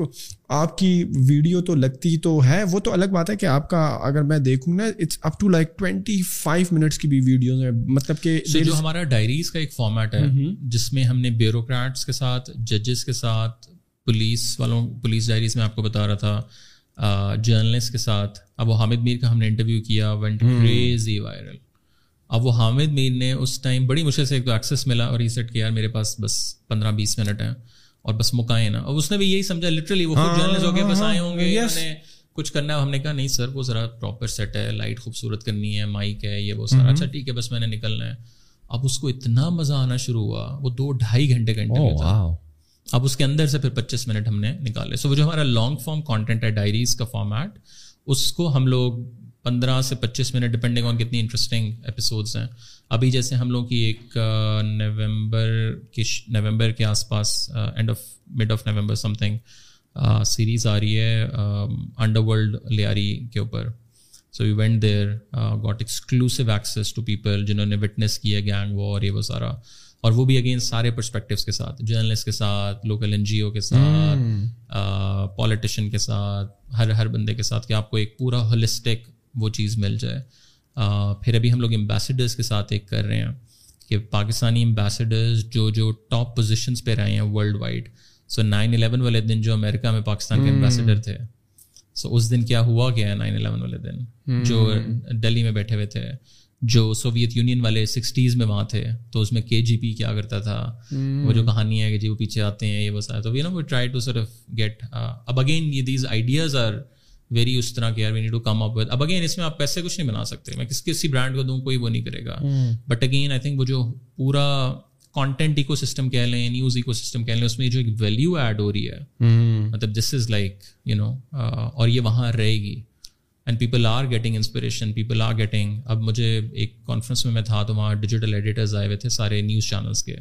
آپ کی ویڈیو تو لگتی تو ہے وہ تو الگ بات ہے کہ آپ کا اگر میں دیکھوں نا it's up to like twenty five minutes کی بھی ویڈیوز ہیں مطلب کہ جو ہمارا ڈائریز کا ایک فارمیٹ ہے جس میں ہم نے بیوروکریٹس کے ساتھ ججز کے ساتھ پولیس والوں پولیس ڈائریز میں آپ کو بتا رہا تھا جرنلسٹ کے ساتھ اب وہ حامد میر کا ہم نے انٹرویو کیا وینٹ کریزی وائرل اب وہ حامد میر نے اس ٹائم بڑی مشکل سے ایک تو ایکسیس ملا اور ریسیٹ کیا یار میرے پاس بس پندرہ بیس منٹ ہیں اور بس مکائیں نا اور اس نے بھی یہی سمجھا لٹرلی وہ خود جرنلسٹ ہاں، ہو کے بس آئے ہوں گے ہاں، کچھ کرنا ہے ہم نے کہا نہیں سر وہ ذرا پراپر سیٹ ہے لائٹ خوبصورت کرنی ہے مائک ہے یہ وہ سارا اچھا ٹھیک ہے بس میں نے نکلنا ہے اب اس کو اتنا مزہ آنا شروع ہوا وہ دو ڈھائی گھنٹے کا انٹرویو تھا اب اس کے اندر سے پھر پچیس منٹ ہم نے نکالے سو so, وہ جو ہمارا لانگ فارم کانٹینٹ ہے ڈائریز کا فارمیٹ اس کو ہم لوگ پندرہ سے پچیس منٹ ڈپینڈنگ آن کتنی انٹرسٹنگ ایپیسوڈس ہیں ابھی جیسے ہم لوگ کی ایک نومبر کی نومبر کے آس پاس end of mid of November something series آ رہی ہے انڈر ورلڈ لیاری کے اوپر so you went there got exclusive access to people جنہوں نے وٹنس کیا گینگ وار یہ وہ سارا اور وہ بھی اگین سارے پرسپیکٹوس کے ساتھ جرنلسٹ کے ساتھ لوکل این جی او کے ساتھ پولیٹیشین کے ساتھ ہر ہر بندے کے ساتھ کہ آپ کو ایک پورا ہولسٹک وہ چیز مل جائے پھر ابھی ہم لوگ امبیسڈرس کے ساتھ ایک کر رہے ہیں کہ پاکستانی امبیسڈرز جو جو ٹاپ پوزیشنس پہ رہے ہیں world wide so nine eleven والے دن جو امریکہ میں پاکستان کے امبیسڈر تھے سو اس دن کیا ہوا گیا نائن الیون والے دن جو ڈلہی میں بیٹھے ہوئے تھے جو سوویت یونین والے سکسٹیز میں وہاں تھے تو اس میں کے جی پی کیا کرتا تھا وہ جو کہانی ہے کہ جی وہ پیچھے آتے ہیں یہ تو we we try to to get اب اب اگین اگین یہ دیز آئیڈیاز آر ویری اس اس طرح کے کم اپ میں آپ پیسے کچھ نہیں بنا سکتے میں کس کسی برانڈ کو دوں کوئی وہ نہیں کرے گا بٹ اگین آئی تھنک وہ جو پورا کانٹینٹ اکو سسٹم کہہ لیں نیوز اکو سسٹم کہہ لیں اس میں جو ایک ویلو ایڈ ہو رہی ہے مطلب this is like you know اور یہ وہاں رہے گی and people are getting inspiration people are getting اب مجھے ایک کانفرنس میں میں تھا تو وہاں ڈیجیٹل ایڈیٹرز آئے ہوئے تھے سارے نیوز چینلس کے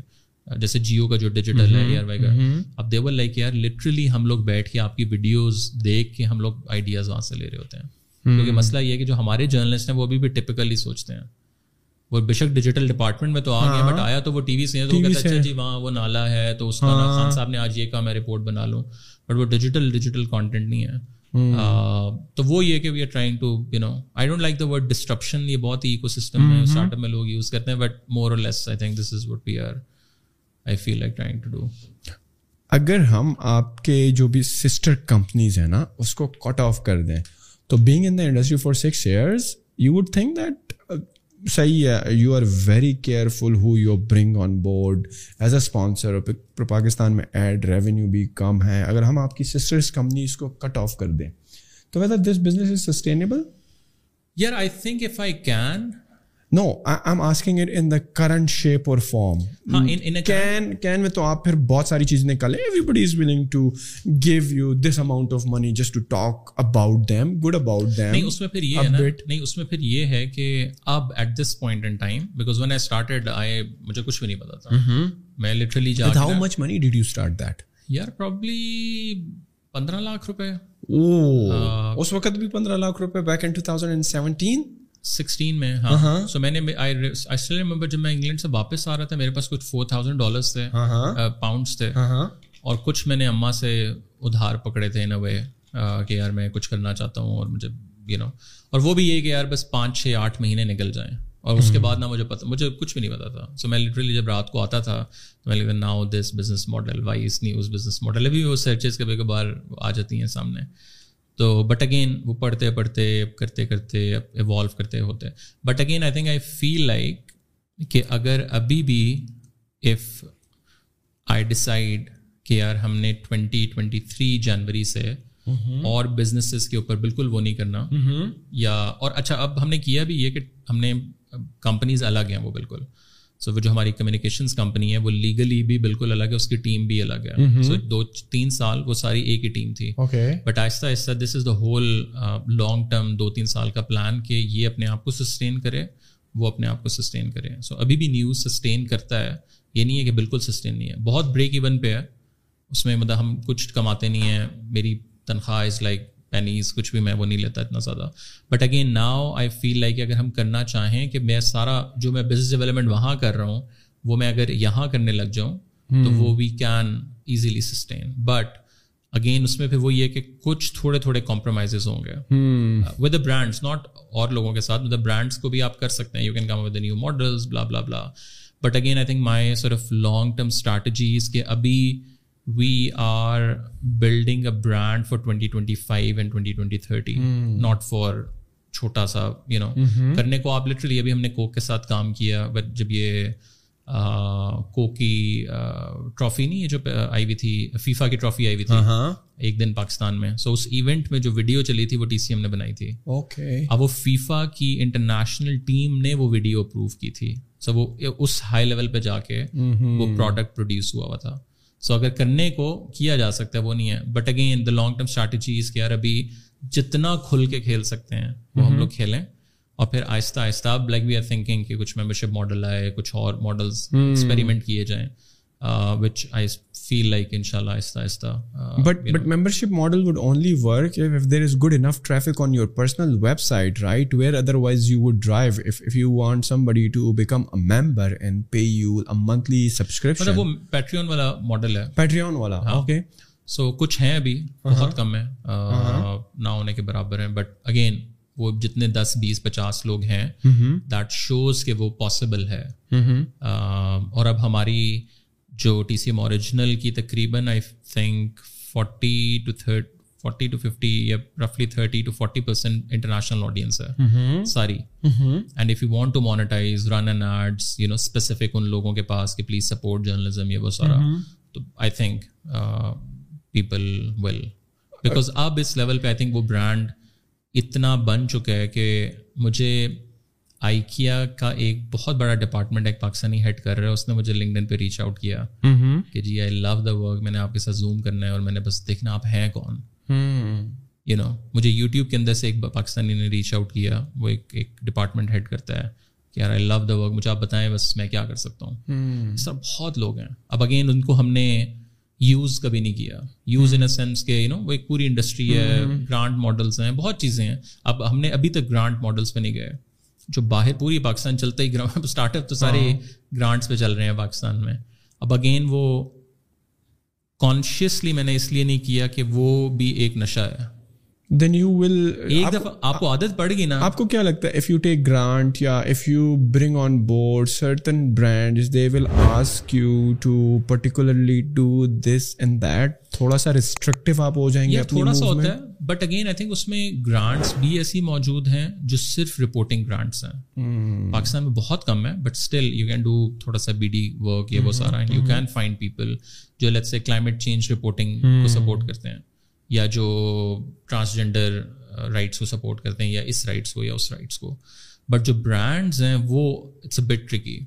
جیسے جیو کا جو ڈیجیٹل ہے mm-hmm. ایئر وائی mm-hmm. اب دے ول لائک یار لٹرلی ہم لوگ بیٹھ کے آپ کی ویڈیوز دیکھ کے ہم لوگ آئیڈیاز وہاں سے لے رہے ہوتے ہیں mm-hmm. کیونکہ مسئلہ یہ ہے کہ جو ہمارے جرنلسٹ ہیں وہ ابھی بھی ٹپکلی سوچتے ہیں وہ بے شک ڈیجیٹل ڈپارٹمنٹ میں تو آ گیا ہاں۔ بٹ آیا تو وہ ٹی وی سے اچھا جی وہاں وہ نالا ہے تو اس کا ہاں۔ خان صاحب نے آج یہ کہا میں رپورٹ بنا لوں بٹ وہ ڈیجیٹل ڈیجیٹل کانٹینٹ نہیں ہے Hmm. Uh, تو وہ یہ کہ we are trying to you know I don't like the word disruption یہ بہت ہی اکو سسٹم ہے اسٹارٹ اپ میں لوگ یوز کرتے ہیں but more or less I think this is what we are I feel like trying to do اگر ہم آپ کے جو بھی سسٹر کمپنیز ہیں نا اس کو کٹ آف کر دیں تو being in the industry for six years you would think that صحیح ہے you are very careful who you bring on board as a sponsor Pakistan میں ایڈ ریونیو بھی کم ہے اگر ہم آپ کی سسٹرس کمپنی اس کو کٹ آف کر دیں تو whether this business is sustainable یار I think if I can no I am asking it in the current shape or form can can میں تو آپ پھر بہت ساری چیزیں نکالیں everybody is willing to give you this amount of money just to talk about them good about them نہیں اس میں پھر یہ ہے نہیں اس میں پھر یہ ہے کہ اب at this point in time because when I started I مجھے کچھ بھی نہیں پتا تھا میں لٹرلی جاتا how much money did you start that یار پرابلی پندرہ لاکھ روپے اس وقت بھی پندرہ لاکھ روپے back in two thousand and seventeen sixteen میں جب میں انگلینڈ سے واپس آ رہا تھا میرے پاس کچھ فور تھاؤزینڈ ڈالرس تھے پاؤنڈس تھے اور کچھ میں نے اما سے ادھار پکڑے تھے ان اوے کہ یار میں کچھ کرنا چاہتا ہوں اور مجھے یو نو اور وہ بھی یہ کہ یار بس پانچ چھ آٹھ مہینے نکل جائیں اور اس کے بعد نہ مجھے پتا مجھے کچھ بھی نہیں پتا تھا سو میں لٹرلی جب رات کو آتا تھا تو میں لکھتا now this business model why is news business model ابھی وہ سرچز کبھی کبھار آ جاتی ہیں سامنے تو بٹ اگین وہ پڑھتے پڑھتے کرتے کرتے ایوالو کرتے ہوتے but again I feel like کہ اگر ابھی بھی اف آئی ڈسائڈ کہ یار ہم نے ٹوینٹی ٹوینٹی تھری جنوری سے اور بزنسز کے اوپر بالکل وہ نہیں کرنا یا اور اچھا اب ہم نے کیا بھی یہ کہ ہم نے کمپنیز الگ ہیں وہ بالکل سو وہ جو ہماری کمیونیکیشن کمپنی ہے وہ لیگلی بھی بالکل الگ ہے اس کی ٹیم بھی الگ ہے سو mm-hmm. دو تین سال وہ ساری ایک ہی ٹیم تھی بٹ آہستہ آہستہ this is the whole long term دو تین سال کا پلان کہ یہ اپنے آپ کو سسٹین کرے وہ اپنے آپ کو سسٹین کرے سو ابھی بھی نیوز سسٹین کرتا ہے یہ نہیں ہے کہ بالکل سسٹین نہیں ہے بہت بریک ایون پہ ہے اس میں مطلب ہم کچھ کماتے نہیں ہیں میری تنخواہ از لائک پینیز کچھ بھی میں وہ نہیں لیتا اتنا زیادہ but again now I feel like اگر ہم کرنا چاہیں کہ میں سارا جو میں بزنس ڈیولپمنٹ وہاں کر رہا ہوں وہ میں اگر یہاں کرنے لگ جاؤں تو hmm. وہ we can easily sustain but again اس میں پھر وہ یہ کہ کچھ تھوڑے تھوڑے کمپرومائز ہوں گے ود دا برانڈس ناٹ اور لوگوں کے ساتھ برانڈس کو بھی آپ کر سکتے ہیں you can come with new models blah blah blah but again I think my sort of long term strategies کہ ابھی we are building for twenty twenty five not for چھوٹا سا یو نو کرنے کو آپ لٹرلی ابھی ہم نے کوک کے ساتھ کام کیا بٹ جب یہ کوک ٹرافی نہیں ہے جو آئی ہوئی تھی فیفا کی ٹرافی آئی ہوئی تھی ایک دن پاکستان میں سو اس ایونٹ میں جو ویڈیو چلی تھی وہ ٹی سی ایم نے بنائی تھی اوکے اب وہ فیفا کی انٹرنیشنل ٹیم نے وہ ویڈیو اپروو کی تھی سو وہ اس ہائی لیول پہ جا کے وہ پروڈکٹ پروڈیوس ہوا ہوا تھا سو اگر کرنے کو کیا جا سکتا ہے وہ نہیں ہے but again the long term strategies کے ابھی جتنا کھل کے کھیل سکتے ہیں وہ ہم لوگ کھیلیں اور پھر آہستہ آہستہ لائک وی آر تھنکنگ کہ کچھ ممبر شپ ماڈل آئے کچھ اور ماڈلس ایکسپیریمنٹ کیے جائیں وچ آئی فیل لائک ان شاء اللہ آہستہ آہستہ but but membership model would only work if there is good enough traffic on your personal website right where otherwise you would drive you want somebody to become a member and pay you a monthly subscription وہ Patreon والا model ہے Patreon والا okay so کچھ ہیں ابھی بہت کم ہیں نہ ہونے کے برابر ہیں بٹ اگین وہ جتنے دس بیس پچاس لوگ ہیں دیٹ شوز کہ وہ پاسبل ہے اور اب ہماری جو ٹی سی ایم اوریجنل کی تقریباً I think forty two thirty forty two fifty یا رفلی thirty two forty percent international audience ہے ساری and if you want to monetize run and arts you know specific ان لوگوں کے پاس کہ پلیز سپورٹ جرنلزم یہ وہ سارا mm-hmm. تو I think people will because اب اس لیول پہ آئی تھنک وہ برانڈ اتنا بن چکا ہے کہ مجھے آئیکیا کا ایک بہت بڑا ڈپارٹمنٹ ایک پاکستانی ہیڈ کر رہا ہے اس نے مجھے لنکڈن پہ ریچ آؤٹ کیا کہ جی آئی لو دا ورک میں نے آپ کے ساتھ زوم کرنا ہے اور میں نے بس دیکھنا آپ ہیں کون یو نو مجھے یوٹیوب کے اندر سے ایک پاکستانی نے ریچ آؤٹ کیا وہ ایک ایک ڈپارٹمنٹ ہیڈ کرتا ہے کہ یار آئی لو دا ورک مجھے آپ بتائیں بس میں کیا کر سکتا ہوں اس بہت لوگ ہیں اب اگین ان کو ہم نے یوز کبھی نہیں کیا یوز ان اے سینس کہ یو نو وہ ایک پوری انڈسٹری ہے گرانٹ ماڈلس ہیں بہت چیزیں ہیں اب ہم نے ابھی تک گرانٹ ماڈلس پہ نہیں گئے جو باہر پوری پاکستان چلتا ہی اسٹارٹ اپ تو سارے ہاں۔ گرانٹس پہ چل رہے ہیں پاکستان میں اب اگین وہ کانشیسلی میں نے اس لیے نہیں کیا کہ وہ بھی ایک نشہ ہے دین یو ول ایک دفعہ آپ کو عادت پڑ گئی نا آپ کو کیا لگتا ہے اف یو ٹیک گرانٹ یا if you bring on board certain brand they will ask you to particularly do this and that تھوڑا سا ریسٹرکٹیو آپ ہو جائیں گے تھوڑا سا ہوتا ہے بٹ اگین آئی تھنک اس میں گرانٹس بھی ایسی موجود ہیں جو صرف رپورٹنگ گرانٹس ہیں پاکستان میں بہت کم ہے but still you can do تھوڑا سا بی ڈی ورک یہ وہ سارا یو کین فائنڈ پیپل جو let's say climate change reporting کو سپورٹ کرتے ہیں یا جو رائٹس uh, کو سپورٹ کرتے ہیں یا اس رائٹس کو یا اس رائٹس کو بٹ جو برانڈز ہیں وہ it's a bit tricky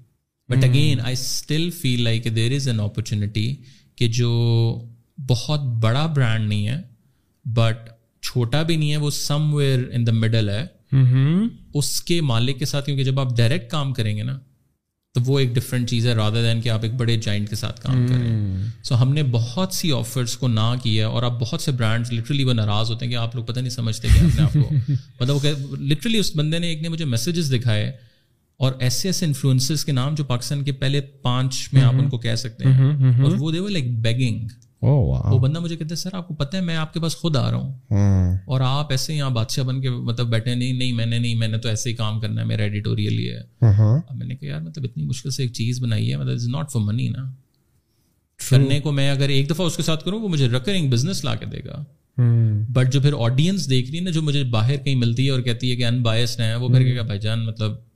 but again I still feel like there is an opportunity کہ جو بہت بڑا برانڈ نہیں ہے بٹ چھوٹا بھی نہیں ہے وہ somewhere in the middle ہے hmm. اس کے مالک کے ساتھ کیونکہ جب آپ ڈائریکٹ کام کریں گے نا تو وہ ایک ڈفرینٹ چیز ہے رادر دین کہ آپ ایک بڑے جائنٹ کے ساتھ کام کریں سو hmm. ہم نے بہت سی آفرس کو نہ کیا اور آپ بہت سے برانڈس لٹرلی وہ ناراض ہوتے ہیں کہ آپ لوگ پتہ نہیں سمجھتے کہ آپ کو مطلب وہ لٹرلی اس بندے نے ایک نے مجھے میسیجز دکھائے اور ایسے ایسے انفلوئنس کے نام جو پاکستان کے پہلے پانچ میں آپ mm-hmm. ان کو کہہ سکتے ہیں mm-hmm. Mm-hmm. اور وہ دے وہ لائک بیگنگ Oh, وہ بندہ مجھے کہتے ہیں سر آپ کو پتہ ہے میں آپ کے پاس خود آ رہا ہوں اور آپ ایسے یہاں بادشاہ بن کے مطلب بیٹھے نہیں نہیں میں نے نہیں میں نے تو ایسے ہی کام کرنا ہے میرا ایڈیٹوریل ہی ہے ہاں۔ میں نے کہا یار مطلب اتنی مشکل سے ایک چیز بنائی ہے مطلب از ناٹ فار منی نا کرنے کو میں اگر ایک دفعہ اس کے ساتھ کروں وہ مجھے رکرنگ بزنس لا کے دے گا بٹ جو پھر آڈینس دیکھ رہی ہے نا جو مجھے باہر کہیں ملتی ہے اور کہتی ہے کہ ان بایس ہے وہ پھر کہ بھائی جان مطلب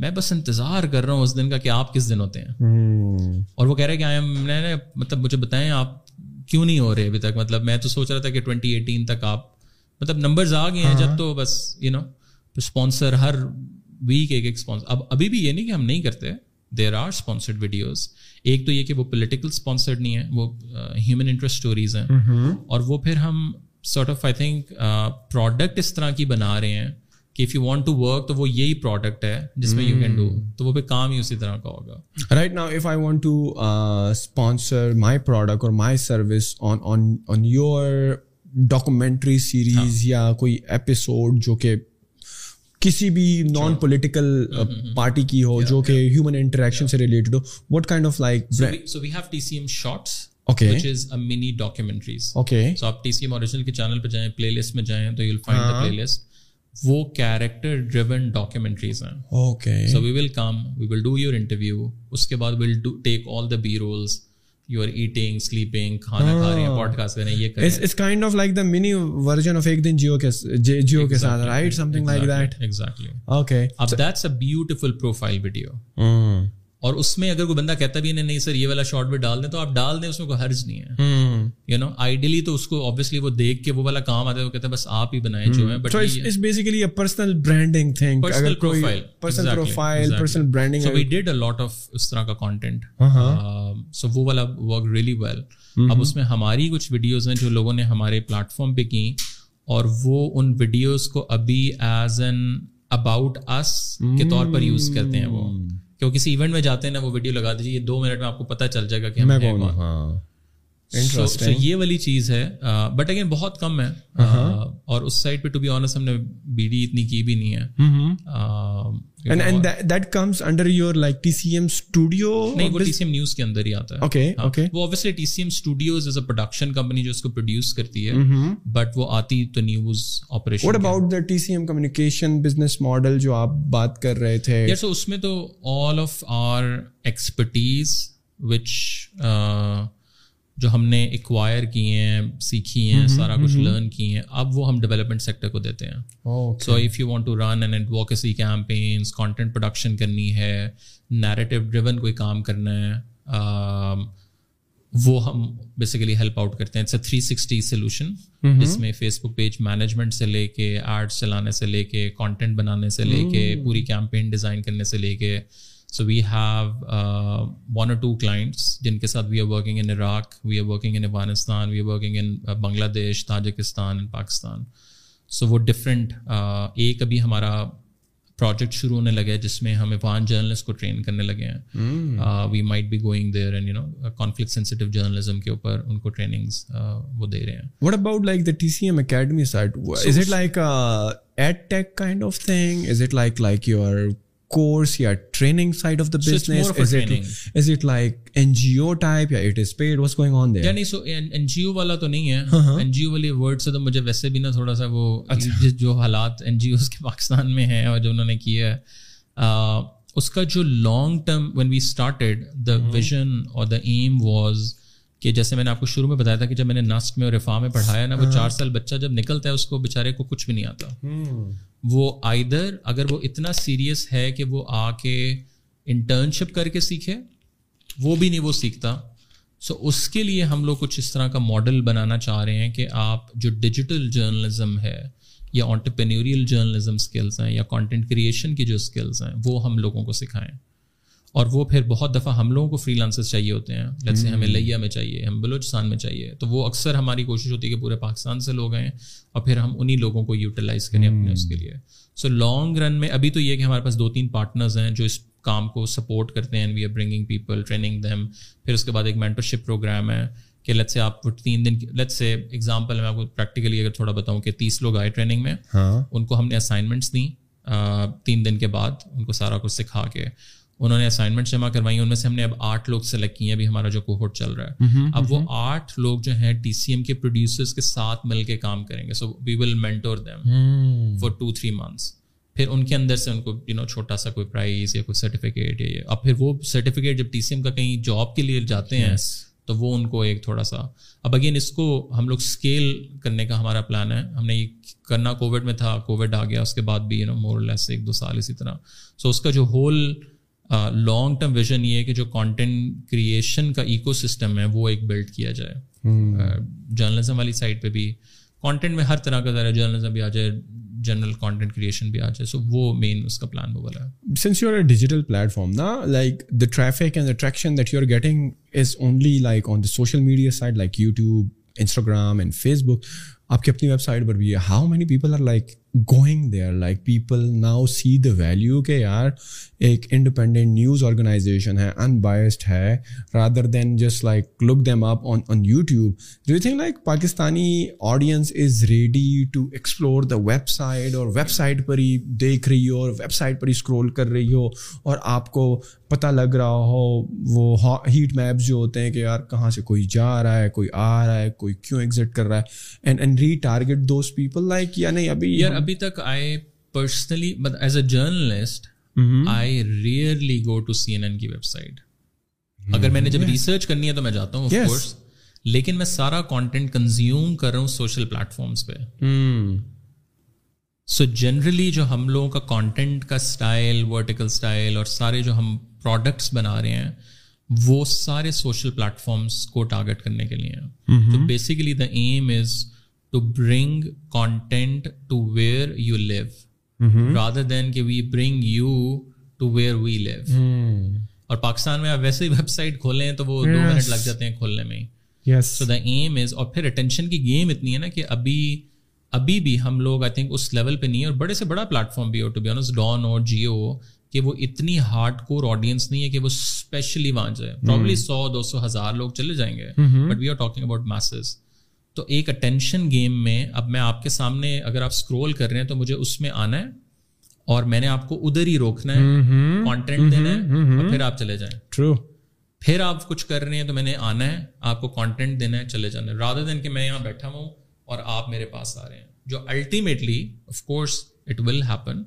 میں بس انتظار کر رہا ہوں اس دن کا کہ آپ کس دن ہوتے ہیں اور وہ کہہ رہے کہ آئی ایم نے مطلب مجھے بتائیں آپ کیوں نہیں ہو رہے ابھی تک مطلب میں تو سوچ رہا تھا کہ ٹوئنٹی ایٹین تک آپ مطلب نمبرز آ گئے ہیں جب ہاں۔ تو بس یو نو اسپانسر ہر ویک ایک ایک اسپانسر اب ابھی بھی یہ نہیں کہ ہم نہیں کرتے دیر آر اسپانسرڈ ویڈیوز ایک تو یہ کہ وہ پولیٹیکل اسپانسرڈ نہیں ہے وہ ہیومن انٹرسٹ اسٹوریز ہیں اور وہ پھر ہم sort of I think product اس طرح کی بنا رہے ہیں کہ if you want to work تو وہ یہی پروڈکٹ ہے جس میں یو کین ڈو تو وہ پہ کام ہی اسی طرح کا ہوگا right now if I want to sponsor my product اور my service on on on your documentary series یا کوئی ایپیسوڈ جو کہ کسی بھی نان پولیٹیکل پارٹی کی ہو جو کہ ہیومن انٹریکشن سے ریلیٹڈ ہو what kind of like shorts mini documentaries okay آپ ٹی سی ایم اوریجنل کے چینل پہ جائیں پلے لسٹ میں جائیں تو you will find playlist وہ کیریکٹر ڈریون ڈاکیومنٹریز ہیں okay so we will come we will do your interview اس کے بعد will take all the be rolls you are eating sleeping کھانا کھا رہے ہیں پوڈ ah. کاسٹ کر رہے ہیں یہ it's kind of like the mini version of ایک دن جیو کے جیو کے ساتھ right something like that exactly okay اب that's a beautiful profile video اور اس میں اگر کوئی بندہ کہتا بھی نہیں سر یہ والا شارٹ بھی ڈال دیں تو آپ ڈال دیں اس میں کوئی حرج نہیں ہے یو نو آئیڈیلی تو اس کو وہ وہ وہ دیکھ کے والا کام آتا ہے بس آپ ہی بنائیں جو ہماری کچھ ویڈیوز ہیں جو لوگوں نے ہمارے پلیٹ فارم پہ کی اور وہ ان ویڈیوز کو ابھی ایز این اباؤٹ اس کے طور پر یوز mm-hmm. کرتے ہیں وہ کیونکہ کسی ایونٹ میں جاتے ہیں نا وہ ویڈیو لگا دیجیے دو منٹ میں آپ کو پتا چل جائے گا کہ کون ہاں یہ والی چیز ہے بٹ اگین بہت کم ہے پروڈیوس uh-huh. mm-hmm. ہاں، کرتی ہے بٹ mm-hmm. وہ آتی تو نیوز آپریش بزنس ماڈل جو آپ بات کر رہے تھے اس میں تو all of our expertise which جو ہم نے ایکوائر کیے ہیں سیکھی ہیں سارا کچھ لرن کیے ہیں اب وہ ہم ڈیولپمنٹ سیکٹر کو دیتے ہیں so if you want to run and advocacy campaigns content production کرنی ہے نیریٹو ڈریون کوئی کام کرنا ہے وہ ہم بیسیکلی ہیلپ آؤٹ کرتے ہیں تھری سکسٹی سولوشن جس میں فیس بک پیج مینجمنٹ سے لے کے ایڈس چلانے سے لے کے کانٹینٹ بنانے سے لے کے پوری کیمپین ڈیزائن کرنے سے لے کے so so we we we we have one اور ٹو کلائنٹس جن کے ساتھ are are are working working working in in in Iraq Afghanistan Bangladesh Tajikistan Pakistan وہ ڈفرینٹ uh, ایک ابھی ہمارا پروجیکٹ شروع ہونے لگا ہے جس میں ہم افغان جرنلسٹ کو ٹرین کرنے لگے ہیں we might be going and you you know conflict journalism کے اوپر ان کو ٹریننگز uh, وہ دے رہے ہیں what about like like like like the T C M academy site is is it it edtech kind of thing course یا training side of the business is it like N G O type یا it is paid what's going on they یعنی so N G او والا تو نہیں ہے N G او والے word سے تو مجھے ویسے بھی نا تھوڑا سا وہ جو حالات این جی اوز کے پاکستان میں ہیں اور جو انہوں نے کیا ہے اس کا جو long term when we started the vision or the aim was کہ جیسے میں نے آپ کو شروع میں بتایا تھا کہ جب میں نے ناسک میں اور رفا میں پڑھایا نا وہ ہاں۔ چار سال بچہ جب نکلتا ہے اس کو بےچارے کو کچھ بھی نہیں آتا وہ آئدر اگر وہ اتنا سیریس ہے کہ وہ آ کے انٹرنشپ کر کے سیکھے وہ بھی نہیں وہ سیکھتا سو اس کے لیے ہم لوگ کچھ اس طرح کا ماڈل بنانا چاہ رہے ہیں کہ آپ جو ڈیجیٹل جرنلزم ہے یا آنٹرپرینوریل جرنلزم اسکلس ہیں یا کانٹینٹ کریشن کی جو اسکلس ہیں وہ ہم لوگوں کو سکھائیں اور وہ پھر بہت دفعہ ہم لوگوں کو فری لانسز چاہیے ہوتے ہیں جیسے ہمیں لیا میں چاہیے ہم بلوچستان میں چاہیے تو وہ اکثر ہماری کوشش ہوتی ہے کہ پورے پاکستان سے لوگ آئیں اور پھر ہم انہیں لوگوں کو یوٹیلائز کریں اپنے اس کے لیے سو لانگ رن میں ابھی تو یہ کہ ہمارے پاس دو تین پارٹنرز ہیں جو اس کام کو سپورٹ کرتے ہیں we are bringing people training them پھر اس کے بعد ایک مینٹرشپ پروگرام ہے کہ کہ سے سے آپ آپ تین دن میں کو پریکٹیکلی اگر تھوڑا بتاؤں تیس لوگ آئے ٹریننگ میں ہاں. ان کو ہم نے اسائنمنٹس دیں تین دن کے بعد ان کو سارا کچھ سکھا کے انہوں نے اسائنمنٹ جمع کروائی ان میں سے ہم نے اب آٹھ لوگ سلیکٹ کیے ہیں ابھی ہمارا جو کوہٹ چل رہا ہے اب وہ آٹھ لوگ جو ہیں ٹی سی ایم کے پروڈیوسرس کے ساتھ مل کے کام کریں گے so we will mentor them for two three months پھر ان کے اندر سے ان کو یو نو چھوٹا سا کوئی پرائز یا کوئی سرٹیفکیٹ یا اب پھر وہ سرٹیفکیٹ جب ٹی سی ایم کا کہیں جاب کے لیے جاتے ہیں تو وہ ان کو ایک تھوڑا سا اب اگین اس کو ہم لوگ اسکیل کرنے کا ہمارا پلان ہے ہم نے یہ کرنا کووڈ میں تھا کووڈ آ گیا اس کے بعد بھی یو نو مور لیس ایک دو سال اسی طرح سو اس کا جو ہول لانگ ٹرم ویژن یہ ہے کہ جو کانٹینٹ کریشن کا ایکو سسٹم ہے وہ ایک بلڈ کیا جائے جرنلزم والی سائڈ پہ بھی کانٹینٹ میں ہر طرح کا ذرا جرنلزم بھی آ جائے جنرل کانٹینٹ کریشن بھی آ جائے سو وہ مین اس کا پلان وہ والا ہے since you are a digital platform نا like the traffic and attraction that you are getting is only like on the social media side like YouTube Instagram and Facebook آپ کی اپنی ویب سائٹ پر بھی ہے how many people are like going they are like people now see the value کہ یار ایک independent news organization ہے ان بائسڈ ہے rather than just like look them up on you YouTube like Pakistani audience is ready to explore the website اور website پر ہی دیکھ رہی ہو اور ویب سائٹ پر ہی اسکرول کر رہی ہو اور آپ کو پتہ لگ رہا ہو وہ ہیٹ میپس جو ہوتے ہیں کہ یار کہاں سے کوئی جا رہا ہے کوئی آ رہا ہے کوئی کیوں ایگزٹ کر رہا ہے and and retarget those people like یا نہیں ابھی یار ابھی تک I personally as a journalist I rarely go to C N N کی ویب سائٹ mm-hmm. اگر میں نے جب ریسرچ کرنی ہے تو میں جاتا ہوں لیکن میں سارا کانٹینٹ کنزیوم کر رہا ہوں سوشل پلیٹ فارمس پہ سو hmm. جنرلی جو ہم لوگوں کا کانٹینٹ کا اسٹائل ورٹیکل اسٹائل اور سارے جو ہم پروڈکٹس بنا رہے ہیں وہ سارے سوشل پلیٹ فارمس کو ٹارگیٹ کرنے کے لیے basically the aim is to bring content to where you live rather than کہ we bring you to where we live اور پاکستان میں آپ ویسے ہی ویب سائٹ کھولیں تو وہ دو منٹ لگ جاتے ہیں کھولنے میں سو دا ایم از اور پھر اٹینشن کی گیم اتنی ہے نا کہ ابھی ابھی بھی ہم لوگ آئی تھنک اس لیول پہ نہیں ہے اور بڑے سے بڑا پلیٹ فارم بھی ہو ٹو بی آنس ڈون اور جیو ہو کہ وہ اتنی ہارڈ کور آڈینس نہیں ہے کہ وہ اسپیشلی وہاں جائے پرابلی hmm. سو دو سو ہزار لوگ چلے جائیں گے but we are talking about masses تو ایک اٹینشن گیم میں اب میں آپ کے سامنے اگر آپ اسکرول کر رہے ہیں تو مجھے اس میں آنا ہے اور میں نے آپ کو ادھر ہی روکنا ہے کانٹینٹ دینا ہے اور پھر آپ چلے جائیں ٹرو پھر آپ کچھ کر رہے ہیں تو میں نے آنا ہے آپ کو کانٹینٹ دینا ہے چلے جانا ہے رادر دین کہ میں یہاں بیٹھا ہوں اور آپ میرے پاس آ رہے ہیں جو ultimately of course it will happen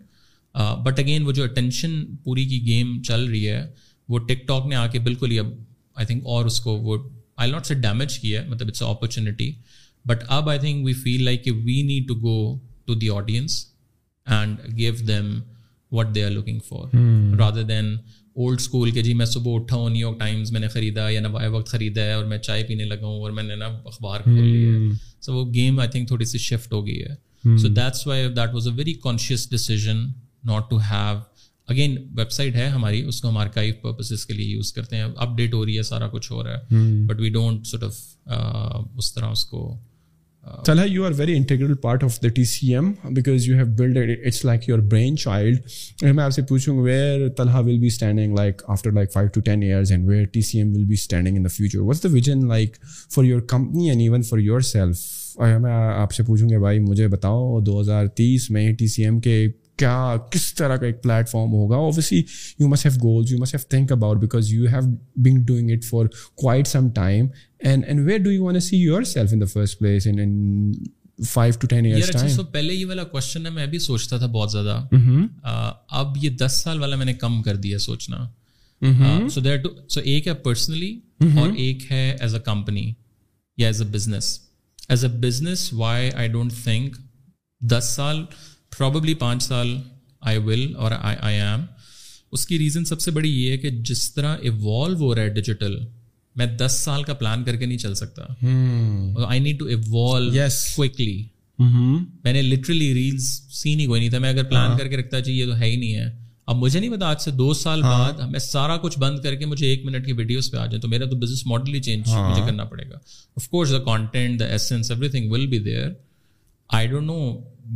but again وہ جو اٹینشن پوری کی گیم چل رہی ہے وہ ٹک ٹاک نے آ کے بالکل ہی اب آئی تھنک اور اس کو وہ آئی ناٹ سے ڈیمیج کیا ہے مطلب اٹس اے اپرچونیٹی بٹ اب I think we feel like we need to go to the audience and give them what they are looking for rather than old school کے جی میں صبح اٹھا ہوں نیو یارک ٹائمس میں نے خریدا یا نوائے وقت خریدا ہے اور میں چائے پینے لگا ہوں اور میں نے نا اخبار کھول لیا سو وہ گیم آئی تھنک تھوڑی سی شفٹ ہو گئی ہے so that's why that was a very conscious decision not to have again website ہے ہماری اس کو ہم آرکائیو پرپزز کے لیے یوز کرتے ہیں اپ ڈیٹ ہو رہی ہے سارا کچھ ہو رہا ہے but we don't sort of اس طرح اس کو Talha you are very integrate part of the T C M because you have builds like your brainchild میں آپ سے پوچھوں گا where Talha will be standing like after like five to ten year T C M will be standing in future what's then like for your company and even for yourself میں آپ سے پوچھوں گا بھائی مجھے بتاؤ دو ہزار تیس میں ٹی سی ایم کے کیا کس طرح کا ایک پلیٹ فارم ہوگا obviously you must have goals you must have think about because you have been doing it for quite some time and and where do you want see yourself in the first place and five to ten years time so پہلے یہ والا question ہے میں بھی سوچتا تھا بہت زیادہ اب یہ دس سال والا میں نے کم کر دیا سوچنا سو دیر ٹو سو ایک ہے پرسنلی اور ایک ہے ایز اے کمپنی یا as a business as a business why I don't think دس سال پرابلی پانچ سال آئی ول اور آئی آئی ایم اس کی ریزن سب سے بڑی یہ ہے کہ جس طرح ایوالو ہو رہا ہے ڈیجیٹل میں دس سال کا پلان کر کے نہیں چل سکتا I need to evolve quickly میں نے لٹرلی ریلس سین ہی کوئی نہیں تھا میں اگر پلان ہاں۔ کر کے رکھتا چاہیے جی، تو ہے ہی نہیں ہے اب مجھے نہیں پتا آج سے دو سال ہاں۔ بعد میں سارا کچھ بند کر کے مجھے ایک منٹ کی ویڈیوز پہ آ جائیں تو میرا تو بزنس ماڈل ہی چینج ہاں۔ مجھے کرنا پڑے گا of course the content the essence everything will be there I don't know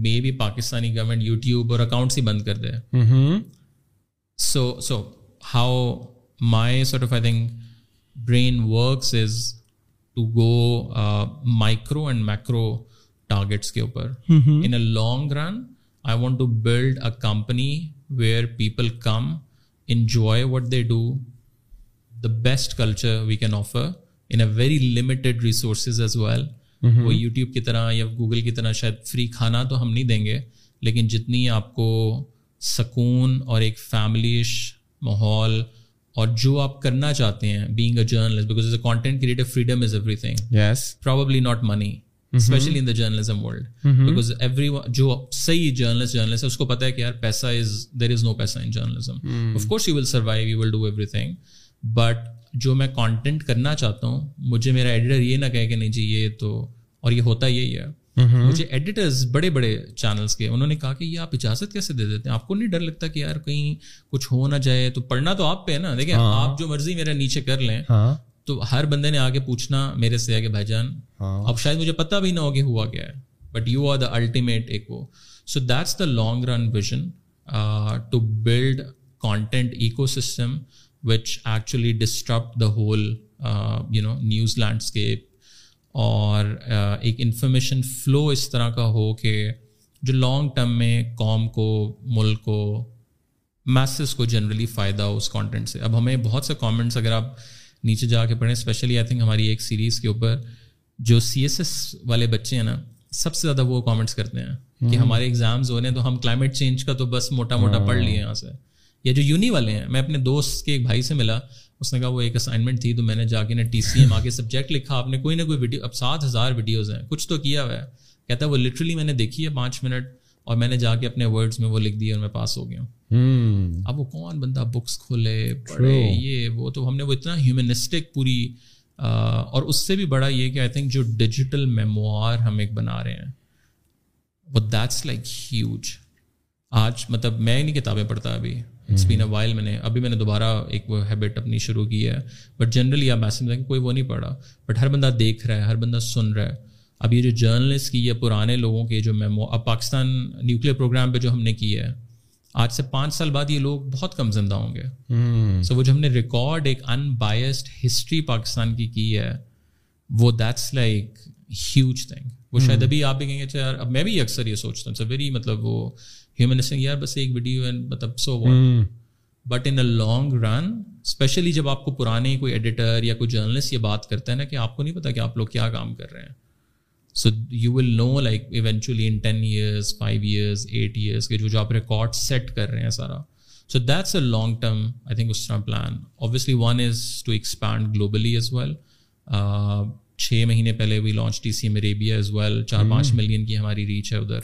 maybe Pakistani government YouTube اور اکاؤنٹس ہی بند کر دے so so how my sort of I think brain works is to go micro and macro targets کے اوپر in a long run I want to build a company where people come enjoy what they do the best culture we can offer in a very limited resources as well وہ YouTube کی طرح یا Google کی طرح شاید free کھانا تو ہم نہیں دیں گے لیکن جتنی آپ کو سکون اور ایک فیملیش ماحول اور جو آپ کرنا چاہتے ہیں being a journalist because is a content creator freedom is everything yes probably not money especially in the journalism world because every جو صحیح جرنلسٹ جرنلسٹ ہے اس کو پتا ہے کہ یار paisa is there is no پیسہ in journalism of course you will survive you will do everything but جو میں کانٹینٹ کرنا چاہتا ہوں مجھے میرا ایڈیٹر یہ نہ کہے کہ نہیں جی یہ تو اور یہ ہوتا یہی ہے Mm-hmm. مجھے ایڈیٹرز بڑے بڑے چینلس کے انہوں نے کہا کہ یہ آپ اجازت کیسے دے دیتے ہیں آپ کو نہیں ڈر لگتا کہ یار کہیں کچھ ہو نہ جائے تو پڑھنا تو آپ پہ ہے نا دیکھیں ہاں۔ آپ جو مرضی میرا نیچے کر لیں ہاں۔ تو ہر بندے نے آگے پوچھنا میرے سے بھائی جان ہاں۔ اب شاید مجھے پتہ بھی نہ ہو کہ ہوا کیا ہے but you are the ultimate ایک وہ so that's the long run vision to build content ecosystem which actually disturb the whole you know news landscape اور ایک انفارمیشن فلو اس طرح کا ہو کہ جو لانگ ٹرم میں قوم کو ملک کو میسز کو جنرلی فائدہ ہو اس کانٹینٹ سے اب ہمیں بہت سے کامنٹس اگر آپ نیچے جا کے پڑھیں اسپیشلی آئی تھنک ہماری ایک سیریز کے اوپر جو سی ایس ایس والے بچے ہیں نا سب سے زیادہ وہ کامنٹس کرتے ہیں کہ ہمارے ایگزامز ہو رہے ہیں تو ہم کلائمیٹ چینج کا تو بس موٹا موٹا پڑھ ہاں۔ لیے یہاں سے یا جو یونی والے ہیں میں اپنے دوست کے ایک بھائی سے ملا اس نے کہا وہ ایک اسائنمنٹ تھی تو میں نے جا کے نا ٹی سی ایم آ کے سبجیکٹ لکھا آپ نے کوئی نہ کوئی ویڈیو اب سات ہزار ویڈیوز ہیں کچھ تو کیا ہوا ہے کہتا ہے وہ لٹرلی میں نے دیکھی ہے پانچ منٹ اور میں نے جا کے اپنے ورڈس میں وہ لکھ دی اور میں پاس ہو گیا ہوں اب وہ کون بندہ بکس کھولے پڑھے یہ وہ تو ہم نے وہ اتنا ہیومنسٹک پوری اور اس سے بھی بڑا یہ کہ آئی تھنک جو ڈیجیٹل میموار ہم ایک بنا رہے ہیں وہ دیٹس لائک ہیوج آج مطلب میں نہیں کتابیں پڑھتا ابھی اٹس بین اے وائل میں نے ابھی میں نے دوبارہ ایک وہ ہیبٹ اپنی شروع کی ہے بٹ جنرلی آپ ایسے میں کوئی وہ نہیں پڑھا بٹ ہر بندہ دیکھ رہا ہے ہر بندہ سن رہا ہے اب یہ جو جرنلسٹ کی یا پرانے لوگوں کے جو میمو اب پاکستان نیوکلیر پروگرام پہ جو ہم نے کیا ہے آج سے پانچ سال بعد یہ لوگ بہت کم زندہ ہوں گے سو وہ جو ہم نے ریکارڈ ایک ان بائسڈ ہسٹری پاکستان کی کی ہے وہ دیٹس لائک ہیوج تھنگ وہ شاید ابھی آپ بھی کہیں گے اچھا یار اب میں بھی اکثر یہ سوچتا ہوں ویری مطلب وہ ہیومنسٹنگ یار بس ایک ویڈیو مطلب so but in a long run especially جب آپ کو پرانے کوئی ایڈیٹر یا کوئی جرنلسٹ یہ بات کرتا ہے نا کہ آپ کو نہیں پتا کہ آپ لوگ کیا کام کر رہے ہیں so you will know like eventually in ten years five years eight years کے جو جو آپ ریکارڈ سیٹ کر رہے ہیں سارا so that's a long term I think اس طرح plan obviously one is to expand globally as well چھ مہینے پہلے we launch T C M as well چار پانچ ملین hmm. کی ہماری ریچ ہے ادھر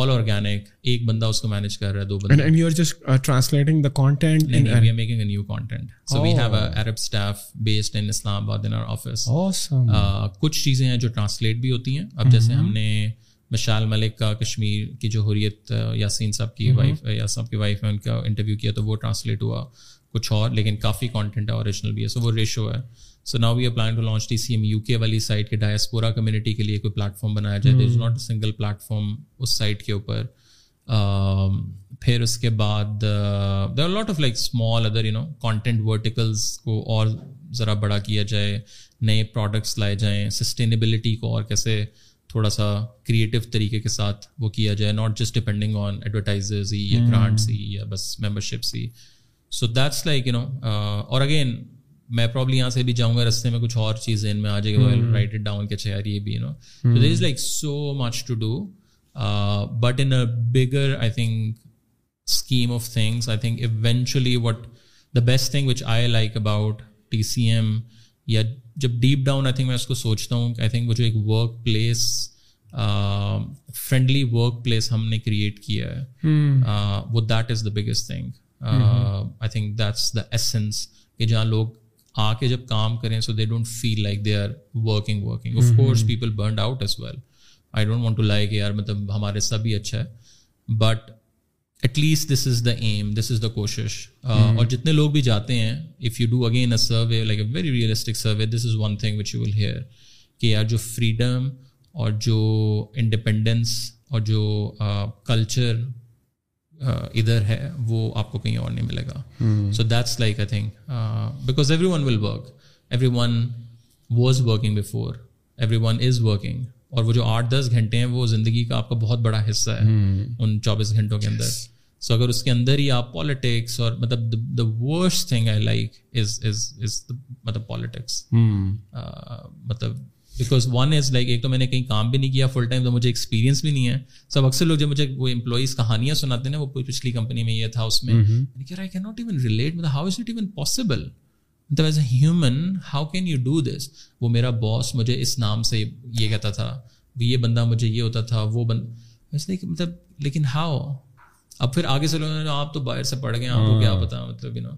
آل آرگینک uh, ایک بندہ اس کو مینج کر رہا ہے دو بندے translating the content we are making a new content so we have a Arab staff based in Islamabad in our office کچھ چیزیں ہیں جو ٹرانسلیٹ بھی ہوتی ہیں اب hmm. جیسے ہم نے مشال ملک کا کشمیر کی جو حریت uh, یاسین صاحب کی وائف hmm. یا صاحب کی وائف ہے ان کا انٹرویو کیا تو وہ ٹرانسلیٹ ہوا کچھ اور لیکن کافی کانٹینٹ ہے اوریجنل بھی ہے سو وہ ریشو ہے so now we plan to launch D C M U K والی سائٹ کے ڈایاسپورا کمیونٹی کے لیے کوئی پلیٹ فارم بنایا جائے is not a platform اس سائٹ کے اوپر پھر اس کے بعد there lot of like small other you know content verticals کو اور ذرا بڑا کیا جائے نئے پروڈکٹس لائے جائیں سسٹینیبلٹی کو اور کیسے تھوڑا سا کریٹو طریقے کے ساتھ وہ کیا جائے not just depending on advertisers ہی ہی یا یا grants so memberships like you know اور اگین میں پرابلی یہاں سے بھی جاؤں گا رستے میں کچھ اور چیز ان میں آ جائے گا رائٹ اٹ ڈاؤن کے چیئر یہ بھی یو نو تو there is like so much to do but in bigger I think scheme of things I think eventually what the best thing which I like about T C M یا جب deep down I think میں اس کو سوچتا ہوں I think وہ جو ایک workplace friendly workplace ہم نے کریٹ کیا ہے وہ that is the biggest thing I think that's the essence کہ جہاں لوگ آ کے جب کام کریں so they don't feel like they are working working of course people out as well I don't want to like یار مطلب ہمارے سب ہی اچھا ہے but at least this is the aim this is the کوشش mm-hmm. اور جتنے لوگ بھی جاتے ہیں if you do again a survey like a very realistic survey this is one thing which you will hear کہ یار جو فریڈم اور جو انڈیپینڈنس اور جو کلچر ادھر ہے وہ آپ کو کہیں اور نہیں ملے گا so that's like I think because everyone will work everyone was working before everyone is working اور وہ جو آٹھ دس گھنٹے ہیں وہ زندگی کا آپ کا بہت بڑا حصہ ہے ان چوبیس گھنٹوں کے اندر سو اگر اس کے اندر ہی آپ پالیٹکس اور مطلب the worst thing I like is is is مطلب پالیٹکس مطلب بیکاز ون از لائک ایک تو میں نے کہیں کام بھی نہیں کیا فل ٹائم تو مجھے ایکسپیرینس بھی نہیں ہے سب اکثر لوگ جب مجھے وہ امپلائیز کہانیاں سناتے ہیں وہ پچھلی کمپنی میں یہ تھا اس میں آئی کی ناٹ ایون ریلیٹ مطلب how is it even possible مطلب as a human how can you do this وہ میرا باس مجھے اس نام سے یہ کہتا تھا یہ بندہ مجھے یہ ہوتا تھا وہ بند لائک مطلب لیکن ہاؤ اب پھر آگے سے لوگوں نے آپ تو باہر سے پڑھ گئے آپ کو کیا پتا مطلب یو نو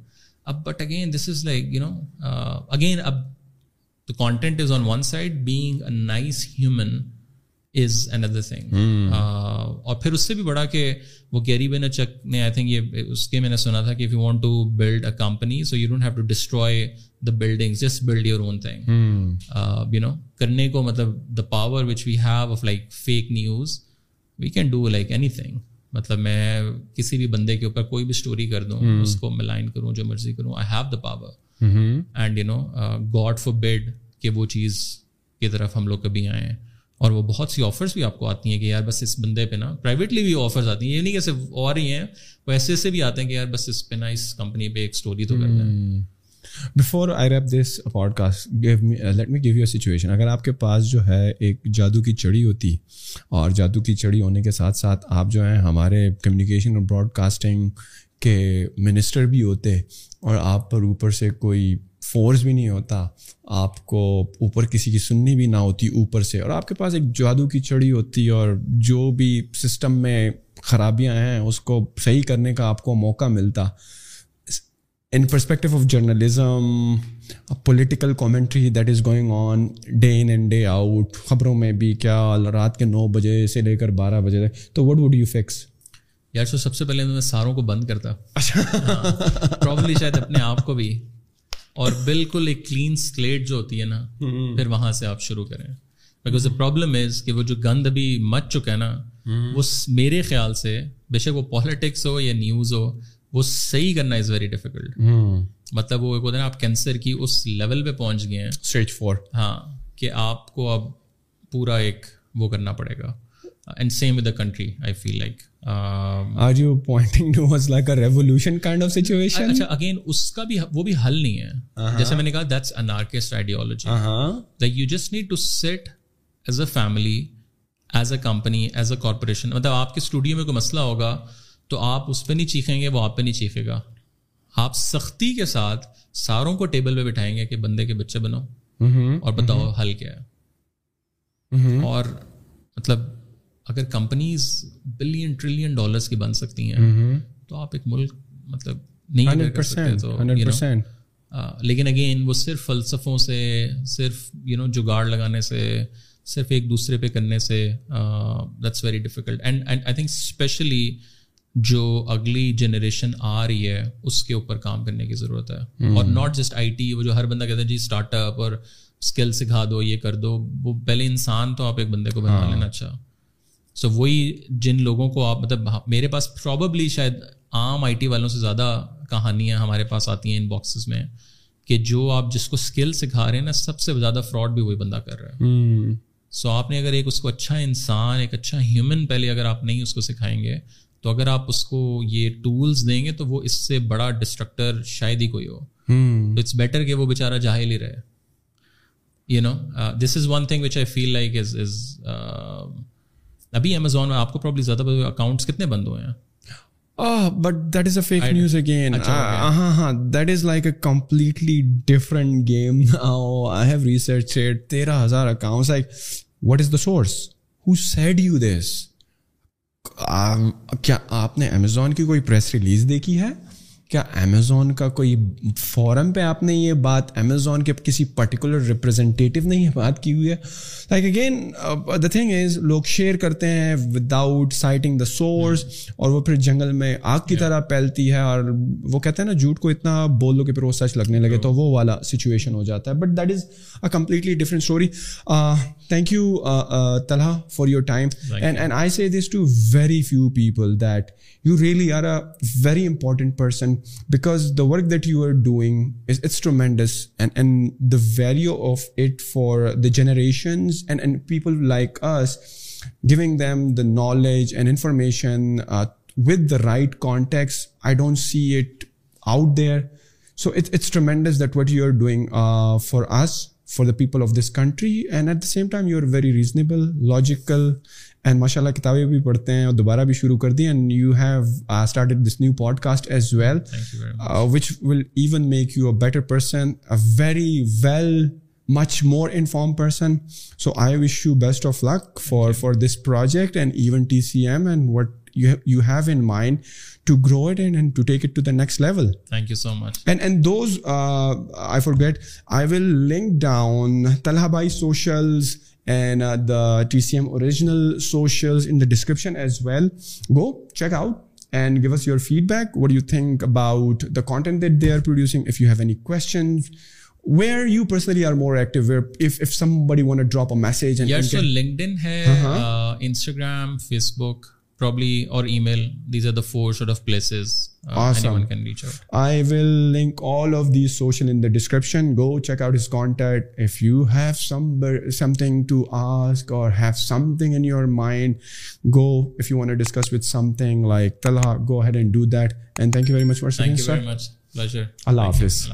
اب but again this is like you know again اب the content is on one side being a nice human is another thing اور پھر اس سے بھی بڑا کہ وہ گیری بین اے چک نے آئی تھنک یہ اس کے میں نے سنا تھا کہ if you want to build a company so you don't have to destroy the building just build your own thing you know کرنے کو مطلب the power which we have of like fake news we can do like anything مطلب میں کسی بھی بندے کے اوپر کوئی بھی اسٹوری کر دوں hmm. اس کو میں لائن کروں جو مرضی کروں I have the power and you know God forbid وہ چیز کی طرف ہم لوگ کبھی آئے ہیں اور وہ بہت سی آفرس بھی آپ کو آتی ہیں کہ یار بس اس بندے پہ نا پرائیویٹلی بھی آفرز آتی ہیں یہ نہیں کہ صرف اور ہی ہیں وہ ایسے ایسے بھی آتے ہیں کہ یار بس اس پہ نا اس کمپنی پہ ایک اسٹوری تو کرنا ہے before I wrap this podcast give me let me give you situation اگر آپ کے پاس جو ہے ایک جادو کی چڑی ہوتی اور جادو کی چڑی ہونے کے ساتھ ساتھ آپ جو ہیں ہمارے کمیونیکیشن اور براڈ کاسٹنگ کہ منسٹر بھی ہوتے اور آپ پر اوپر سے کوئی فورس بھی نہیں ہوتا آپ کو اوپر کسی کی سننی بھی نہ ہوتی اوپر سے اور آپ کے پاس ایک جادو کی چڑی ہوتی اور جو بھی سسٹم میں خرابیاں ہیں اس کو صحیح کرنے کا آپ کو موقع ملتا in perspective of journalism political commentary that is going on day in and day out خبروں میں بھی کیا رات کے نو بجے سے لے کر بارہ بجے تک تو وٹ وڈ یو فکس یار سو سب سے پہلے میں ساروں کو بند کرتا پرابلی اچھا۔ شاید اپنے آپ کو بھی اور بالکل ایک کلین سلیٹ جو ہوتی ہے نا پھر وہاں سے آپ شروع کریں بیکاز دا پرابلم از کہ وہ جو گند ابھی مچ چکا ہے نا وہ میرے خیال سے بے شک وہ پالیٹکس ہو یا نیوز ہو وہ صحیح کرنا از ویری ڈیفیکلٹ مطلب وہ آپ کینسر کی اس لیول پہ پہنچ گئے ہیں اسٹیج فور ہاں کہ آپ کو اب پورا ایک وہ کرنا پڑے گا and same with the country I feel like آپ کے اسٹوڈیو میں کوئی مسئلہ ہوگا تو آپ اس پہ نہیں چیخیں گے وہ آپ پہ نہیں چیخے گا آپ سختی کے ساتھ ساروں کو ٹیبل پہ بٹھائیں گے کہ بندے کے بچے بنو mm-hmm. اور بتاؤ mm-hmm. حل کیا ہے mm-hmm. اور مطلب اگر کمپنیز بلین ٹریلین ڈالرس کی بن سکتی ہیں تو آپ ایک ملک مطلب نہیں کر سکتے اگین وہ صرف فلسفوں سے صرف یو نو جگاڑ لگانے سے صرف ایک دوسرے پہ کرنے سے that's very difficult and and I think especially جو اگلی جنریشن آ رہی ہے اس کے اوپر کام کرنے کی ضرورت ہے اور ناٹ جسٹ آئی ٹی وہ جو ہر بندہ کہتا ہے جی اسٹارٹ اپ اور اسکل سکھا دو یہ کر دو وہ پہلے انسان تو آپ ایک بندے کو بنا ہاں۔ لینا اچھا سو وہی جن لوگوں کو آپ مطلب ہاں، میرے پاس پراببلی شاید عام آئی ٹی والوں سے زیادہ کہانیاں ہمارے پاس آتی ہیں ان باکسز میں کہ جو آپ جس کو اسکل سکھا رہے ہیں نا سب سے زیادہ فراڈ بھی وہی بندہ کر رہا ہے سو آپ نے اگر ایک اس کو اچھا انسان ایک اچھا ہیومن پہلے اگر آپ نہیں اس کو سکھائیں گے تو اگر آپ اس کو یہ ٹولس دیں گے تو وہ اس سے بڑا ڈسٹرکٹر شاید ہی کوئی ہو تو بیٹر کہ وہ بیچارہ جاہل ہی رہے you know this is one thing which I feel like is is ابھی امیزون میں آپ کو پرابلی زیادہ اکاؤنٹس کتنے بند ہوئے ہیں but that is a fake news again ہاں ہاں that is like a completely different game I have research تیرہ ہزار accounts like what is the source who said you this کیا آپ نے امیزون کی کوئی پریس ریلیز دیکھی ہے کیا امیزون کا کوئی فورم پہ آپ نے یہ بات امیزون کے کسی پرٹیکولر ریپرزینٹیو نے یہ بات کی ہوئی ہے like again the thing is لوگ شیئر کرتے ہیں without citing the source اور وہ پھر جنگل میں آگ کی طرح پھیلتی ہے اور وہ کہتے ہیں نا جھوٹ کو اتنا بول لو کہ پھر وہ سچ لگنے لگے hmm. تو وہ والا سچویشن ہو جاتا ہے but that is a completely different story thank you Talha for your time and and I see this to very few people that you really are a very important person because the work that you are doing is, it's tremendous, and the value of it for the generations and people like us, giving them the knowledge and information uh, with the right context, I don't see it out there. So it's tremendous that what you are doing uh, for us, for the people of this country, and at the same time you are very reasonable, logical, and ماشاء اللہ کتابیں بھی پڑھتے ہیں اور دوبارہ بھی شروع کر دی and you have started this new podcast as well which will even make you a better person very well much more inform person so I wish you best of luck for for this project and even T C M and what you have in mind to grow it and and to take it to the next level thank you so much and and those I forget I will link down Talha by socials and uh, the TCM original socials in the description as well. Go check out and give us your feedback. What do you think about the content that they are producing? If you have any questions, where you personally are more active, where if somebody want to drop a message and yeah, so LinkedIn hai, uh-huh. uh, Instagram, Facebook, probably or email these are the four sort of places uh, awesome. anyone can reach out i will link all of these social in the description go check out his contact if you have some something to ask or have something in your mind go if you want to discuss with something like tala go ahead and do that and thank you very much for thank you sir. very much pleasure allah hafiz